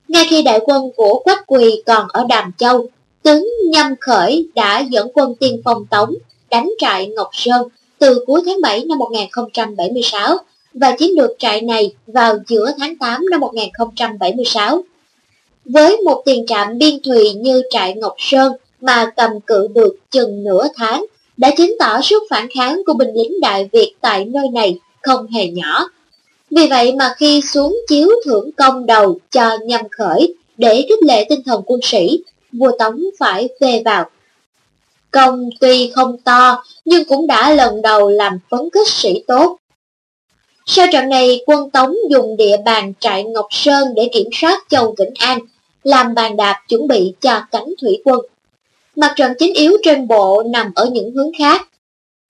Ngay khi đại quân của Quách Quỳ còn ở Đàm Châu, tướng Nhâm Khởi đã dẫn quân tiên phong Tống đánh trại Ngọc Sơn từ cuối tháng 7 năm 1076 và chiếm được trại này vào giữa tháng 8 năm 1076. Với một tiền trạm biên thùy như trại Ngọc Sơn mà cầm cự được chừng nửa tháng, đã chứng tỏ sức phản kháng của binh lính Đại Việt tại nơi này không hề nhỏ. Vì vậy mà khi xuống chiếu thưởng công đầu cho nhằm khởi để khích lệ tinh thần quân sĩ, vua Tống phải phê vào. Công tuy không to, nhưng cũng đã lần đầu làm phấn khích sĩ tốt. Sau trận này, quân Tống dùng địa bàn trại Ngọc Sơn để kiểm soát châu Vĩnh An, làm bàn đạp chuẩn bị cho cánh thủy quân. Mặt trận chính yếu trên bộ nằm ở những hướng khác.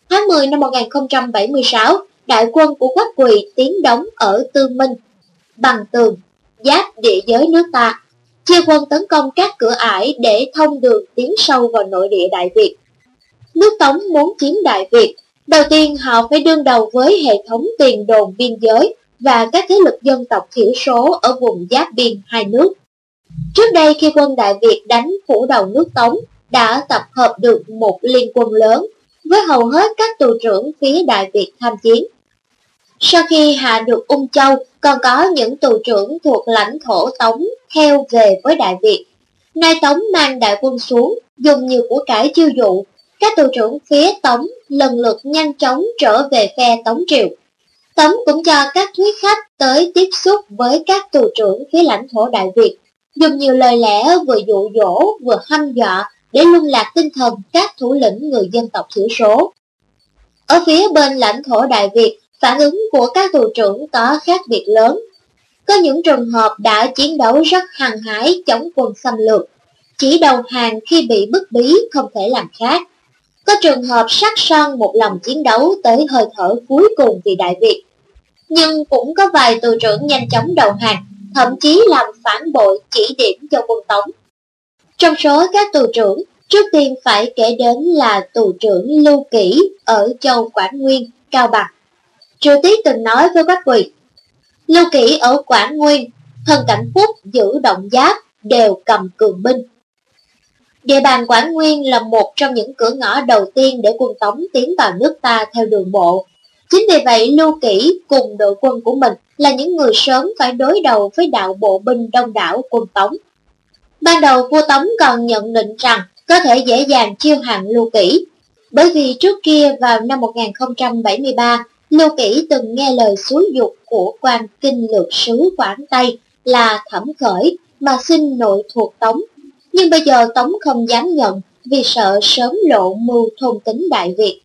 Tháng 10 năm 1076, đại quân của quốc Quỳ tiến đóng ở Tư Minh, bằng tường, giáp địa giới nước ta, chia quân tấn công các cửa ải để thông đường tiến sâu vào nội địa Đại Việt. Nước Tống muốn chiếm Đại Việt, đầu tiên họ phải đương đầu với hệ thống tiền đồn biên giới và các thế lực dân tộc thiểu số ở vùng giáp biên hai nước. Trước đây khi quân Đại Việt đánh phủ đầu nước Tống, đã tập hợp được một liên quân lớn với hầu hết các tù trưởng phía Đại Việt tham chiến. Sau khi hạ được Ung Châu, còn có những tù trưởng thuộc lãnh thổ Tống theo về với Đại Việt. Nay Tống mang đại quân xuống, dùng nhiều của cải chiêu dụ. Các tù trưởng phía Tống lần lượt nhanh chóng trở về phe Tống Triều. Tống cũng cho các thuyết khách tới tiếp xúc với các tù trưởng phía lãnh thổ Đại Việt, dùng nhiều lời lẽ vừa dụ dỗ vừa hăm dọa để luân lạc tinh thần các thủ lĩnh người dân tộc thiểu số. Ở phía bên lãnh thổ Đại Việt, phản ứng của các tù trưởng có khác biệt lớn. Có những trường hợp đã chiến đấu rất hăng hái chống quân xâm lược, chỉ đầu hàng khi bị bức bí không thể làm khác. Có trường hợp sát son một lòng chiến đấu tới hơi thở cuối cùng vì Đại Việt. Nhưng cũng có vài tù trưởng nhanh chóng đầu hàng, thậm chí làm phản bội chỉ điểm cho quân Tống. Trong số các tù trưởng, trước tiên phải kể đến là tù trưởng Lưu Kỷ ở châu Quảng Nguyên, Cao Bằng. Triều Tiết từng nói với Quách Quỳ, Lưu Kỷ ở Quảng Nguyên, thần cảnh phúc giữ động giáp đều cầm cường binh. Địa bàn Quảng Nguyên là một trong những cửa ngõ đầu tiên để quân Tống tiến vào nước ta theo đường bộ. Chính vì vậy Lưu Kỷ cùng đội quân của mình là những người sớm phải đối đầu với đạo bộ binh đông đảo quân Tống. Ban đầu vua Tống còn nhận định rằng có thể dễ dàng chiêu hàng Lưu Kỷ, bởi vì trước kia vào năm 1073, Lưu Kỷ từng nghe lời xúi dục của quan kinh lược sứ Quảng Tây là thẩm khởi mà xin nội thuộc Tống. Nhưng bây giờ Tống không dám nhận vì sợ sớm lộ mưu thôn tính Đại Việt.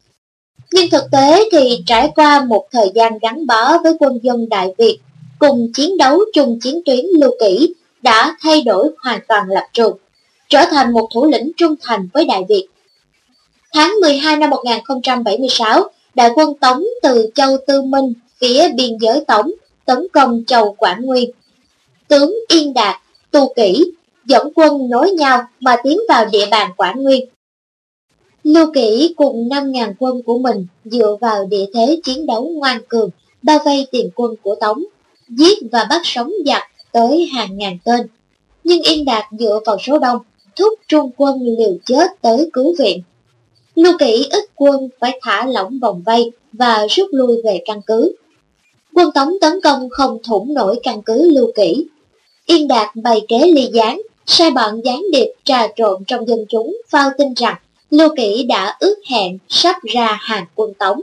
Nhưng thực tế thì trải qua một thời gian gắn bó với quân dân Đại Việt, cùng chiến đấu chung chiến tuyến Lưu Kỷ đã thay đổi hoàn toàn lập trường, trở thành một thủ lĩnh trung thành với Đại Việt. Tháng 12 năm 1076, đại quân Tống từ châu Tư Minh phía biên giới Tống tấn công châu Quảng Nguyên. Tướng Yên Đạt, Tu Kỷ dẫn quân nối nhau mà tiến vào địa bàn Quảng Nguyên. Lưu Kỷ cùng 5.000 quân của mình dựa vào địa thế chiến đấu ngoan cường, bao vây tiền quân của Tống, giết và bắt sống giặc tới hàng ngàn tên. Nhưng Yên Đạt dựa vào số đông, thúc trung quân liều chết tới cứu viện. Lưu Kỷ ít quân phải thả lỏng vòng vây và rút lui về căn cứ. Quân Tống tấn công không thủng nổi căn cứ Lưu Kỷ. Yên Đạt bày kế ly gián, sai bọn gián điệp trà trộn trong dân chúng phao tin rằng Lưu Kỷ đã ước hẹn sắp ra hàng quân Tống.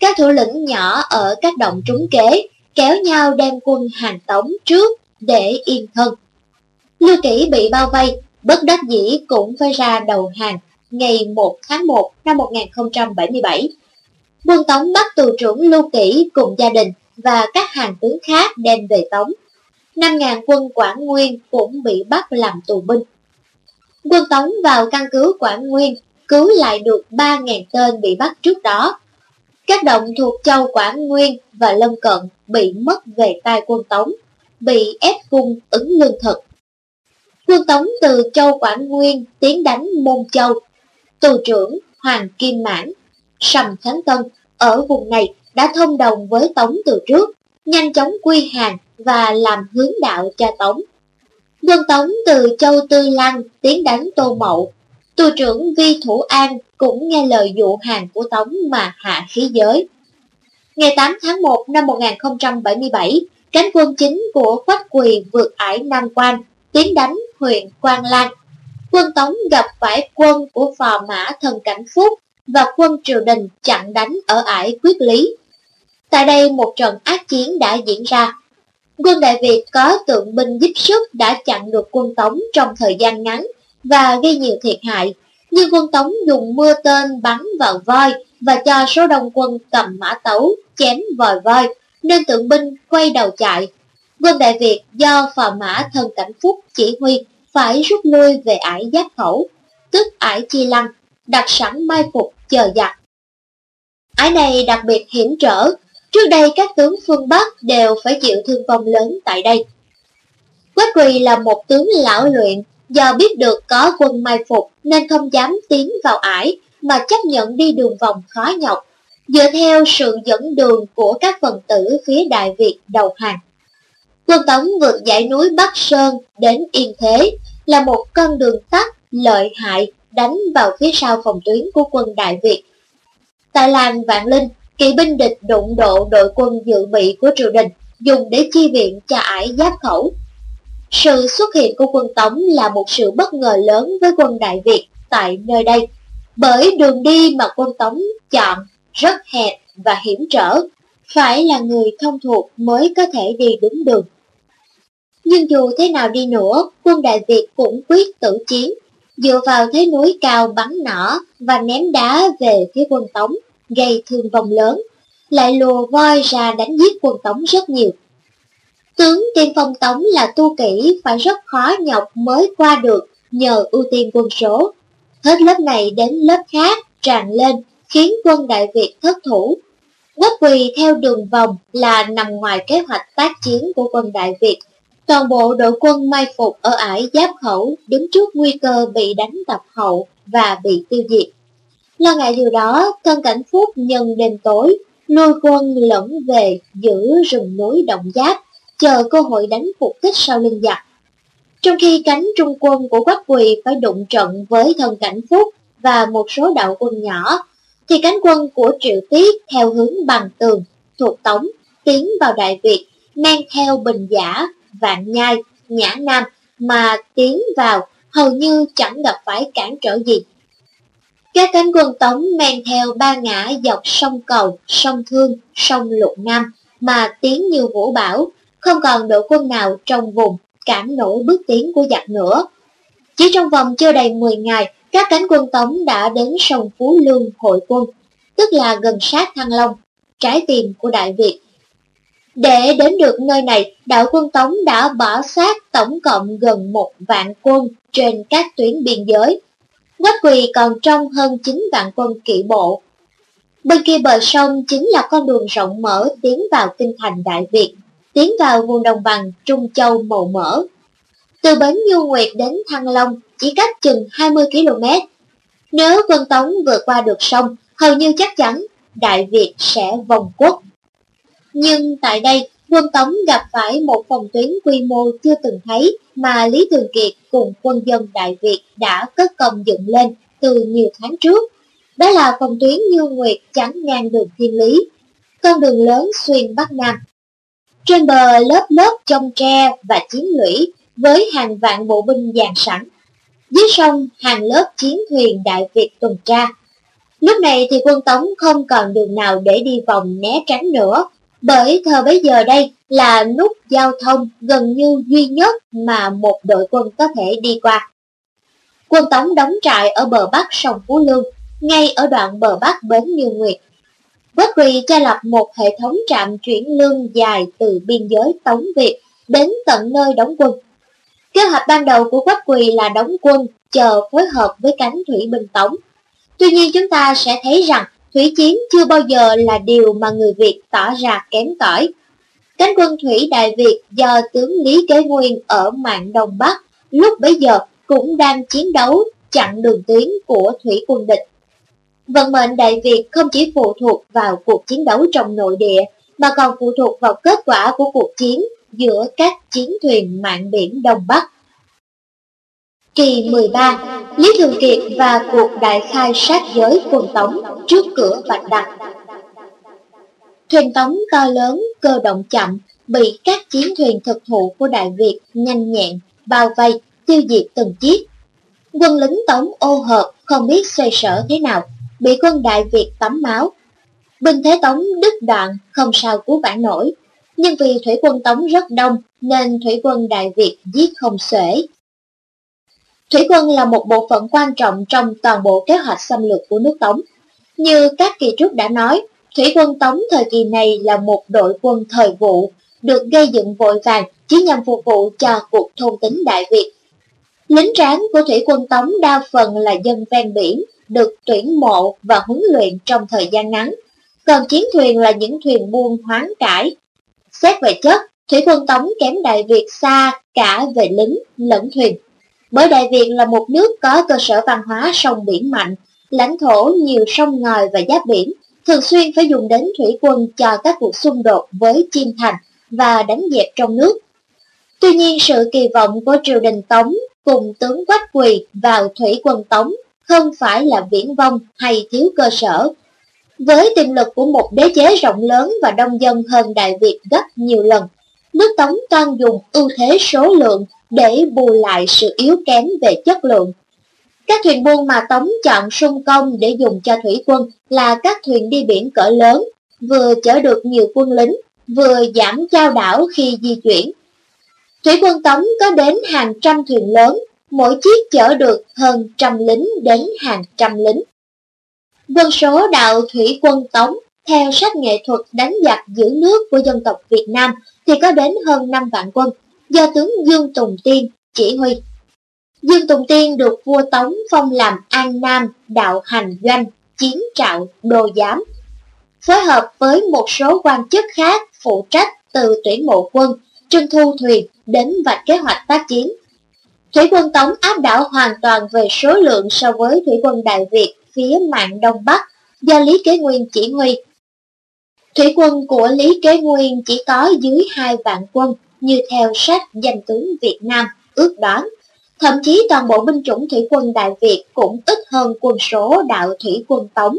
Các thủ lĩnh nhỏ ở các động trúng kế kéo nhau đem quân hàng Tống trước để yên thân. Lưu Kỷ bị bao vây, bất đắc dĩ cũng phải ra đầu hàng ngày 1 tháng 1 năm 1077. Quân Tống bắt tù trưởng Lưu Kỷ cùng gia đình và các hàng tướng khác đem về Tống. 5.000 quân Quảng Nguyên cũng bị bắt làm tù binh. Quân Tống vào căn cứ Quảng Nguyên cứu lại được 3.000 tên bị bắt trước đó. Các động thuộc châu Quảng Nguyên và lâm cận bị mất về tay quân Tống, bị ép cung ứng lương thực. Quân Tống từ châu Quảng Nguyên tiến đánh Môn Châu. Tù trưởng Hoàng Kim Mãn, Sầm Khánh Tân ở vùng này đã thông đồng với Tống từ trước, nhanh chóng quy hàng và làm hướng đạo cho Tống. Quân Tống từ Châu Tư Lăng tiến đánh Tô Mậu. Tù trưởng Vi Thủ An cũng nghe lời dụ hàng của Tống mà hạ khí giới. Ngày 8 tháng 1 năm 1077, cánh quân chính của Quách Quỳ vượt ải Nam Quan, tiến đánh huyện Quang Lan. Quân Tống gặp phải quân của phò mã thần Cảnh Phúc và quân triều đình chặn đánh ở ải Quyết Lý. Tại đây một trận ác chiến đã diễn ra. Quân Đại Việt có tượng binh giúp sức đã chặn được quân Tống trong thời gian ngắn và gây nhiều thiệt hại, nhưng quân Tống dùng mưa tên bắn vào voi và cho số đông quân cầm mã tấu chém vòi voi, nên tượng binh quay đầu chạy. Quân Đại Việt do phò mã thần cảnh phúc chỉ huy phải rút lui về ải giáp khẩu, tức ải chi lăng, đặt sẵn mai phục chờ giặc. Ải này đặc biệt hiểm trở, trước đây các tướng phương Bắc đều phải chịu thương vong lớn tại đây. Quách Quỳ là một tướng lão luyện, do biết được có quân mai phục nên không dám tiến vào ải mà chấp nhận đi đường vòng khó nhọc, dựa theo sự dẫn đường của các phần tử phía Đại Việt đầu hàng. Quân Tống vượt dãy núi Bắc Sơn đến Yên Thế là một con đường tắt lợi hại đánh vào phía sau phòng tuyến của quân Đại Việt. Tại làng Vạn Linh, kỵ binh địch đụng độ đội quân dự bị của triều đình dùng để chi viện cho ải giáp khẩu. Sự xuất hiện của quân Tống là một sự bất ngờ lớn với quân Đại Việt tại nơi đây, bởi đường đi mà quân Tống chọn rất hẹp và hiểm trở, phải là người thông thuộc mới có thể đi đúng đường. Nhưng dù thế nào đi nữa, quân Đại Việt cũng quyết tử chiến, dựa vào thế núi cao bắn nỏ và ném đá về phía quân Tống, gây thương vong lớn, lại lùa voi ra đánh giết quân Tống rất nhiều. Tướng tiên phong Tống là tu kỹ phải rất khó nhọc mới qua được nhờ ưu tiên quân số. Hết lớp này đến lớp khác tràn lên khiến quân Đại Việt thất thủ. Quốc quỳ theo đường vòng là nằm ngoài kế hoạch tác chiến của quân Đại Việt Toàn bộ đội quân mai phục ở ải giáp khẩu đứng trước nguy cơ bị đánh tập hậu và bị tiêu diệt. Lo ngại điều đó, thân cảnh phúc nhân đêm tối, nuôi quân lẫn về giữ rừng núi động giáp, chờ cơ hội đánh phục kích sau lưng giặc. Trong khi cánh trung quân của Quách Quỳ phải đụng trận với thân cảnh phúc và một số đạo quân nhỏ, thì cánh quân của Triệu Tiết theo hướng bằng tường, thuộc Tống, tiến vào Đại Việt, mang theo bình giả Vạn Nhai, Nhã Nam mà tiến vào hầu như chẳng gặp phải cản trở gì. Các cánh quân Tống men theo ba ngã dọc sông Cầu, sông Thương, sông Lục Nam mà tiến như vũ bảo, không còn đội quân nào trong vùng cản nổi bước tiến của giặc nữa. Chỉ trong vòng chưa đầy 10 ngày, các cánh quân Tống đã đến sông Phú Lương hội quân, tức là gần sát Thăng Long, trái tim của Đại Việt. Để đến được nơi này, đạo quân Tống đã bỏ sát tổng cộng gần một vạn quân trên các tuyến biên giới. Quách quỳ còn trong hơn 9 vạn quân kỵ bộ. Bên kia bờ sông chính là con đường rộng mở tiến vào kinh thành Đại Việt, tiến vào vùng đồng bằng Trung Châu màu mỡ. Từ Bến Nhu Nguyệt đến Thăng Long chỉ cách chừng 20 km. Nếu quân Tống vượt qua được sông, hầu như chắc chắn Đại Việt sẽ vòng quốc. Nhưng tại đây, quân Tống gặp phải một phòng tuyến quy mô chưa từng thấy mà Lý Thường Kiệt cùng quân dân Đại Việt đã cất công dựng lên từ nhiều tháng trước. Đó là phòng tuyến Như Nguyệt chắn ngang đường Thiên Lý, con đường lớn xuyên Bắc Nam. Trên bờ lớp lớp trong tre và chiến lũy với hàng vạn bộ binh dàn sẵn. Dưới sông hàng lớp chiến thuyền Đại Việt tuần tra. Lúc này thì quân Tống không còn đường nào để đi vòng né tránh nữa, bởi thời bấy giờ đây là nút giao thông gần như duy nhất mà một đội quân có thể đi qua. Quân Tống đóng trại ở bờ bắc sông Phú Lương, ngay ở đoạn bờ bắc bến Như Nguyệt. Quách Quỳ cho lập một hệ thống trạm chuyển lương dài từ biên giới Tống Việt đến tận nơi đóng quân. Kế hoạch ban đầu của Quách Quỳ là đóng quân, chờ phối hợp với cánh thủy binh Tống. Tuy nhiên chúng ta sẽ thấy rằng Thủy chiến chưa bao giờ là điều mà người Việt tỏ ra kém cỏi. Cánh quân thủy Đại Việt do tướng Lý Kế Nguyên ở mạng Đông Bắc lúc bấy giờ cũng đang chiến đấu chặn đường tuyến của thủy quân địch. Vận mệnh Đại Việt không chỉ phụ thuộc vào cuộc chiến đấu trong nội địa, mà còn phụ thuộc vào kết quả của cuộc chiến giữa các chiến thuyền mạng biển Đông Bắc. Kỳ 13 Lý Thường Kiệt và cuộc đại khai sát giới quần Tống trước cửa Bạch Đằng. Thuyền Tống to lớn, cơ động chậm, bị các chiến thuyền thực thụ của Đại Việt nhanh nhẹn, bao vây, tiêu diệt từng chiếc. Quân lính Tống ô hợp, không biết xoay sở thế nào, bị quân Đại Việt tắm máu. Binh Thế Tống đứt đoạn, không sao cứu vãn nổi. Nhưng vì thủy quân Tống rất đông, nên thủy quân Đại Việt giết không xuể, Thủy quân là một bộ phận quan trọng trong toàn bộ kế hoạch xâm lược của nước Tống. Như các kỳ trước đã nói, Thủy quân Tống thời kỳ này là một đội quân thời vụ, được gây dựng vội vàng chỉ nhằm phục vụ cho cuộc thôn tính Đại Việt. Lính tráng của thủy quân Tống đa phần là dân ven biển, được tuyển mộ và huấn luyện trong thời gian ngắn, còn chiến thuyền là những thuyền buôn hoán cải. Xét về chất, thủy quân Tống kém Đại Việt xa cả về lính lẫn thuyền. Bởi Đại Việt là một nước có cơ sở văn hóa sông biển mạnh, lãnh thổ nhiều sông ngòi và giáp biển, thường xuyên phải dùng đến thủy quân cho các cuộc xung đột với chiêm thành và đánh dẹp trong nước. Tuy nhiên sự kỳ vọng của triều đình Tống cùng tướng Quách Quỳ vào thủy quân Tống không phải là viễn vông hay thiếu cơ sở. Với tiềm lực của một đế chế rộng lớn và đông dân hơn Đại Việt gấp nhiều lần, nước Tống toan dùng ưu thế số lượng để bù lại sự yếu kém về chất lượng. Các thuyền buôn mà Tống chọn sung công để dùng cho thủy quân là các thuyền đi biển cỡ lớn, vừa chở được nhiều quân lính, vừa giảm trao đảo khi di chuyển. Thủy quân Tống có đến hàng trăm thuyền lớn, mỗi chiếc chở được hơn trăm lính đến hàng trăm lính. Quân số đạo thủy quân Tống theo sách nghệ thuật đánh giặc giữ nước của dân tộc Việt Nam thì có đến hơn 5 vạn quân, do tướng Dương Tùng Tiên chỉ huy. Dương Tùng Tiên được vua Tống phong làm An Nam, đạo hành doanh, chiến trạo, đồ giám. Phối hợp với một số quan chức khác phụ trách từ tuyển mộ quân, trưng thu thuyền đến vạch kế hoạch tác chiến. Thủy quân Tống áp đảo hoàn toàn về số lượng so với thủy quân Đại Việt phía mạng Đông Bắc do Lý Kế Nguyên chỉ huy. Thủy quân của Lý Kế Nguyên chỉ có dưới 2 vạn quân như theo sách danh tướng Việt Nam ước đoán. Thậm chí toàn bộ binh chủng thủy quân Đại Việt cũng ít hơn quân số đạo thủy quân Tống.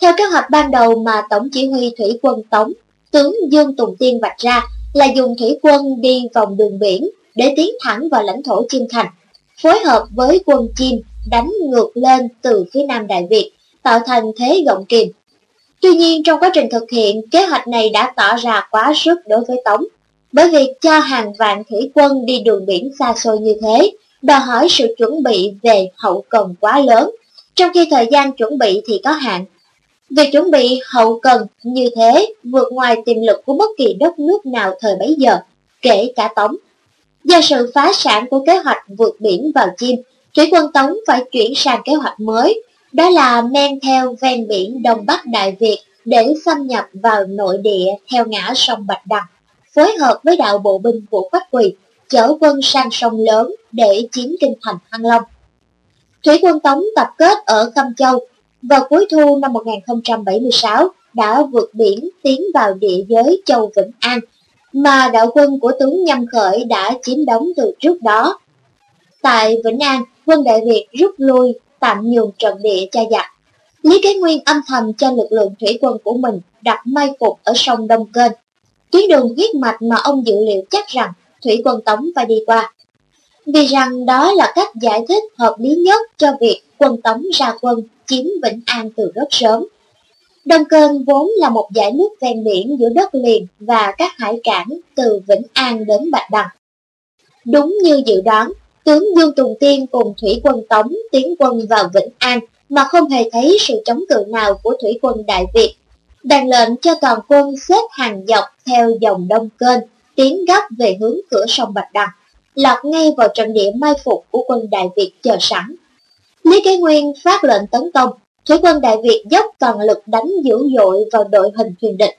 Theo kế hoạch ban đầu mà Tổng chỉ huy thủy quân Tống, tướng Dương Tùng Tiên vạch ra là dùng thủy quân đi vòng đường biển để tiến thẳng vào lãnh thổ Chiêm Thành, phối hợp với quân Chiêm đánh ngược lên từ phía nam Đại Việt, tạo thành thế gọng kìm. Tuy nhiên trong quá trình thực hiện, kế hoạch này đã tỏ ra quá sức đối với Tống, bởi vì cho hàng vạn thủy quân đi đường biển xa xôi như thế, đòi hỏi sự chuẩn bị về hậu cần quá lớn, trong khi thời gian chuẩn bị thì có hạn. Việc chuẩn bị hậu cần như thế vượt ngoài tiềm lực của bất kỳ đất nước nào thời bấy giờ, kể cả Tống. Do sự phá sản của kế hoạch vượt biển vào chim, Thủy quân Tống phải chuyển sang kế hoạch mới, đó là men theo ven biển Đông Bắc Đại Việt để xâm nhập vào nội địa theo ngã sông Bạch Đằng, phối hợp với đạo bộ binh của Quách Quỳ, chở quân sang sông lớn để chiếm kinh thành Thăng Long. Thủy quân Tống tập kết ở Khâm Châu, vào cuối thu năm 1076 đã vượt biển tiến vào địa giới châu Vĩnh An, mà đạo quân của tướng Nhâm Khởi đã chiếm đóng từ trước đó. Tại Vĩnh An, quân Đại Việt rút lui, tạm nhường trận địa cho giặc. Lý Kế Nguyên âm thầm cho lực lượng thủy quân của mình đặt mai phục ở sông Đông Kênh. Tuyến đường huyết mạch mà ông dự liệu chắc rằng thủy quân Tống phải đi qua. Vì rằng đó là cách giải thích hợp lý nhất cho việc quân Tống ra quân chiếm Vĩnh An từ rất sớm. Đông cơn vốn là một dải nước ven biển giữa đất liền và các hải cảng từ Vĩnh An đến Bạch Đằng. Đúng như dự đoán, tướng Dương Tùng Tiên cùng thủy quân Tống tiến quân vào Vĩnh An mà không hề thấy sự chống cự nào của thủy quân Đại Việt. Đàn lệnh cho toàn quân xếp hàng dọc theo dòng đông kênh, tiến gấp về hướng cửa sông Bạch Đằng, lọt ngay vào trận địa mai phục của quân Đại Việt chờ sẵn. Lý Kế Nguyên phát lệnh tấn công, thủy quân Đại Việt dốc toàn lực đánh dữ dội vào đội hình thuyền địch.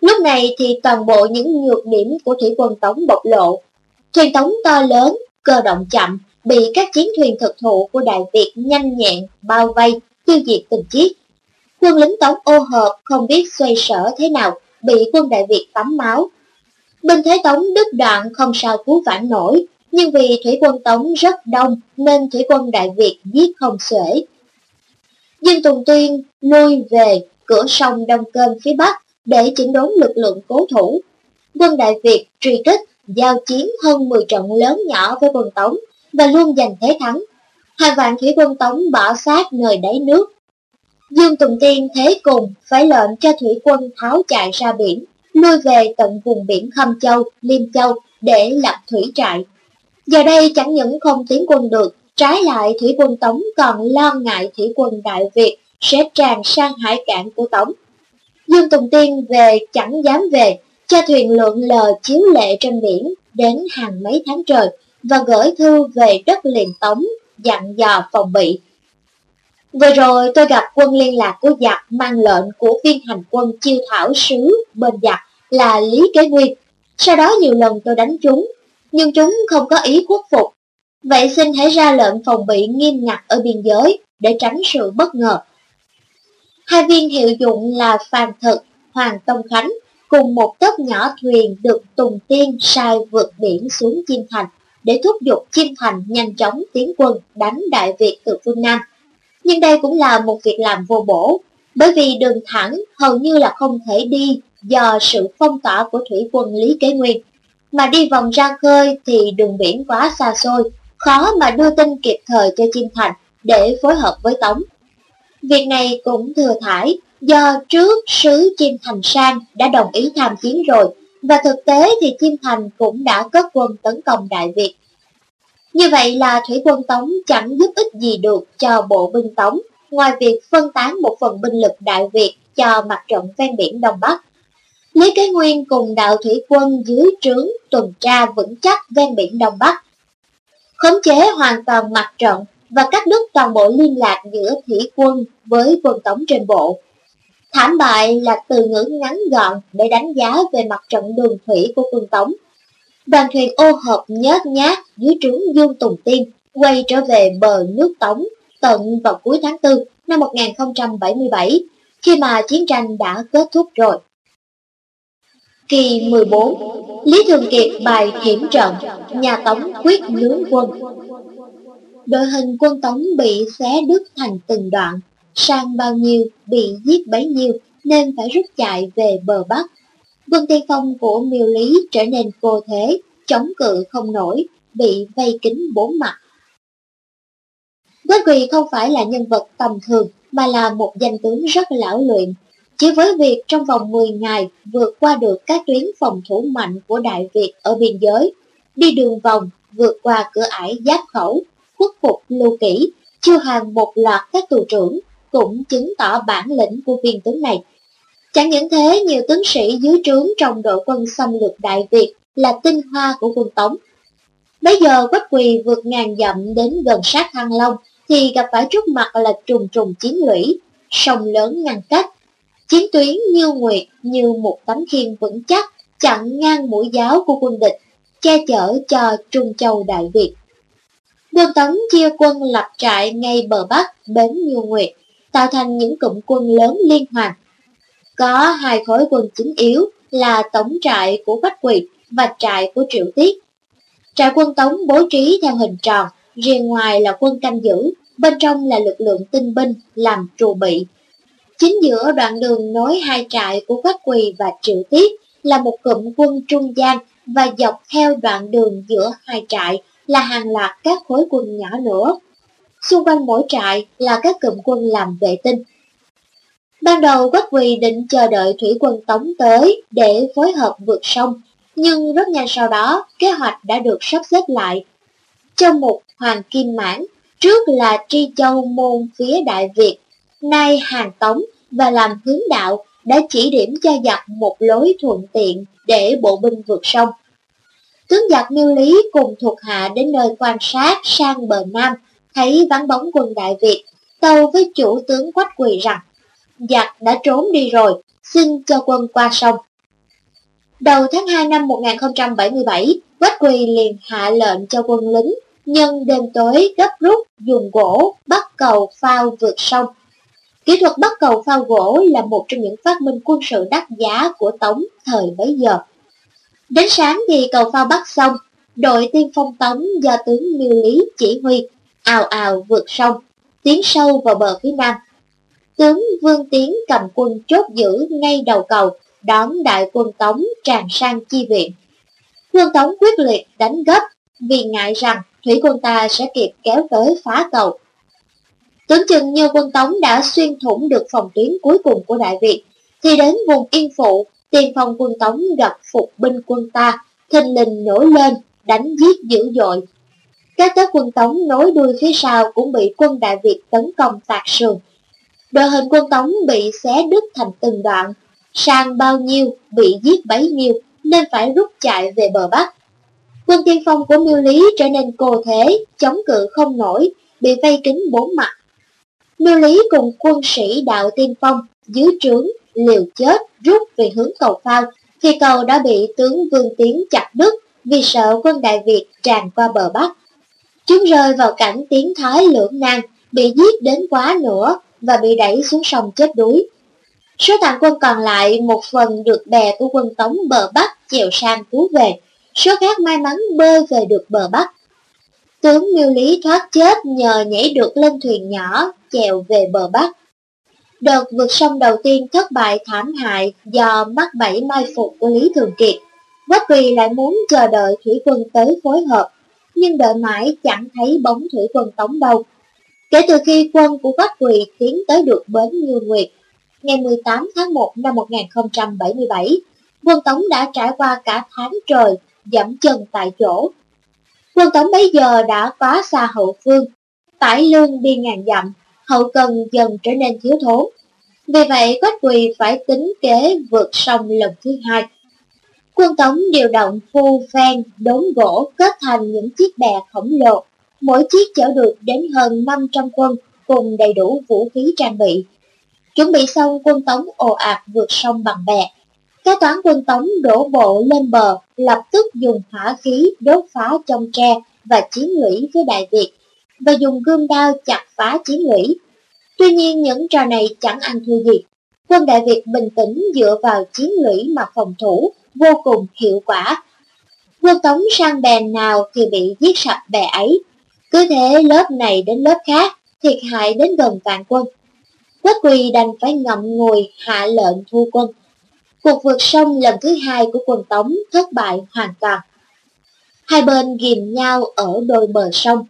Lúc này thì toàn bộ những nhược điểm của thủy quân Tống bộc lộ. Thuyền Tống to lớn, cơ động chậm, bị các chiến thuyền thực thụ của Đại Việt nhanh nhẹn, bao vây, tiêu diệt từng chiếc. Quân lính Tống ô hợp không biết xoay sở thế nào, bị quân Đại Việt tắm máu. Binh Thế Tống đứt đoạn không sao cứu vãn nổi, nhưng vì thủy quân Tống rất đông nên thủy quân Đại Việt giết không xuể. Dương Tùng Tuyên lui về cửa sông Đông Kênh phía Bắc để chỉnh đốn lực lượng cố thủ. Quân Đại Việt truy kích giao chiến hơn 10 trận lớn nhỏ với quân Tống và luôn giành thế thắng. Hai vạn thủy quân Tống bỏ sát nơi đáy nước. Dương Tùng Tiên thế cùng phải lệnh cho thủy quân tháo chạy ra biển, lui về tận vùng biển Khâm Châu, Liêm Châu để lập thủy trại. Giờ đây chẳng những không tiến quân được, trái lại thủy quân Tống còn lo ngại thủy quân Đại Việt sẽ tràn sang hải cảng của Tống. Dương Tùng Tiên về chẳng dám về, cho thuyền lượn lờ chiếu lệ trên biển đến hàng mấy tháng trời và gửi thư về đất liền tống dặn dò phòng bị. Vừa rồi tôi gặp quân liên lạc của giặc mang lệnh của viên hành quân chiêu thảo sứ bên giặc là Lý Kế Nguyên. Sau đó nhiều lần tôi đánh chúng, nhưng chúng không có ý khuất phục. Vậy xin hãy ra lệnh phòng bị nghiêm ngặt ở biên giới để tránh sự bất ngờ. Hai viên hiệu dụng là Phan Thực, Hoàng Tông Khánh cùng một tớp nhỏ thuyền được Tùng Tiên sai vượt biển xuống Chiêm Thành để thúc giục Chiêm Thành nhanh chóng tiến quân đánh Đại Việt từ phương Nam. Nhưng đây cũng là một việc làm vô bổ, bởi vì đường thẳng hầu như là không thể đi do sự phong tỏa của thủy quân Lý Kế Nguyên. Mà đi vòng ra khơi thì đường biển quá xa xôi, khó mà đưa tin kịp thời cho Chiêm Thành để phối hợp với Tống. Việc này cũng thừa thải do trước sứ Chiêm Thành Sang đã đồng ý tham chiến rồi, và thực tế thì Chiêm Thành cũng đã cất quân tấn công Đại Việt. Như vậy là thủy quân Tống chẳng giúp ích gì được cho bộ binh Tống, ngoài việc phân tán một phần binh lực Đại Việt cho mặt trận ven biển Đông Bắc. Lý Kế Nguyên cùng đạo thủy quân dưới trướng tuần tra vững chắc ven biển Đông Bắc, khống chế hoàn toàn mặt trận và cắt đứt toàn bộ liên lạc giữa thủy quân với quân Tống trên bộ. Thảm bại là từ ngữ ngắn gọn để đánh giá về mặt trận đường thủy của quân Tống. Đoàn thuyền ô hợp nhớt nhát dưới trướng Dương Tùng Tiên quay trở về bờ nước Tống tận vào cuối tháng 4 năm 1077 khi mà chiến tranh đã kết thúc rồi. Kỳ 14 Lý Thường Kiệt bài hiểm trận, Nhà Tống quyết nướng quân Đội hình quân Tống bị xé đứt thành từng đoạn, sang bao nhiêu, bị giết bấy nhiêu, nên phải rút chạy về bờ Bắc vân tiên phong của miêu lý trở nên vô thế, chống cự không nổi, bị vây kín bốn mặt. Quách Quỳ không phải là nhân vật tầm thường mà là một danh tướng rất lão luyện. Chỉ với việc trong vòng 10 ngày vượt qua được các tuyến phòng thủ mạnh của Đại Việt ở biên giới, đi đường vòng, vượt qua cửa ải giáp khẩu, khuất phục lưu kỷ, chiêu hàng một loạt các tù trưởng, cũng chứng tỏ bản lĩnh của viên tướng này. Chẳng những thế, nhiều tướng sĩ dưới trướng trong đội quân xâm lược Đại Việt là tinh hoa của quân Tống. Bây giờ Quách Quỳ vượt ngàn dặm đến gần sát Thăng Long thì gặp phải trước mặt là trùng trùng chiến lũy, sông lớn ngăn cách. Chiến tuyến như nguyệt như một tấm khiên vững chắc chặn ngang mũi giáo của quân địch, che chở cho Trung Châu Đại Việt. Quân Tống chia quân lập trại ngay bờ Bắc bến Như Nguyệt, tạo thành những cụm quân lớn liên hoàn. Có hai khối quân chính yếu là tổng trại của Bách Quỳ và trại của Triệu Tiết. Trại quân Tống bố trí theo hình tròn, riêng ngoài là quân canh giữ, bên trong là lực lượng tinh binh làm trù bị. Chính giữa đoạn đường nối hai trại của Bách Quỳ và Triệu Tiết là một cụm quân trung gian và dọc theo đoạn đường giữa hai trại là hàng loạt các khối quân nhỏ nữa xung quanh mỗi trại là các cụm quân làm vệ tinh. Ban đầu Quách Quỳ định chờ đợi thủy quân tống tới để phối hợp vượt sông, nhưng rất nhanh sau đó kế hoạch đã được sắp xếp lại. Trong một Hoàng Kim Mãn, trước là Tri Châu môn phía Đại Việt, nay Hàng Tống và làm hướng đạo đã chỉ điểm cho giặc một lối thuận tiện để bộ binh vượt sông. Tướng giặc Miêu Lý cùng thuộc hạ đến nơi quan sát sang bờ Nam, thấy vắng bóng quân Đại Việt, tâu với chủ tướng Quách Quỳ rằng, giặc đã trốn đi rồi, xin cho quân qua sông. Đầu tháng 2 năm 1077, Quách Quỳ liền hạ lệnh cho quân lính, nhân đêm tối gấp rút dùng gỗ bắt cầu phao vượt sông. Kỹ thuật bắt cầu phao gỗ là một trong những phát minh quân sự đắt giá của Tống thời bấy giờ. Đến sáng thì cầu phao bắt xong, đội tiên phong Tống do tướng Miêu Lý chỉ huy ào ào vượt sông, tiến sâu vào bờ phía nam. Tướng Vương Tiến cầm quân chốt giữ ngay đầu cầu, đón đại quân Tống tràn sang chi viện. Quân Tống quyết liệt đánh gấp vì ngại rằng thủy quân ta sẽ kịp kéo tới phá cầu. Tưởng chừng như quân Tống đã xuyên thủng được phòng tuyến cuối cùng của Đại Việt, thì đến vùng Yên Phụ, tiền phòng quân Tống gặp phục binh quân ta, thình lình nổi lên, đánh giết dữ dội, các tớp quân Tống nối đuôi phía sau cũng bị quân Đại Việt tấn công tạc sườn. Đội hình quân Tống bị xé đứt thành từng đoạn, sang bao nhiêu bị giết bấy nhiêu nên phải rút chạy về bờ Bắc. Quân tiên phong của Miêu Lý trở nên cô thế, chống cự không nổi, bị vây kín bốn mặt. Miêu Lý cùng quân sĩ đạo tiên phong dưới trướng liều chết rút về hướng cầu phao, thì cầu đã bị tướng Vương Tiến chặt đứt vì sợ quân Đại Việt tràn qua bờ Bắc. Chúng rơi vào cảnh tiến thái lưỡng nan, bị giết đến quá nữa và bị đẩy xuống sông chết đuối. Số tàn quân còn lại một phần được bè của quân Tống bờ Bắc chèo sang cứu về, số khác may mắn bơi về được bờ Bắc. Tướng Miêu Lý thoát chết nhờ nhảy được lên thuyền nhỏ chèo về bờ Bắc. Đợt vượt sông đầu tiên thất bại thảm hại do mắc bẫy mai phục của Lý Thường Kiệt. Quách Quỳ lại muốn chờ đợi thủy quân tới phối hợp, nhưng đợi mãi chẳng thấy bóng thủy quân tống đâu. Kể từ khi quân của Quách Quỳ tiến tới được bến Như Nguyệt, ngày 18 tháng 1 năm 1077, quân Tống đã trải qua cả tháng trời, dẫm chân tại chỗ. Quân Tống bấy giờ đã quá xa hậu phương, tải lương đi ngàn dặm, hậu cần dần trở nên thiếu thốn. Vì vậy, Quách Quỳ phải tính kế vượt sông lần thứ hai. Quân Tống điều động phu phen, đốn gỗ kết thành những chiếc bè khổng lồ, mỗi chiếc chở được đến hơn 500 quân cùng đầy đủ vũ khí trang bị. Chuẩn bị xong quân Tống ồ ạt vượt sông bằng bè. Các toán quân Tống đổ bộ lên bờ, lập tức dùng hỏa khí đốt phá trong tre và chiến lũy với Đại Việt, và dùng gươm đao chặt phá chiến lũy. Tuy nhiên những trò này chẳng ăn thua gì. Quân Đại Việt bình tĩnh dựa vào chiến lũy mà phòng thủ, vô cùng hiệu quả. Quân Tống sang bè nào thì bị giết sạch bè ấy. Cứ thế lớp này đến lớp khác, thiệt hại đến gần vạn quân. Quách quỳ đành phải ngậm ngùi hạ lệnh thu quân. Cuộc vượt sông lần thứ hai của quân Tống thất bại hoàn toàn. Hai bên ghim nhau ở đôi bờ sông.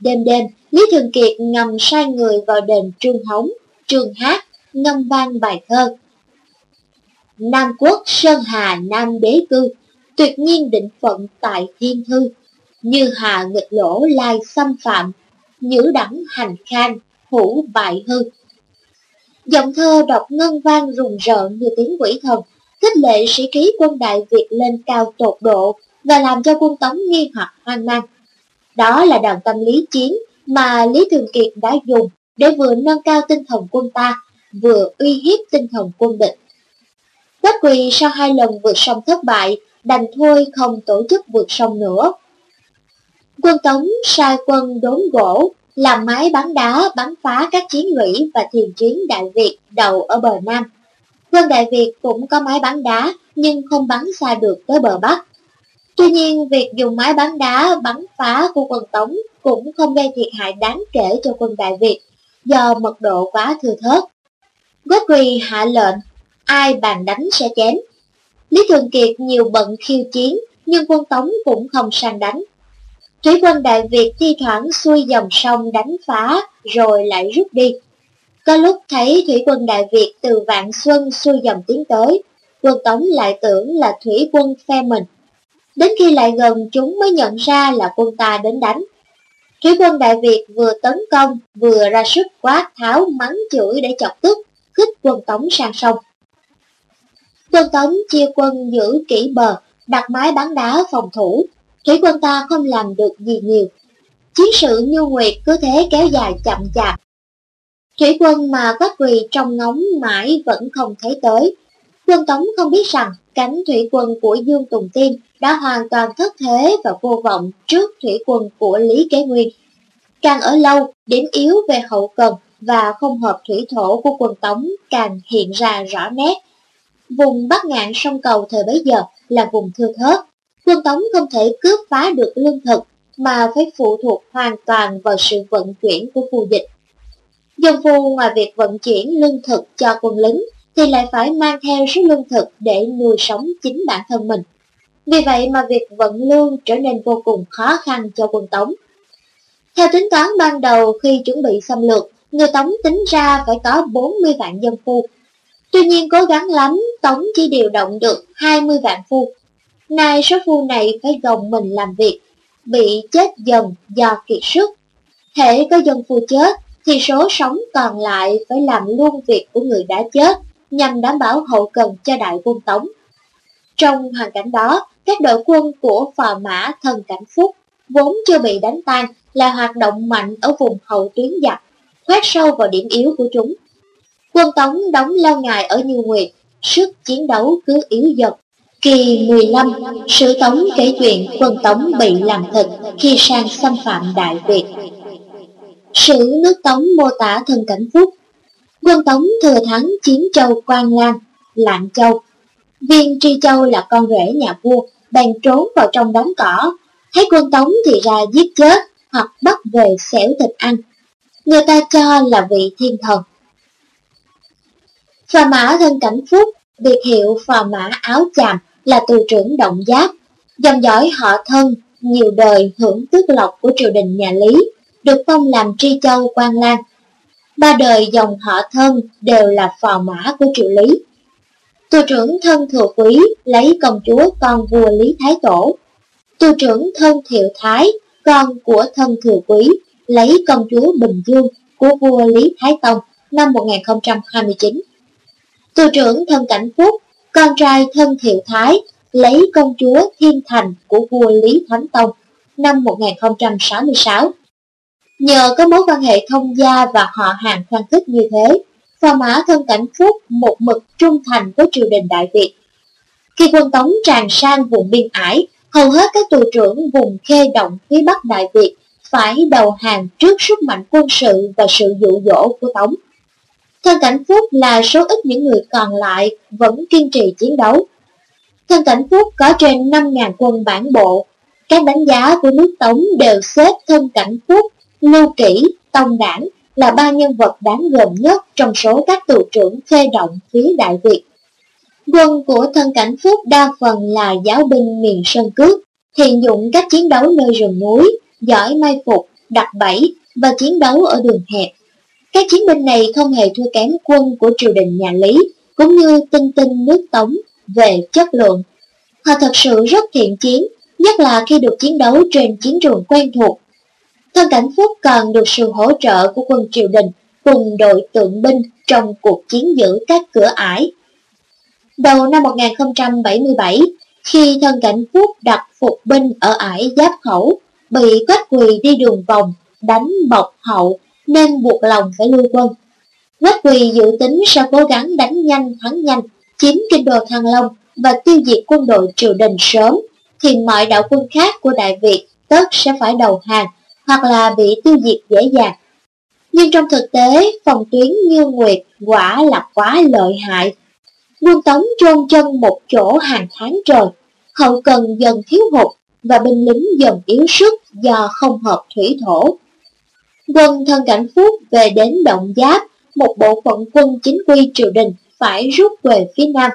Đêm đêm, Lý Thường Kiệt ngầm sai người vào đền Trương Hống, Trương Hát, ngâm vang bài thơ. Nam quốc Sơn Hà Nam đế cư, tuyệt nhiên định phận tại thiên thư, như hà nghịch lỗ lai xâm phạm, nhữ đẳng hành khang, hữu bại hư. Giọng thơ đọc ngân vang rùng rợn như tiếng quỷ thần, khích lệ sĩ khí quân Đại Việt lên cao tột độ và làm cho quân Tống nghi hoặc hoang mang. Đó là đòn tâm lý chiến mà Lý Thường Kiệt đã dùng để vừa nâng cao tinh thần quân ta, vừa uy hiếp tinh thần quân địch. Quách quỳ sau hai lần vượt sông thất bại, đành thôi không tổ chức vượt sông nữa. Quân Tống sai quân đốn gỗ, làm máy bắn đá bắn phá các chiến lũy và thiền chiến Đại Việt đầu ở bờ Nam. Quân Đại Việt cũng có máy bắn đá nhưng không bắn xa được tới bờ Bắc. Tuy nhiên, việc dùng máy bắn đá bắn phá của quân Tống cũng không gây thiệt hại đáng kể cho quân Đại Việt do mật độ quá thừa thớt. Godfrey hạ lệnh, ai bàn đánh sẽ chém. Lý Thường Kiệt nhiều bận khiêu chiến, nhưng quân Tống cũng không sang đánh. Thủy quân Đại Việt thi thoảng xuôi dòng sông đánh phá rồi lại rút đi. Có lúc thấy thủy quân Đại Việt từ Vạn Xuân xuôi dòng tiến tới, quân Tống lại tưởng là thủy quân phe mình. Đến khi lại gần chúng mới nhận ra là quân ta đến đánh. Thủy quân Đại Việt vừa tấn công, vừa ra sức quát tháo mắng chửi để chọc tức, khích quân Tống sang sông. Quân Tống chia quân giữ kỹ bờ, đặt mái bắn đá phòng thủ, thủy quân ta không làm được gì nhiều. Chiến sự như nguyệt cứ thế kéo dài chậm chạp. Thủy quân mà quách quỳ trong ngóng mãi vẫn không thấy tới. Quân Tống không biết rằng cánh thủy quân của Dương Tùng Tiên đã hoàn toàn thất thế và vô vọng trước thủy quân của Lý Kế Nguyên. Càng ở lâu, điểm yếu về hậu cần và không hợp thủy thổ của quân Tống càng hiện ra rõ nét. Vùng Bắc Ngạn sông cầu thời bấy giờ là vùng thưa thớt. Quân Tống không thể cướp phá được lương thực mà phải phụ thuộc hoàn toàn vào sự vận chuyển của phù dịch. Dân phu ngoài việc vận chuyển lương thực cho quân lính thì lại phải mang theo số lương thực để nuôi sống chính bản thân mình. Vì vậy mà việc vận lương trở nên vô cùng khó khăn cho quân Tống. Theo tính toán ban đầu khi chuẩn bị xâm lược, người Tống tính ra phải có 40 vạn dân phu. Tuy nhiên cố gắng lắm, Tống chỉ điều động được 20 vạn phu. Nay số vua này phải gồng mình làm việc, bị chết dần do kiệt sức. Thể có dân phu chết, thì số sống còn lại phải làm luôn việc của người đã chết, nhằm đảm bảo hậu cần cho đại quân Tống. Trong hoàn cảnh đó, các đội quân của phò mã thần cảnh phúc vốn chưa bị đánh tan là hoạt động mạnh ở vùng hậu tuyến giặc, khoét sâu vào điểm yếu của chúng. Quân Tống đóng lâu ngày ở Như Nguyệt, sức chiến đấu cứ yếu dần. Kỳ 15, Sử Tống kể chuyện quân Tống bị làm thịt khi sang xâm phạm Đại Việt. Sử nước Tống mô tả thần cảnh phúc. Quân Tống thừa thắng chiếm châu quang Lan, Lạng Châu. Viên Tri Châu là con rể nhà vua, bèn trốn vào trong đống cỏ. Thấy quân Tống thì ra giết chết hoặc bắt về xẻo thịt ăn. Người ta cho là vị thiên thần. Phà mã thân cảnh phúc, biệt hiệu phà mã áo chàm là tù trưởng động giáp, dòng dõi họ thân, nhiều đời hưởng tước lộc của triều đình nhà Lý, được phong làm tri châu quan lang. Ba đời dòng họ thân đều là phò mã của triều Lý. Tù trưởng thân thừa quý lấy công chúa con vua Lý Thái Tổ. Tù trưởng thân thiệu thái, con của thân thừa quý, lấy công chúa Bình Dương của vua Lý Thái Tông năm 1029. Tù trưởng thân cảnh phúc, con trai thân thiệu thái, lấy công chúa Thiên Thành của vua Lý Thánh Tông năm 1066. Nhờ có mối quan hệ thông gia và họ hàng khoan thích như thế, Phò Mã Thân Cảnh Phúc một mực trung thành với triều đình Đại Việt. Khi quân Tống tràn sang vùng biên ải, hầu hết các tù trưởng vùng khê động phía Bắc Đại Việt phải đầu hàng trước sức mạnh quân sự và sự dụ dỗ của Tống. Thân Cảnh Phúc là số ít những người còn lại vẫn kiên trì chiến đấu. Thân Cảnh Phúc có trên 5.000 quân bản bộ. Các đánh giá của nước Tống đều xếp Thân Cảnh Phúc, Lưu Kỷ, Tông Đảng là ba nhân vật đáng gờm nhất trong số các tù trưởng phê động phía Đại Việt. Quân của thân cảnh Phúc đa phần là giáo binh miền Sơn Cước, thiện dụng các chiến đấu nơi rừng núi, giỏi mai phục, đặt bẫy và chiến đấu ở đường hẹp. Các chiến binh này không hề thua kém quân của triều đình nhà Lý, cũng như tinh tinh nước Tống về chất lượng. Họ thật sự rất thiện chiến, nhất là khi được chiến đấu trên chiến trường quen thuộc Thân Cảnh Phúc còn được sự hỗ trợ của quân triều đình cùng đội tượng binh trong cuộc chiến giữ các cửa ải. Đầu năm 1077, khi thân cảnh Phúc đặt phục binh ở ải giáp khẩu, bị quách quỳ đi đường vòng, đánh bọc hậu nên buộc lòng phải lui quân. Quách quỳ dự tính sẽ cố gắng đánh nhanh thắng nhanh, chiếm kinh đô Thăng Long và tiêu diệt quân đội triều đình sớm, thì mọi đạo quân khác của Đại Việt tất sẽ phải đầu hàng hoặc là bị tiêu diệt dễ dàng. Nhưng trong thực tế, phòng tuyến như Nguyệt quả là quá lợi hại. Quân Tống chôn chân một chỗ hàng tháng trời, hậu cần dần thiếu hụt và binh lính dần yếu sức do không hợp thủy thổ. Quân thân cảnh phúc về đến Động Giáp, một bộ phận quân chính quy triều đình phải rút về phía nam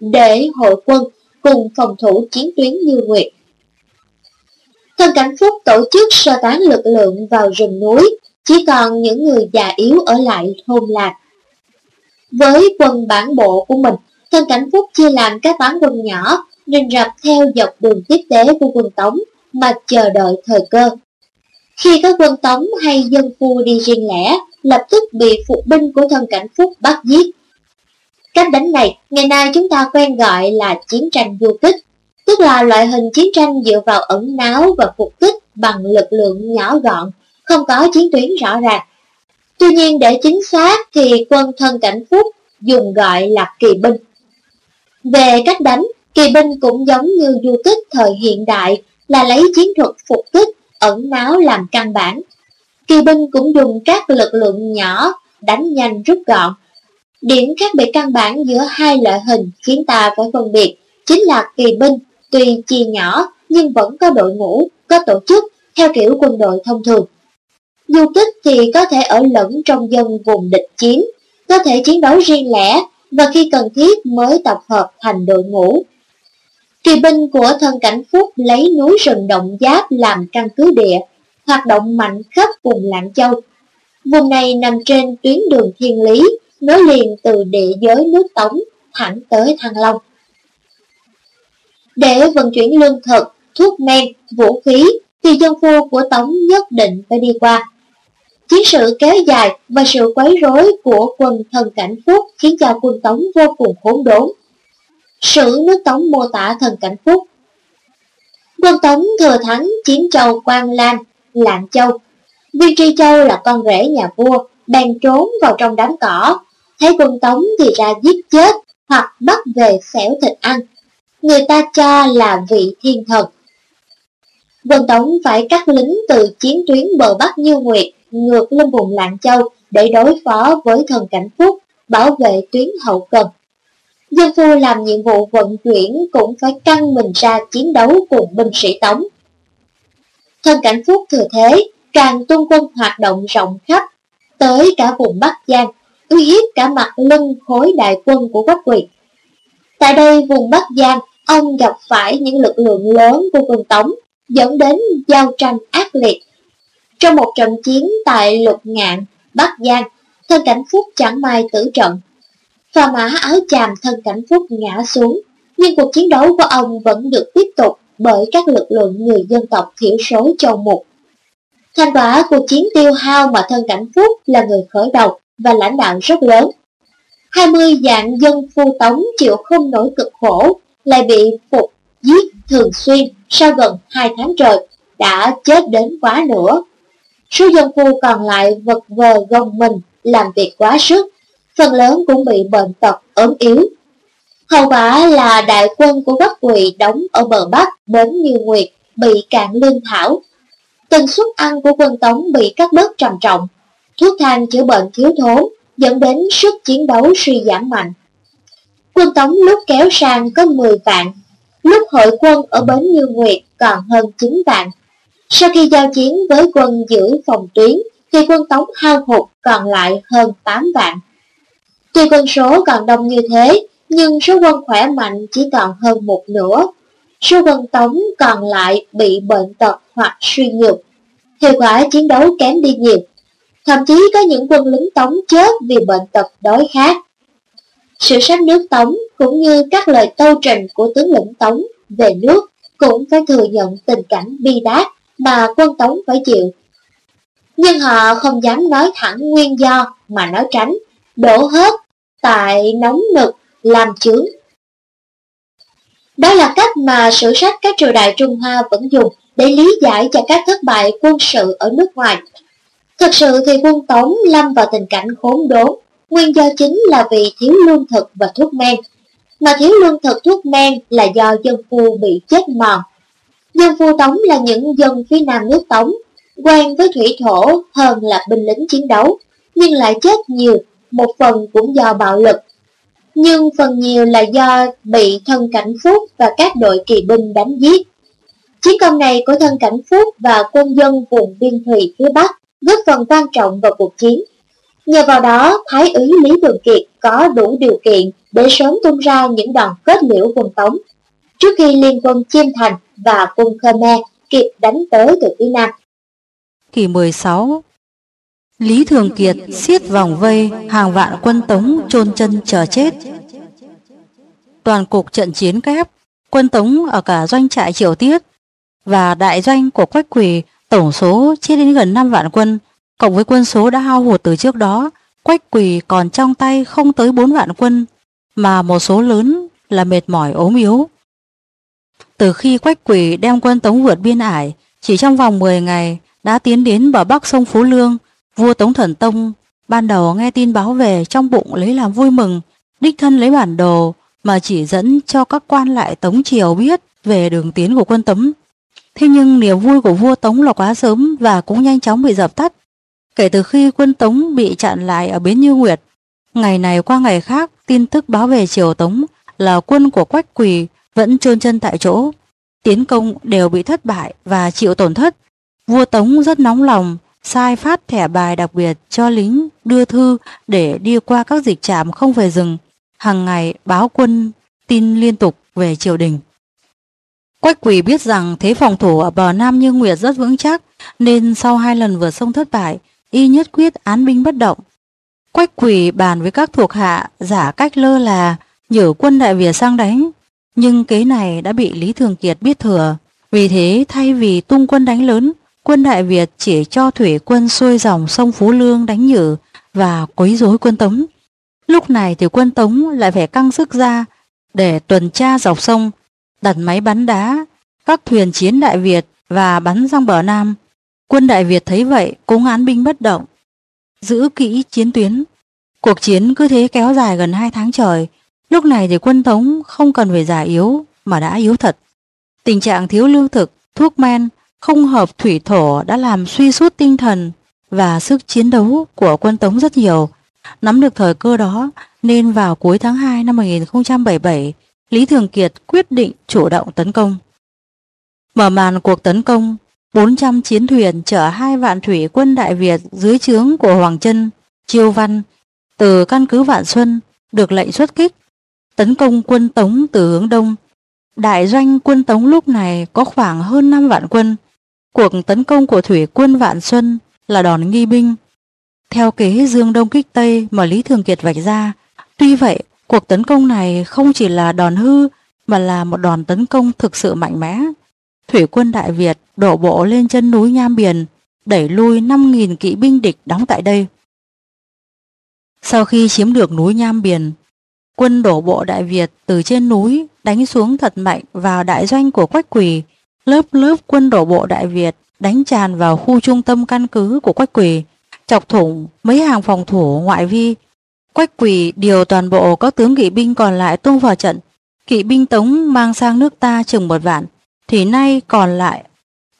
để hội quân cùng phòng thủ chiến tuyến như Nguyệt. Thân Cảnh Phúc tổ chức sơ tán lực lượng vào rừng núi, chỉ còn những người già yếu ở lại thôn lạc. Với quân bản bộ của mình, Thân Cảnh Phúc chia làm các toán quân nhỏ, rình rập theo dọc đường tiếp tế của quân Tống mà chờ đợi thời cơ. Khi các quân Tống hay dân phu đi riêng lẻ, lập tức bị phục binh của Thân Cảnh Phúc bắt giết. Cách đánh này, ngày nay chúng ta quen gọi là chiến tranh du kích tức là loại hình chiến tranh dựa vào ẩn náu và phục kích bằng lực lượng nhỏ gọn, không có chiến tuyến rõ ràng. Tuy nhiên để chính xác thì quân thân cảnh phúc dùng gọi là kỳ binh. Về cách đánh, kỳ binh cũng giống như du kích thời hiện đại là lấy chiến thuật phục kích, ẩn náu làm căn bản. Kỳ binh cũng dùng các lực lượng nhỏ, đánh nhanh rút gọn. Điểm khác biệt căn bản giữa hai loại hình khiến ta phải phân biệt chính là kỳ binh Tuy chia nhỏ nhưng vẫn có đội ngũ, có tổ chức, theo kiểu quân đội thông thường. Du kích thì có thể ở lẫn trong dân vùng địch chiến, có thể chiến đấu riêng lẻ và khi cần thiết mới tập hợp thành đội ngũ. Kỳ binh của thân cảnh Phúc lấy núi rừng động giáp làm căn cứ địa, hoạt động mạnh khắp vùng Lạng Châu. Vùng này nằm trên tuyến đường thiên lý, nối liền từ địa giới nước Tống thẳng tới Thăng Long để vận chuyển lương thực, thuốc men, vũ khí thì dân phu của Tống nhất định phải đi qua. Chiến sự kéo dài và sự quấy rối của quân thần cảnh Phúc khiến cho quân Tống vô cùng khốn đốn. Sử nước Tống mô tả thần cảnh Phúc. Quân Tống thừa thắng chiếm châu Quang Lan, Lạng Châu. Viên Tri Châu là con rể nhà vua, bèn trốn vào trong đám cỏ. Thấy quân Tống thì ra giết chết hoặc bắt về xẻo thịt ăn. Người ta cho là vị thiên thần. Quân Tống phải cắt lính từ chiến tuyến bờ Bắc Như Nguyệt ngược lên vùng Lạng Châu để đối phó với thần cảnh Phúc, bảo vệ tuyến hậu cần. Dân phu làm nhiệm vụ vận chuyển cũng phải căng mình ra chiến đấu cùng binh sĩ Tống. thân cảnh Phúc thừa thế, càng tung quân hoạt động rộng khắp, tới cả vùng Bắc Giang, uy hiếp cả mặt lưng khối đại quân của Quách Quỳ. Tại đây vùng Bắc Giang, ông gặp phải những lực lượng lớn của quân Tống, dẫn đến giao tranh ác liệt. Trong một trận chiến tại Lục Ngạn, Bắc Giang, thân cảnh Phúc chẳng may tử trận. Phà mã áo chàm thân cảnh Phúc ngã xuống, nhưng cuộc chiến đấu của ông vẫn được tiếp tục bởi các lực lượng người dân tộc thiểu số châu mục. Thành quả cuộc chiến tiêu hao mà thân cảnh Phúc là người khởi đầu và lãnh đạo rất lớn. 20 dạng dân phu tống chịu không nổi cực khổ, lại bị phục giết thường xuyên sau gần 2 tháng trời, đã chết đến quá nữa. Số dân phu còn lại vật vờ gồng mình, làm việc quá sức, phần lớn cũng bị bệnh tật, ốm yếu. Hậu quả là đại quân của Bắc Quỳ đóng ở bờ Bắc, bến Như Nguyệt, bị cạn lương thảo. Tần suất ăn của quân Tống bị cắt bớt trầm trọng, thuốc thang chữa bệnh thiếu thốn, dẫn đến sức chiến đấu suy giảm mạnh. Quân Tống lúc kéo sang có 10 vạn, lúc hội quân ở bến Như Nguyệt còn hơn 9 vạn. Sau khi giao chiến với quân giữ phòng tuyến, thì quân Tống hao hụt còn lại hơn 8 vạn. Tuy quân số còn đông như thế, nhưng số quân khỏe mạnh chỉ còn hơn một nửa. Số quân Tống còn lại bị bệnh tật hoặc suy nhược. Hiệu quả chiến đấu kém đi nhiều. Thậm chí có những quân lính Tống chết vì bệnh tật đói khát. Sự sách nước Tống cũng như các lời tâu trình của tướng lĩnh Tống về nước cũng phải thừa nhận tình cảnh bi đát mà quân Tống phải chịu. Nhưng họ không dám nói thẳng nguyên do mà nói tránh, đổ hết tại nóng nực làm chướng. Đó là cách mà sử sách các triều đại Trung Hoa vẫn dùng để lý giải cho các thất bại quân sự ở nước ngoài. Thực sự thì quân Tống lâm vào tình cảnh khốn đốn, nguyên do chính là vì thiếu lương thực và thuốc men. Mà thiếu lương thực thuốc men là do dân phu bị chết mòn. Dân phu Tống là những dân phía nam nước Tống, quen với thủy thổ hơn là binh lính chiến đấu, nhưng lại chết nhiều, một phần cũng do bạo lực. Nhưng phần nhiều là do bị thân cảnh Phúc và các đội kỳ binh đánh giết. Chiến công này của thân cảnh Phúc và quân dân vùng biên thùy phía Bắc góp phần quan trọng vào cuộc chiến. Nhờ vào đó, Thái úy Lý Thường Kiệt có đủ điều kiện để sớm tung ra những đòn kết liễu quân Tống, trước khi liên quân Chiêm Thành và quân Khmer kịp đánh tới từ phía Nam.
Kỷ 16 Lý Thường Kiệt siết vòng vây hàng vạn quân Tống chôn chân chờ chết. Toàn cục trận chiến kép, quân Tống ở cả doanh trại Triều Tiết và đại doanh của Quách Quỳ tổng số chết đến gần 5 vạn quân, cộng với quân số đã hao hụt từ trước đó, Quách Quỳ còn trong tay không tới 4 vạn quân, mà một số lớn là mệt mỏi ốm yếu. Từ khi Quách Quỳ đem quân Tống vượt biên ải, chỉ trong vòng 10 ngày đã tiến đến bờ bắc sông Phú Lương, vua Tống Thần Tông ban đầu nghe tin báo về trong bụng lấy làm vui mừng, đích thân lấy bản đồ mà chỉ dẫn cho các quan lại Tống Triều biết về đường tiến của quân Tống. Thế nhưng niềm vui của vua Tống là quá sớm và cũng nhanh chóng bị dập tắt. Kể từ khi quân Tống bị chặn lại ở Bến Như Nguyệt, ngày này qua ngày khác tin tức báo về Triều Tống là quân của Quách Quỳ vẫn trôn chân tại chỗ. Tiến công đều bị thất bại và chịu tổn thất. Vua Tống rất nóng lòng, sai phát thẻ bài đặc biệt cho lính đưa thư để đi qua các dịch trạm không về rừng, hàng ngày báo quân tin liên tục về triều đình. Quách quỷ biết rằng thế phòng thủ ở bờ Nam Như Nguyệt rất vững chắc, nên sau hai lần vượt sông thất bại, y nhất quyết án binh bất động. Quách quỷ bàn với các thuộc hạ giả cách lơ là nhử quân Đại Việt sang đánh, nhưng kế này đã bị Lý Thường Kiệt biết thừa. Vì thế thay vì tung quân đánh lớn, quân Đại Việt chỉ cho thủy quân xuôi dòng sông Phú Lương đánh nhử và quấy rối quân Tống. Lúc này thì quân Tống lại phải căng sức ra để tuần tra dọc sông, đặt máy bắn đá, các thuyền chiến Đại Việt và bắn sang bờ Nam. Quân Đại Việt thấy vậy cũng án binh bất động, giữ kỹ chiến tuyến. Cuộc chiến cứ thế kéo dài gần 2 tháng trời, lúc này thì quân Tống không cần phải giả yếu mà đã yếu thật. Tình trạng thiếu lương thực, thuốc men, không hợp thủy thổ đã làm suy sút tinh thần và sức chiến đấu của quân Tống rất nhiều. Nắm được thời cơ đó nên vào cuối tháng 2 năm 1077, Lý Thường Kiệt quyết định chủ động tấn công. Mở màn cuộc tấn công, 400 chiến thuyền chở hai vạn thủy quân Đại Việt dưới trướng của Hoàng Trân, Chiêu Văn từ căn cứ Vạn Xuân được lệnh xuất kích, tấn công quân Tống từ hướng đông. Đại doanh quân Tống lúc này có khoảng hơn 5 vạn quân. Cuộc tấn công của thủy quân Vạn Xuân là đòn nghi binh. Theo kế Dương Đông kích Tây mà Lý Thường Kiệt vạch ra, tuy vậy cuộc tấn công này không chỉ là đòn hư mà là một đòn tấn công thực sự mạnh mẽ. Thủy quân Đại Việt đổ bộ lên chân núi Nham Biển, đẩy lui 5.000 kỵ binh địch đóng tại đây. Sau khi chiếm được núi Nham Biển, quân đổ bộ Đại Việt từ trên núi đánh xuống thật mạnh vào đại doanh của Quách Quỳ, lớp lớp quân đổ bộ Đại Việt đánh tràn vào khu trung tâm căn cứ của Quách Quỳ, chọc thủng mấy hàng phòng thủ ngoại vi. Quách Quỳ điều toàn bộ các tướng kỵ binh còn lại tung vào trận, kỵ binh Tống mang sang nước ta chừng một vạn, thì nay còn lại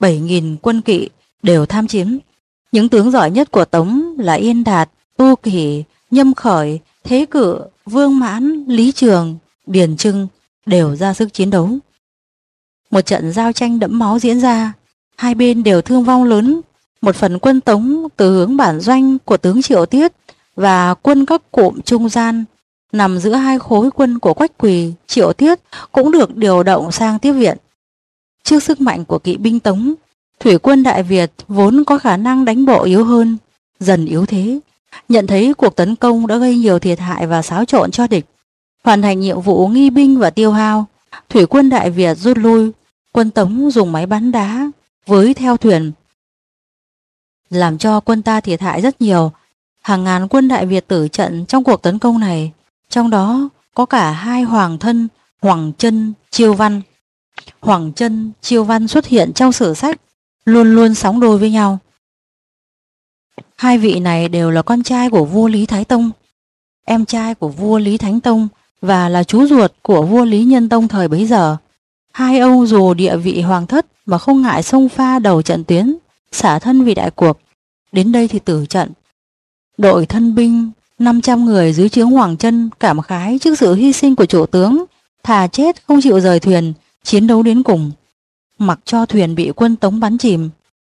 7.000 quân kỵ đều tham chiếm. Những tướng giỏi nhất của Tống là Yên Đạt, Tu Kỷ, Nhâm Khởi, Thế Cự, Vương Mãn, Lý Trường, Điền Trưng đều ra sức chiến đấu. Một trận giao tranh đẫm máu diễn ra, hai bên đều thương vong lớn. Một phần quân Tống từ hướng bản doanh của tướng Triệu Tiết và quân các cụm trung gian nằm giữa hai khối quân của Quách Quỳ, Triệu Tiết cũng được điều động sang tiếp viện. Trước sức mạnh của kỵ binh Tống, thủy quân Đại Việt vốn có khả năng đánh bộ yếu hơn, dần yếu thế. Nhận thấy cuộc tấn công đã gây nhiều thiệt hại và xáo trộn cho địch. Hoàn thành nhiệm vụ nghi binh và tiêu hao, thủy quân Đại Việt rút lui, quân Tống dùng máy bắn đá, với theo thuyền. Làm cho quân ta thiệt hại rất nhiều, hàng ngàn quân Đại Việt tử trận trong cuộc tấn công này, trong đó có cả hai hoàng thân, Hoàng chân Chiêu Văn. Hoàng chân Chiêu Văn xuất hiện trong sử sách, luôn luôn sóng đôi với nhau. Hai vị này đều là con trai của vua Lý Thái Tông, em trai của vua Lý Thánh Tông và là chú ruột của vua Lý Nhân Tông thời bấy giờ. Hai ông dù địa vị hoàng thất mà không ngại xông pha đầu trận tuyến, xả thân vì đại cuộc. Đến đây thì tử trận. Đội thân binh 500 người dưới trướng Hoàng chân cảm khái trước sự hy sinh của chủ tướng, thà chết không chịu rời thuyền, chiến đấu đến cùng. Mặc cho thuyền bị quân tống bắn chìm,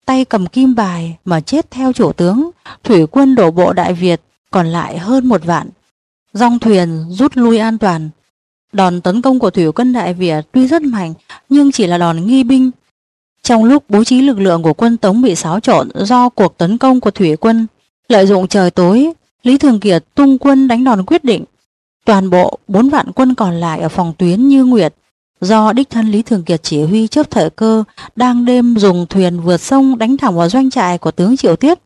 tay cầm kim bài mà chết theo chủ tướng, thủy quân đổ bộ Đại Việt còn lại hơn một vạn. Dòng thuyền rút lui an toàn. Đòn tấn công của thủy quân Đại Việt tuy rất mạnh nhưng chỉ là đòn nghi binh. Trong lúc bố trí lực lượng của quân Tống bị xáo trộn do cuộc tấn công của thủy quân, lợi dụng trời tối, Lý Thường Kiệt tung quân đánh đòn quyết định. Toàn bộ bốn vạn quân còn lại ở phòng tuyến như Nguyệt do đích thân Lý Thường Kiệt chỉ huy chớp thời cơ đang đêm dùng thuyền vượt sông đánh thẳng vào doanh trại của tướng Triệu Tiết.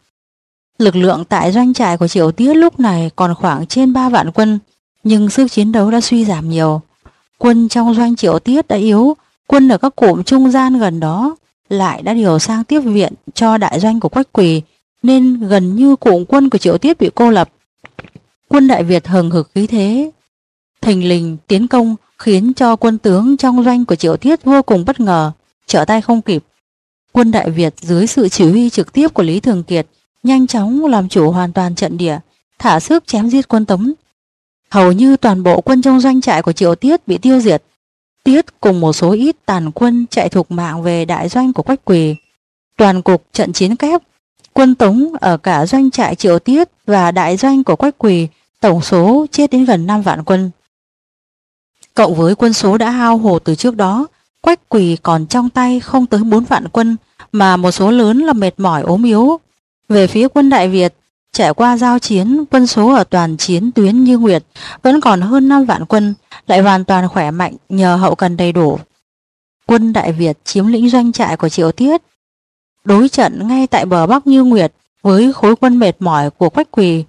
Lực lượng tại doanh trại của Triệu Tiết lúc này còn khoảng trên 3 vạn quân, nhưng sức chiến đấu đã suy giảm nhiều. Quân trong doanh Triệu Tiết đã yếu, quân ở các cụm trung gian gần đó lại đã điều sang tiếp viện cho đại doanh của Quách Quỳ, nên gần như cụm quân của Triệu Tiết bị cô lập. Quân Đại Việt hừng hực khí thế, thình lình tiến công khiến cho quân tướng trong doanh của Triệu Tiết vô cùng bất ngờ, trở tay không kịp. Quân Đại Việt dưới sự chỉ huy trực tiếp của Lý Thường Kiệt nhanh chóng làm chủ hoàn toàn trận địa, thả sức chém giết quân Tống. Hầu như toàn bộ quân trong doanh trại của Triệu Tiết bị tiêu diệt. Tiết cùng một số ít tàn quân chạy thuộc mạng về đại doanh của Quách Quỳ. Toàn cục trận chiến kép, quân Tống ở cả doanh trại Triệu Tiết và đại doanh của Quách Quỳ tổng số chết đến gần 5 vạn quân. Cộng với quân số đã hao hồ từ trước đó, Quách Quỳ còn trong tay không tới 4 vạn quân, mà một số lớn là mệt mỏi ốm yếu. Về phía quân Đại Việt, trải qua giao chiến, quân số ở toàn chiến tuyến như Nguyệt vẫn còn hơn 5 vạn quân, lại hoàn toàn khỏe mạnh nhờ hậu cần đầy đủ. Quân Đại Việt chiếm lĩnh doanh trại của Triệu Tiết. đối trận ngay tại bờ Bắc Như Nguyệt với khối quân mệt mỏi của Quách Quỳ.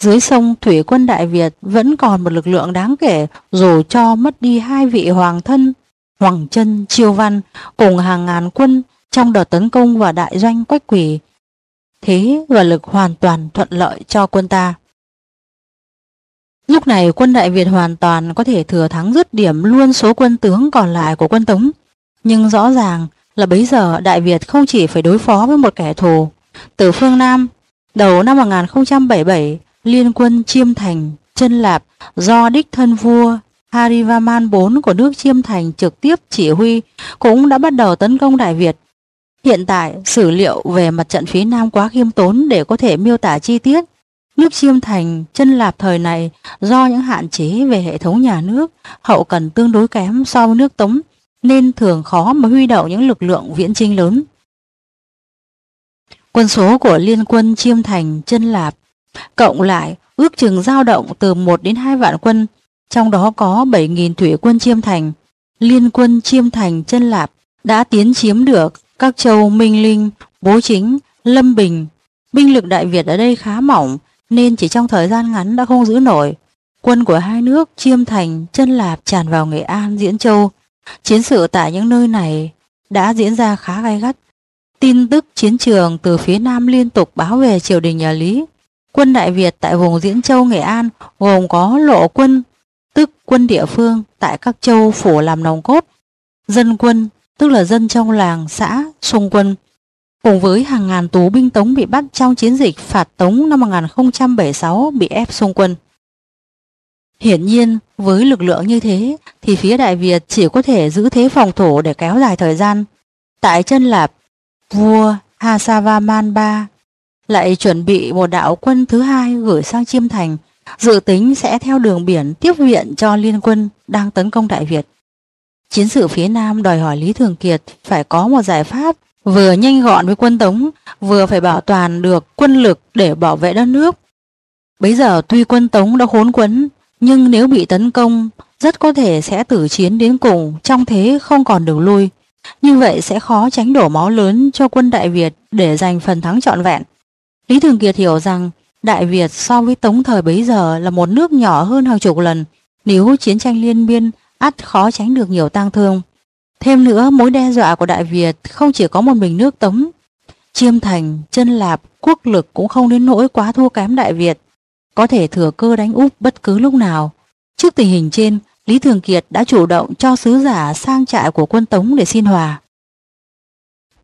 Dưới sông thủy quân Đại Việt vẫn còn một lực lượng đáng kể dù cho mất đi hai vị hoàng thân, Hoàng chân Chiêu Văn cùng hàng ngàn quân trong đợt tấn công vào đại doanh Quách Quỳ. Thế và lực hoàn toàn thuận lợi cho quân ta. Lúc này quân Đại Việt hoàn toàn có thể thừa thắng dứt điểm luôn số quân tướng còn lại của quân Tống. Nhưng rõ ràng là bấy giờ Đại Việt không chỉ phải đối phó với một kẻ thù. Từ phương Nam, đầu năm 1077, liên quân Chiêm Thành, chân Lạp do đích thân vua Harivaman IV của nước Chiêm Thành trực tiếp chỉ huy cũng đã bắt đầu tấn công Đại Việt. Hiện tại, sử liệu về mặt trận phía Nam quá khiêm tốn để có thể miêu tả chi tiết. Nước Chiêm Thành, chân Lạp thời này do những hạn chế về hệ thống nhà nước, hậu cần tương đối kém so với nước Tống, nên thường khó mà huy động những lực lượng viễn chinh lớn. Quân số của liên quân Chiêm Thành, chân Lạp cộng lại ước chừng dao động từ 1 đến 2 vạn quân, trong đó có 7.000 thủy quân Chiêm Thành. Liên quân Chiêm Thành, chân Lạp đã tiến chiếm được các châu Minh Linh, Bố Chính, Lâm Bình. Binh lực Đại Việt ở đây khá mỏng nên chỉ trong thời gian ngắn đã không giữ nổi. Quân của hai nước Chiêm Thành, chân Lạp tràn vào Nghệ An, Diễn Châu Chiến sự tại những nơi này đã diễn ra khá gay gắt. Tin tức chiến trường từ phía Nam liên tục báo về triều đình nhà Lý. Quân Đại Việt tại vùng Diễn Châu, Nghệ An gồm có lộ quân, tức quân địa phương tại các châu phủ làm nòng cốt, dân quân, tức là dân trong làng, xã, xung quân, cùng với hàng ngàn tù binh Tống bị bắt trong chiến dịch phạt Tống năm 1076 bị ép xung quân. Hiển nhiên, với lực lượng như thế thì phía Đại Việt chỉ có thể giữ thế phòng thủ để kéo dài thời gian. Tại chân Lạp, vua Hasavaman ba lại chuẩn bị một đạo quân thứ hai gửi sang Chiêm Thành, dự tính sẽ theo đường biển tiếp viện cho liên quân đang tấn công Đại Việt. Chiến sự phía Nam đòi hỏi Lý Thường Kiệt phải có một giải pháp vừa nhanh gọn với quân Tống, vừa phải bảo toàn được quân lực để bảo vệ đất nước. Bây giờ tuy quân Tống đã khốn quấn nhưng nếu bị tấn công, rất có thể sẽ tử chiến đến cùng trong thế không còn đường lui. Như vậy sẽ khó tránh đổ máu lớn cho quân Đại Việt để giành phần thắng trọn vẹn. Lý Thường Kiệt hiểu rằng Đại Việt so với Tống thời bấy giờ là một nước nhỏ hơn hàng chục lần. Nếu chiến tranh liên biên ắt khó tránh được nhiều tang thương. Thêm nữa, mối đe dọa của Đại Việt không chỉ có một mình nước Tống. Chiêm Thành, chân Lạp, quốc lực cũng không đến nỗi quá thua kém Đại Việt có thể thừa cơ đánh úp bất cứ lúc nào. Trước tình hình trên, Lý Thường Kiệt đã chủ động cho sứ giả sang trại của quân Tống để xin hòa.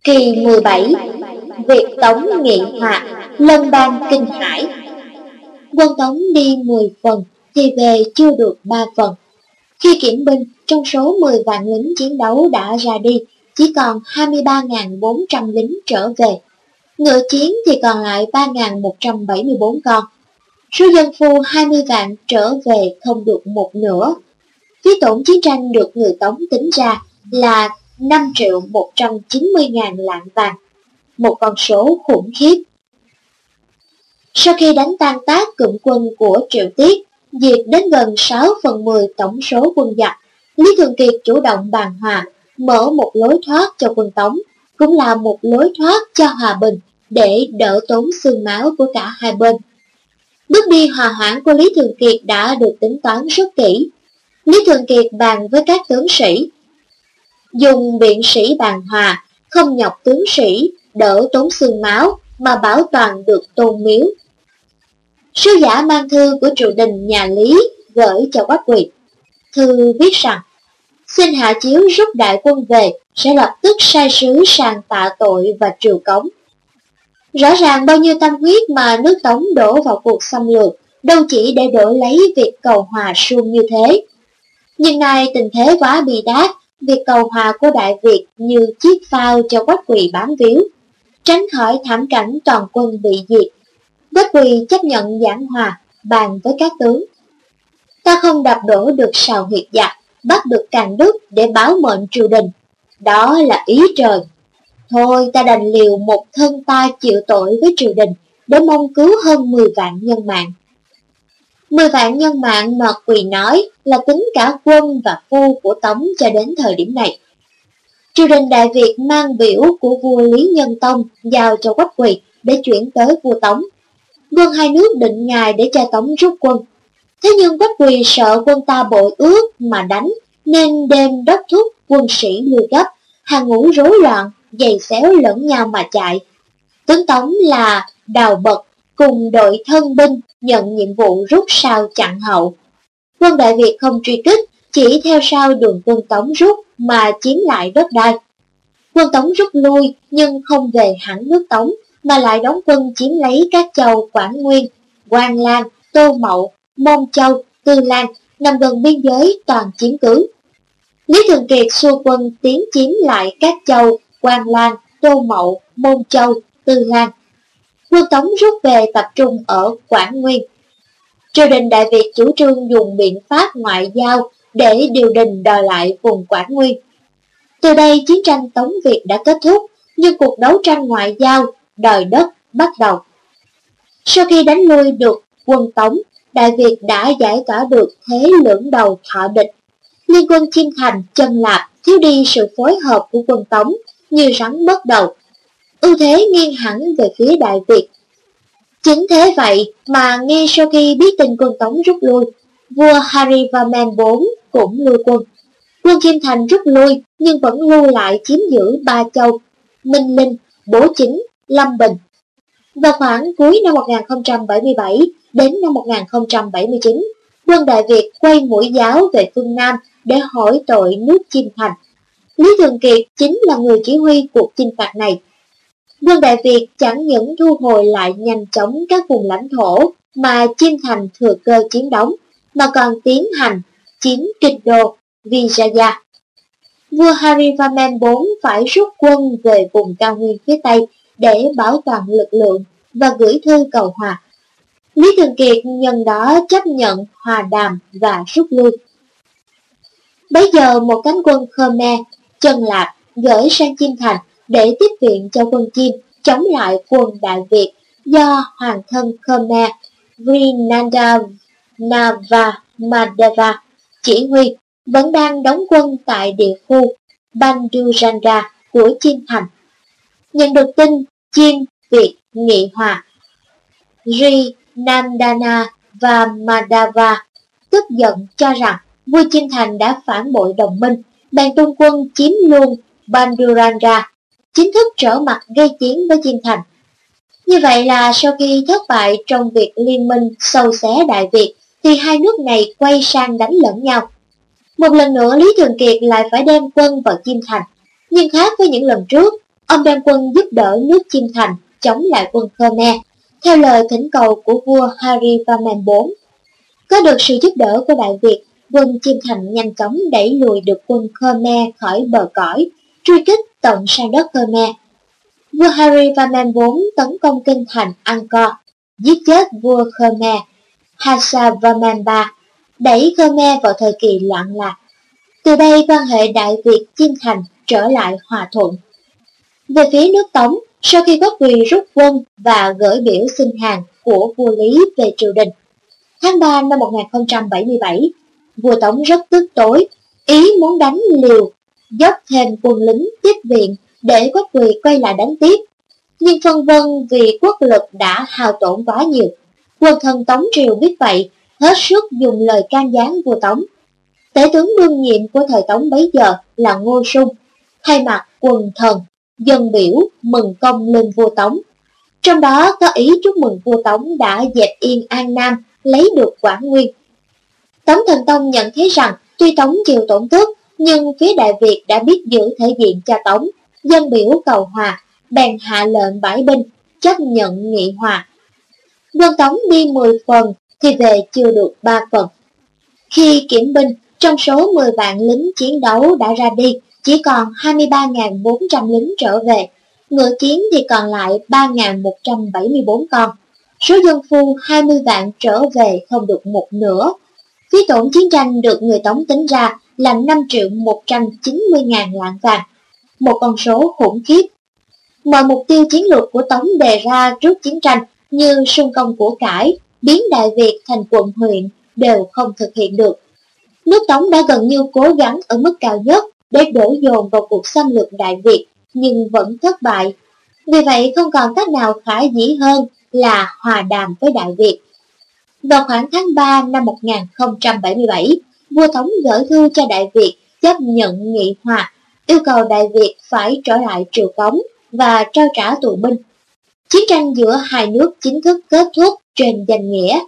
Kỳ 17 Việt Tống nghị hòa, lân bang kinh hải Quân Tống đi 10 phần thì về chưa được 3 phần. Khi kiểm binh, trong số 10 vạn lính chiến đấu đã ra đi, chỉ còn 23.400 lính trở về. Ngựa chiến thì còn lại 3.174 con. Số dân phu 20 vạn trở về không được một nửa. Phí tổn chiến tranh được người Tống tính ra là 5 triệu 190 ngàn lạng vàng, một con số khủng khiếp. Sau khi đánh tan tác cụm quân của Triệu Tiết, diệt đến gần 6 phần 10 tổng số quân giặc, Lý Thường Kiệt chủ động bàn hòa, mở một lối thoát cho quân Tống, cũng là một lối thoát cho hòa bình để đỡ tốn xương máu của cả hai bên. Bước đi hòa hoãn của Lý Thường Kiệt đã được tính toán rất kỹ. Lý Thường Kiệt bàn với các tướng sĩ. Dùng biện sĩ bàn hòa, không nhọc tướng sĩ, đỡ tốn xương máu mà bảo toàn được tôn miếu. Sứ giả mang thư của triều đình nhà Lý gửi cho Quách Quỳ. Thư viết rằng, xin hạ chiếu rút đại quân về, sẽ lập tức sai sứ sang tạ tội và triều cống. Rõ ràng bao nhiêu tâm huyết mà nước Tống đổ vào cuộc xâm lược, đâu chỉ để đổi lấy việc cầu hòa suông như thế. Nhưng nay tình thế quá bị đát, việc cầu hòa của Đại Việt như chiếc phao cho quách quỳ bám víu, tránh khỏi thảm cảnh toàn quân bị diệt. Quách quỳ chấp nhận giảng hòa, bàn với các tướng. Ta không đập đổ được sào huyệt giặc, bắt được càng đức để báo mệnh triều đình. Đó là ý trời. Thôi ta đành liều một thân ta chịu tội với triều đình để mong cứu hơn 10 vạn nhân mạng. 10 vạn nhân mạng mà Quỳ nói là tính cả quân và phu của Tống cho đến thời điểm này. triều đình Đại Việt mang biểu của vua Lý Nhân Tông giao cho Quách Quỳ để chuyển tới vua Tống. Quân hai nước định ngày để cho Tống rút quân. Thế nhưng Quách Quỳ sợ quân ta bội ước mà đánh, nên đêm đốc thúc quân sĩ lui gấp, hàng ngũ rối loạn, giày xéo lẫn nhau mà chạy. Tướng Tống là Đào Bật cùng đội thân binh nhận nhiệm vụ rút sao chặn hậu. Quân Đại Việt không truy kích, chỉ theo sau đường quân Tống rút mà chiếm lại đất đai. Quân Tống rút lui nhưng không về hẳn nước Tống, mà lại đóng quân chiếm lấy các châu Quảng Nguyên, Quang Lan, Tô Mậu, Môn Châu, Tư Lan nằm gần biên giới toàn chiếm cứ. Lý Thường Kiệt xua quân tiến chiếm lại các châu Quang Lan, Tô Mậu, Môn Châu, Tư Lan. Quân Tống rút về tập trung ở Quảng Nguyên. Triều đình Đại Việt chủ trương dùng biện pháp ngoại giao để điều đình đòi lại vùng Quảng Nguyên. Từ đây chiến tranh Tống Việt đã kết thúc, nhưng cuộc đấu tranh ngoại giao đòi đất bắt đầu. Sau khi đánh lui được quân Tống, Đại Việt đã giải tỏa được thế lưỡng đầu thọ địch. Liên quân Chiêm Thành, Chân Lạp thiếu đi sự phối hợp của quân Tống như rắn mất đầu. Ưu thế nghiêng hẳn về phía Đại Việt. Chính thế vậy mà ngay sau khi biết tin quân Tống rút lui, vua Harivarman IV cũng lui quân. Quân Chiêm Thành rút lui nhưng vẫn lưu lại chiếm giữ Ba Châu, Minh Linh, Bố Chính, Lâm Bình. Vào khoảng cuối năm 1077 đến năm 1079, quân Đại Việt quay mũi giáo về phương Nam để hỏi tội nước Chim Thành. Lý Thường Kiệt chính là người chỉ huy cuộc chinh phạt này. Quân Đại Việt chẳng những thu hồi lại nhanh chóng các vùng lãnh thổ mà Chim Thành thừa cơ chiến đóng, mà còn tiến hành chiếm kinh đô Vijaya. Vua Harivaman IV phải rút quân về vùng cao nguyên phía Tây để bảo toàn lực lượng và gửi thư cầu hòa. Lý Thường Kiệt nhân đó chấp nhận hòa đàm và rút lui. Bây giờ một cánh quân Khmer, chân lạc gửi sang Chim Thành để tiếp viện cho quân Chim chống lại quân Đại Việt do hoàng thân Khmer Vinanda Navamadeva chỉ huy vẫn đang đóng quân tại địa khu Banduranga của Chim Thành. Nhận được tin, Chiêm, Việt, Nghị Hòa, Ri, Nandana và Madava tức giận cho rằng vua Chiêm Thành đã phản bội đồng minh, bèn tung quân chiếm luôn Banduranga, chính thức trở mặt gây chiến với Chiêm Thành. Như vậy là sau khi thất bại trong việc liên minh sâu xé Đại Việt, thì hai nước này quay sang đánh lẫn nhau. Một lần nữa Lý Thường Kiệt lại phải đem quân vào Chiêm Thành, nhưng khác với những lần trước, ông đem quân giúp đỡ nước Chiêm Thành chống lại quân Khmer, theo lời thỉnh cầu của vua hari Varman IV. Có được sự giúp đỡ của Đại Việt, quân Chiêm Thành nhanh chóng đẩy lùi được quân Khmer khỏi bờ cõi, truy kích tận sang đất Khmer. Vua hari Varman IV tấn công kinh thành Angkor, giết chết vua Khmer Hasa Varman III đẩy Khmer vào thời kỳ loạn lạc. Từ đây quan hệ Đại Việt Chiêm Thành trở lại hòa thuận. Về phía nước Tống, sau khi có quỳ rút quân và gửi biểu xin hàng của vua Lý về triều đình, tháng 3 năm 1077, vua Tống rất tức tối, ý muốn đánh liều, dốc thêm quân lính tiếp viện để quốc quỳ quay lại đánh tiếp. Nhưng phân vân vì quốc lực đã hao tổn quá nhiều. Quân thần Tống Triều biết vậy hết sức dùng lời can gián vua Tống. Tể tướng đương nhiệm của thời Tống bấy giờ là Ngô Sung, thay mặt quần thần, dân biểu mừng công lên vua Tống. Trong đó có ý chúc mừng vua Tống đã dẹp yên An Nam, lấy được Quảng Nguyên. Tống Thần Tông nhận thấy rằng tuy Tống chịu tổn thất, nhưng phía Đại Việt đã biết giữ thể diện cho Tống, dân biểu cầu hòa, bèn hạ lệnh bãi binh, chấp nhận nghị hòa. Quân Tống đi 10 phần thì về chưa được 3 phần. Khi kiểm binh, trong số 10 vạn lính chiến đấu đã ra đi, chỉ còn 23.400 lính trở về, ngựa chiến thì còn lại 3.174 con. Số dân phu 20 vạn trở về không được một nửa. Phí tổn chiến tranh được người Tống tính ra là 5 triệu 190 ngàn lạng vàng, một con số khủng khiếp. Mọi mục tiêu chiến lược của Tống đề ra trước chiến tranh như sung công của cải, biến Đại Việt thành quận huyện đều không thực hiện được. Nước Tống đã gần như cố gắng ở mức cao nhất để đổ dồn vào cuộc xâm lược Đại Việt nhưng vẫn thất bại. Vì vậy không còn cách nào khả dĩ hơn là hòa đàm với Đại Việt. Vào khoảng tháng 3 năm 1077, vua Tống gửi thư cho Đại Việt chấp nhận nghị hòa, yêu cầu Đại Việt phải trở lại triều cống và trao trả tù binh. Chiến tranh giữa hai nước chính thức kết thúc trên danh nghĩa.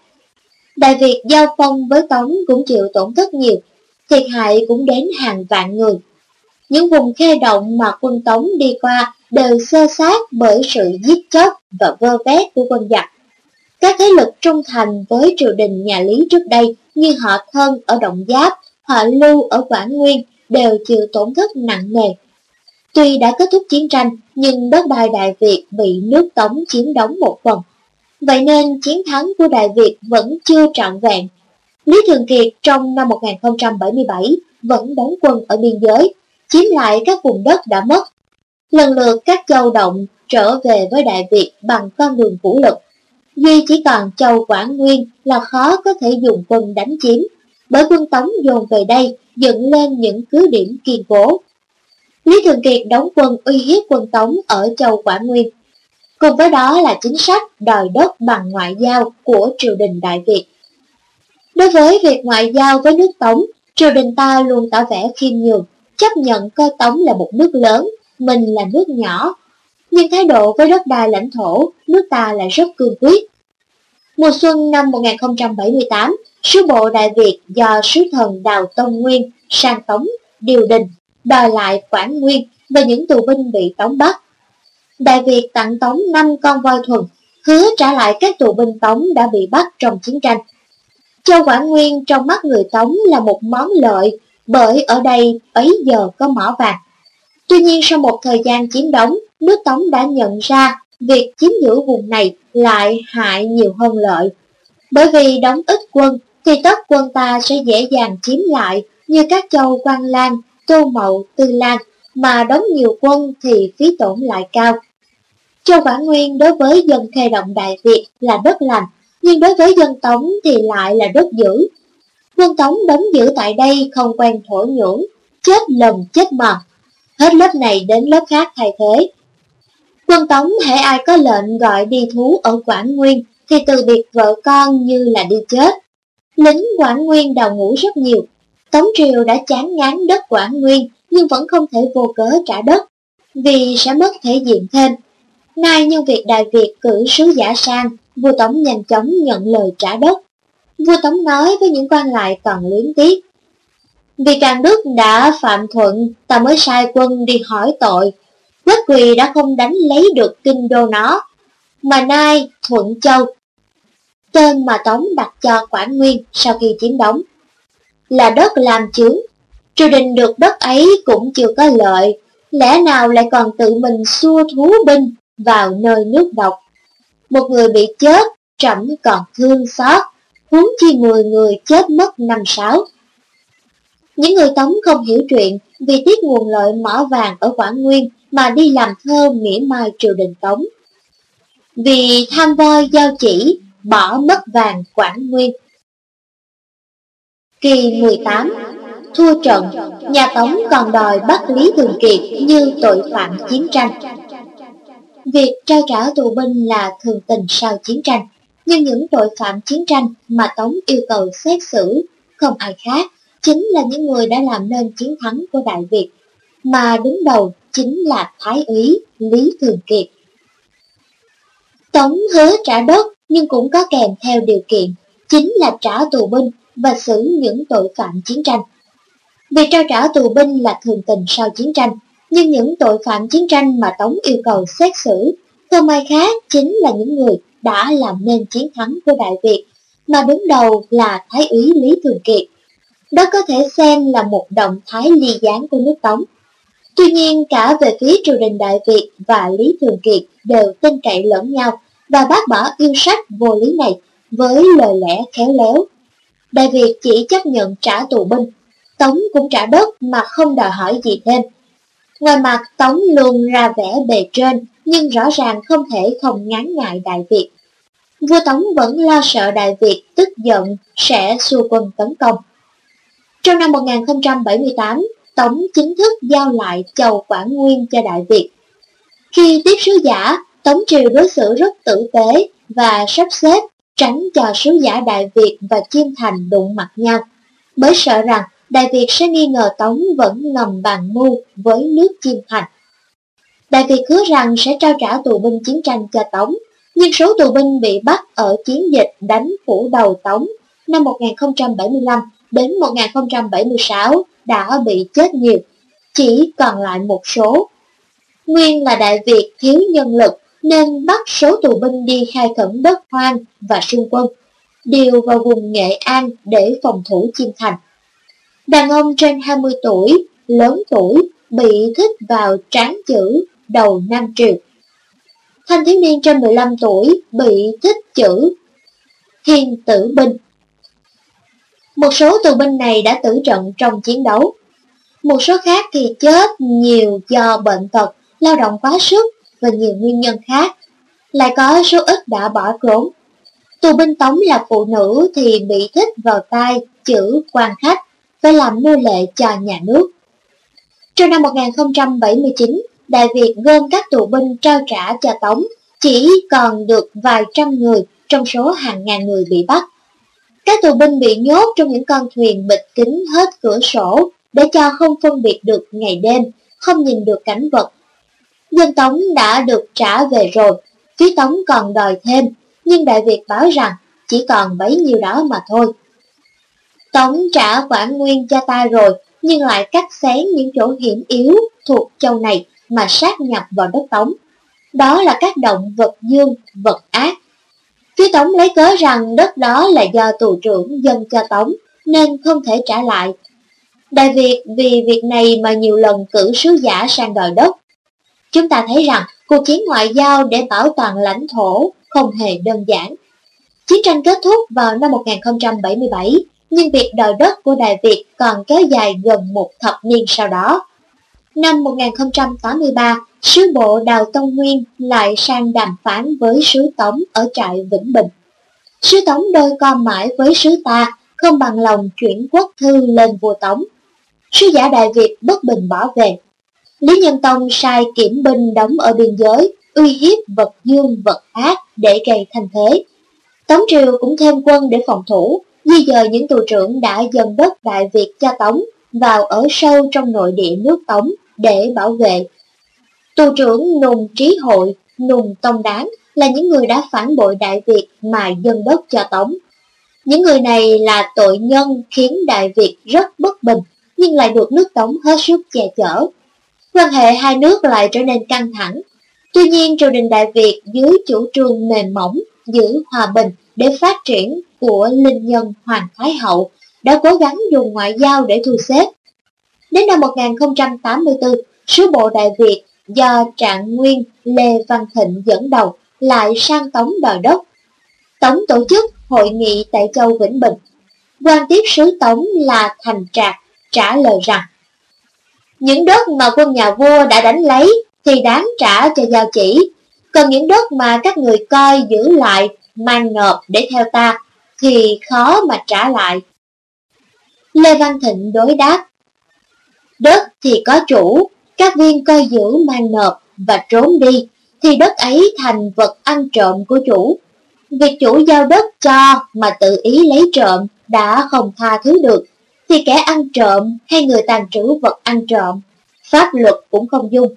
Đại Việt giao phong với Tống cũng chịu tổn thất nhiều, thiệt hại cũng đến hàng vạn người. Những vùng khe động mà quân Tống đi qua đều sơ sát bởi sự giết chóc và vơ vét của quân giặc. Các thế lực trung thành với triều đình nhà Lý trước đây như họ thân ở Động Giáp, họ lưu ở Quảng Nguyên đều chịu tổn thất nặng nề. Tuy đã kết thúc chiến tranh, nhưng đất đai Đại Việt bị nước Tống chiếm đóng một phần. Vậy nên chiến thắng của Đại Việt vẫn chưa trọn vẹn. Lý Thường Kiệt trong năm 1077 vẫn đóng quân ở biên giới, chiếm lại các vùng đất đã mất. Lần lượt các châu động trở về với Đại Việt bằng con đường vũ lực. Duy chỉ còn châu Quảng Nguyên là khó có thể dùng quân đánh chiếm, bởi quân Tống dồn về đây dựng lên những cứ điểm kiên cố. Lý Thường Kiệt đóng quân uy hiếp quân Tống ở châu Quảng Nguyên. Cùng với đó là chính sách đòi đất bằng ngoại giao của triều đình Đại Việt. Đối với việc ngoại giao với nước Tống, triều đình ta luôn tỏ vẻ khiêm nhường, chấp nhận coi Tống là một nước lớn, mình là nước nhỏ. Nhưng thái độ với đất đai lãnh thổ, nước ta lại rất cương quyết. Mùa xuân năm 1078, sứ bộ Đại Việt do sứ thần Đào Tông Nguyên sang Tống điều đình, đòi lại Quảng Nguyên và những tù binh bị Tống bắt. Đại Việt tặng Tống 5 con voi thuần, hứa trả lại các tù binh Tống đã bị bắt trong chiến tranh. Châu Quảng Nguyên trong mắt người Tống là một món lợi bởi ở đây ấy giờ có mỏ vàng. Tuy nhiên sau một thời gian chiếm đóng, nước Tống đã nhận ra việc chiếm giữ vùng này lại hại nhiều hơn lợi. Bởi vì đóng ít quân thì tất quân ta sẽ dễ dàng chiếm lại như các châu Quan Lan, Châu Mậu, Tư Lan mà đóng nhiều quân thì phí tổn lại cao. Châu Quảng Nguyên đối với dân khê động Đại Việt là đất lành, nhưng đối với dân Tống thì lại là đất dữ. Quân Tống đóng giữ tại đây không quen thổ nhưỡng, chết lầm chết mặt, Hết lớp này đến lớp khác thay thế. Quân Tống hễ ai có lệnh gọi đi thú ở Quảng Nguyên thì từ biệt vợ con như là đi chết. Lính Quảng Nguyên đào ngũ rất nhiều. Tống Triều đã chán ngán đất Quảng Nguyên nhưng vẫn không thể vô cớ trả đất, vì sẽ mất thể diện thêm. Nay nhân việc Đại Việt cử sứ giả sang, vua Tống nhanh chóng nhận lời trả đất. Vua Tống nói với những quan lại còn luyến tiếc. Vì càng Đức đã phạm thuận, ta mới sai quân đi hỏi tội. Quốc quỳ đã không đánh lấy được kinh đô nó, mà nay Thuận Châu tên mà Tống đặt cho Quảng Nguyên sau khi chiếm đóng. Là đất làm chướng, triều đình được đất ấy cũng chưa có lợi, lẽ nào lại còn tự mình xua thú binh vào nơi nước độc. Một người bị chết, trẫm còn thương xót, huống chi mười người chết mất năm sáu. Những người Tống không hiểu chuyện vì tiếc nguồn lợi mỏ vàng ở Quảng Nguyên mà đi làm thơ mỉa mai triều đình Tống. Vì tham voi giao chỉ bỏ mất vàng Quảng Nguyên. Kỳ 18 Thua trận, nhà Tống còn đòi bắt Lý Thường Kiệt như tội phạm chiến tranh. Việc trao trả tù binh là thường tình sau chiến tranh, nhưng những tội phạm chiến tranh mà Tống yêu cầu xét xử không ai khác chính là những người đã làm nên chiến thắng của Đại Việt, mà đứng đầu chính là Thái úy Lý Thường Kiệt. Tống hứa trả đất nhưng cũng có kèm theo điều kiện, chính là trả tù binh và xử những tội phạm chiến tranh. Việc trao trả tù binh là thường tình sau chiến tranh, nhưng những tội phạm chiến tranh mà Tống yêu cầu xét xử không ai khác chính là những người đã làm nên chiến thắng của Đại Việt, mà đứng đầu là Thái úy Lý Thường Kiệt. Đó có thể xem là một động thái ly gián của nước Tống. Tuy nhiên cả về phía triều đình Đại Việt và Lý Thường Kiệt đều tin cậy lẫn nhau và bác bỏ yêu sách vô lý này với lời lẽ khéo léo. Đại Việt chỉ chấp nhận trả tù binh, Tống cũng trả đất mà không đòi hỏi gì thêm. Ngoài mặt Tống luôn ra vẻ bề trên, nhưng rõ ràng không thể không ngán ngại Đại Việt. Vua Tống vẫn lo sợ Đại Việt tức giận sẽ xua quân tấn công. Trong năm 1078, Tống chính thức giao lại chầu Quảng Nguyên cho Đại Việt. Khi tiếp sứ giả, Tống Triều đối xử rất tử tế và sắp xếp tránh cho sứ giả Đại Việt và Chiêm Thành đụng mặt nhau, bởi sợ rằng Đại Việt sẽ nghi ngờ Tống vẫn ngầm bàn mưu với nước Chiêm Thành. Đại Việt hứa rằng sẽ trao trả tù binh chiến tranh cho Tống, nhưng số tù binh bị bắt ở chiến dịch đánh phủ đầu Tống năm 1075 đến 1076 đã bị chết nhiều, chỉ còn lại một số. Nguyên là Đại Việt thiếu nhân lực nên bắt số tù binh đi khai khẩn đất hoang và xung quân, điều vào vùng Nghệ An để phòng thủ Chiêm Thành. Đàn ông trên 20 tuổi, lớn tuổi, bị thích vào tráng chữ đầu Nam Triều. Thanh thiếu niên trên 15 tuổi bị thích chữ Thiên Tử Binh. Một số tù binh này đã tử trận trong chiến đấu. Một số khác thì chết nhiều do bệnh tật, lao động quá sức và nhiều nguyên nhân khác. Lại có số ít đã bỏ trốn. Tù binh tống là phụ nữ thì bị thích vào tay chữ quan khách, phải làm nô lệ cho nhà nước. Trong năm 1079, Đại Việt gom các tù binh trao trả cho Tống, chỉ còn được vài trăm người trong số hàng ngàn người bị bắt. Các tù binh bị nhốt trong những con thuyền bịt kín hết cửa sổ để cho không phân biệt được ngày đêm, không nhìn được cảnh vật. Dân Tống đã được trả về rồi, phía Tống còn đòi thêm, nhưng Đại Việt báo rằng chỉ còn bấy nhiêu đó mà thôi. Tống trả Quảng Nguyên cho ta rồi, nhưng lại cắt xén những chỗ hiểm yếu thuộc châu này mà sát nhập vào đất Tống. Đó là các động vật dương, vật ác. Phía Tống lấy cớ rằng đất đó là do tù trưởng dân cho Tống, nên không thể trả lại. Đại Việt vì việc này mà nhiều lần cử sứ giả sang đòi đất. Chúng ta thấy rằng cuộc chiến ngoại giao để bảo toàn lãnh thổ không hề đơn giản. Chiến tranh kết thúc vào năm 1077, nhưng việc đòi đất của Đại Việt còn kéo dài gần một thập niên sau đó. Năm 1083, sứ bộ Đào Tông Nguyên lại sang đàm phán với sứ Tống ở trại Vĩnh Bình. Sứ Tống đôi co mãi với sứ ta, không bằng lòng chuyển quốc thư lên vua Tống. Sứ giả Đại Việt bất bình bỏ về. Lý Nhân Tông sai kiểm binh đóng ở biên giới, uy hiếp vật dương vật ác để gây thành thế. Tống Triều cũng thêm quân để phòng thủ, di dời những tù trưởng đã dần đất Đại Việt cho Tống vào ở sâu trong nội địa nước Tống để bảo vệ. Tù trưởng Nùng Trí Hội, Nùng Tông Đáng là những người đã phản bội Đại Việt mà dân đất cho Tống. Những người này là tội nhân khiến Đại Việt rất bất bình, nhưng lại được nước Tống hết sức che chở. Quan hệ hai nước lại trở nên căng thẳng. Tuy nhiên, triều đình Đại Việt dưới chủ trương mềm mỏng, giữ hòa bình để phát triển của linh nhân Hoàng Thái Hậu đã cố gắng dùng ngoại giao để thu xếp. Đến năm 1084, sứ bộ Đại Việt do Trạng Nguyên Lê Văn Thịnh dẫn đầu lại sang Tống đòi đất. Tống tổ chức hội nghị tại châu Vĩnh Bình. quan tiếp sứ Tống là Thành Trạc trả lời rằng Những đất mà quân nhà vua đã đánh lấy thì đáng trả cho giao chỉ, còn những đất mà các người coi giữ lại mang nộp để theo ta thì khó mà trả lại. Lê Văn Thịnh đối đáp Đất thì có chủ, các viên coi giữ mang nộp và trốn đi, thì đất ấy thành vật ăn trộm của chủ. Việc chủ giao đất cho mà tự ý lấy trộm đã không tha thứ được, thì kẻ ăn trộm hay người tàn trữ vật ăn trộm, pháp luật cũng không dung.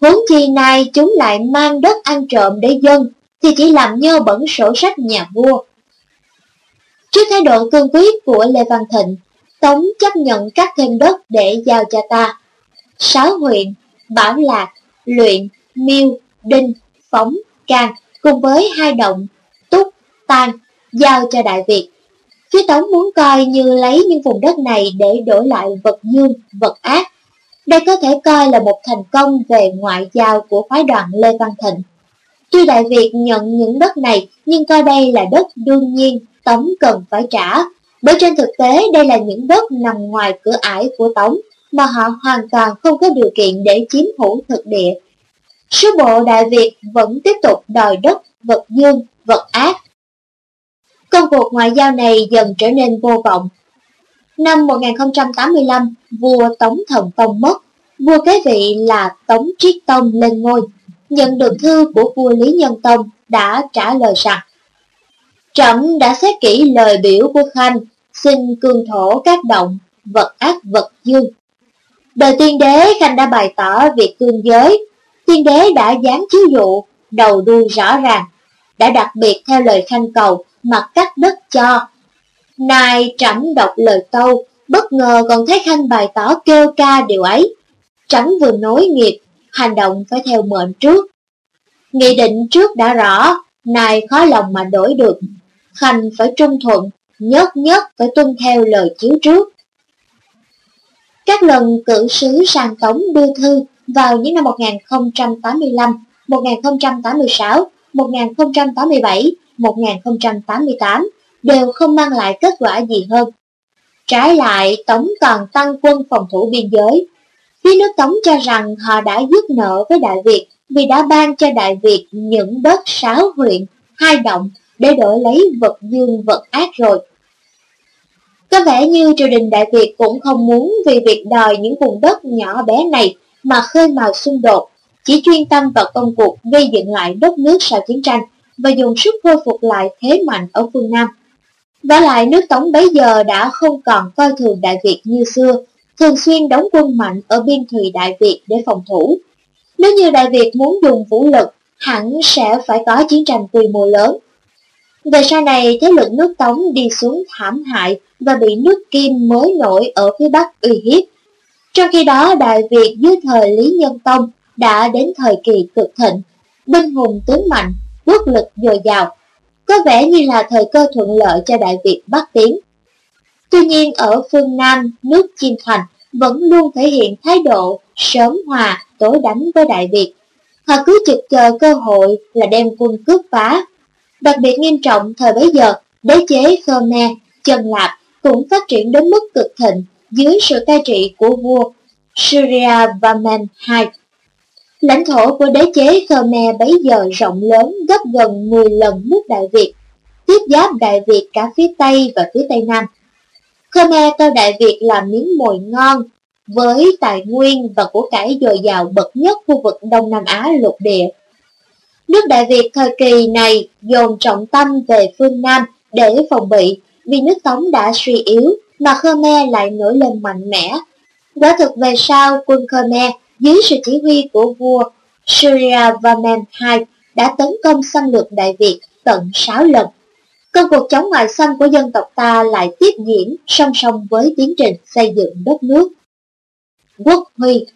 Huống chi nay chúng lại mang đất ăn trộm để dân, thì chỉ làm nhơ bẩn sổ sách nhà vua. Trước thái độ cương quyết của Lê Văn Thịnh, Tống chấp nhận cắt thêm đất để giao cho ta. Sáu huyện, Bảo Lạc, Luyện, Miêu, Đinh, Phóng, Can cùng với hai động, Túc, Tan, giao cho Đại Việt. Phía Tống muốn coi như lấy những vùng đất này để đổi lại vật dương, vật ác. Đây có thể coi là một thành công về ngoại giao của phái đoàn Lê Văn Thịnh. Tuy Đại Việt nhận những đất này, nhưng coi đây là đất đương nhiên Tống cần phải trả bởi trên thực tế đây là những đất nằm ngoài cửa ải của Tống mà họ hoàn toàn không có điều kiện để chiếm hữu thực địa. Sứ bộ Đại Việt vẫn tiếp tục đòi đất, vật dương, vật ác. Công cuộc ngoại giao này dần trở nên vô vọng. Năm 1085, vua Tống Thần Tông mất, vua kế vị là Tống Triết Tông lên ngôi. Nhận được thư của vua Lý Nhân Tông đã trả lời rằng Trẫm đã xét kỹ lời biểu của Khanh, xin cương thổ các động, vật ác vật dương. Đời tiên đế Khanh đã bày tỏ việc cương giới, tiên đế đã dán chiếu dụ, đầu đuôi rõ ràng, đã đặc biệt theo lời Khanh cầu mà cắt đất cho. Nay trẫm đọc lời tâu, bất ngờ còn thấy Khanh bày tỏ kêu ca điều ấy. Trẫm vừa nối nghiệp, hành động phải theo mệnh trước. Nghị định trước đã rõ, nay khó lòng mà đổi được. Khanh phải trung thuận, nhất nhất phải tuân theo lời chiếu trước. Các lần cử sứ sang Tống đưa thư vào những năm 1085, 1086, 1087, 1088 đều không mang lại kết quả gì hơn. Trái lại, Tống còn tăng quân phòng thủ biên giới. Phía nước Tống cho rằng họ đã giúp nợ với Đại Việt vì đã ban cho Đại Việt những đất sáu huyện, hai động để đổi lấy vật dương vật ác rồi. Có vẻ như triều đình Đại Việt cũng không muốn vì việc đòi những vùng đất nhỏ bé này mà khơi mào xung đột, chỉ chuyên tâm vào công cuộc gây dựng lại đất nước sau chiến tranh và dùng sức khôi phục lại thế mạnh ở phương Nam. Và lại nước Tống bấy giờ đã không còn coi thường Đại Việt như xưa, thường xuyên đóng quân mạnh ở biên thùy Đại Việt để phòng thủ. Nếu như Đại Việt muốn dùng vũ lực, hẳn sẽ phải có chiến tranh quy mô lớn. Về sau này, thế lực nước Tống đi xuống thảm hại và bị nước Kim mới nổi ở phía Bắc uy hiếp. Trong khi đó, Đại Việt dưới thời Lý Nhân Tông đã đến thời kỳ cực thịnh, binh hùng tướng mạnh, quốc lực dồi dào, có vẻ như là thời cơ thuận lợi cho Đại Việt bắt tiến. Tuy nhiên ở phương Nam, nước Chiêm Thành vẫn luôn thể hiện thái độ sớm hòa tối đánh với Đại Việt. Họ cứ trực chờ cơ hội là đem quân cướp phá. Đặc biệt nghiêm trọng thời bấy giờ, đế chế Khmer, Trần Lạp cũng phát triển đến mức cực thịnh dưới sự cai trị của vua Suryavarman II. Lãnh thổ của đế chế Khmer bấy giờ rộng lớn gấp gần 10 lần nước Đại Việt, tiếp giáp Đại Việt cả phía Tây và phía Tây Nam. Khmer coi Đại Việt là miếng mồi ngon, với tài nguyên và của cải dồi dào bậc nhất khu vực Đông Nam Á lục địa. Nước Đại Việt thời kỳ này dồn trọng tâm về phương Nam để phòng bị, vì nước Tống đã suy yếu mà Khmer lại nổi lên mạnh mẽ. Quả thực về sau, quân Khmer dưới sự chỉ huy của vua Suryavarman II đã tấn công xâm lược Đại Việt tận 6 lần. Công cuộc chống ngoại xâm của dân tộc ta lại tiếp diễn song song với tiến trình xây dựng đất nước. Quốc huy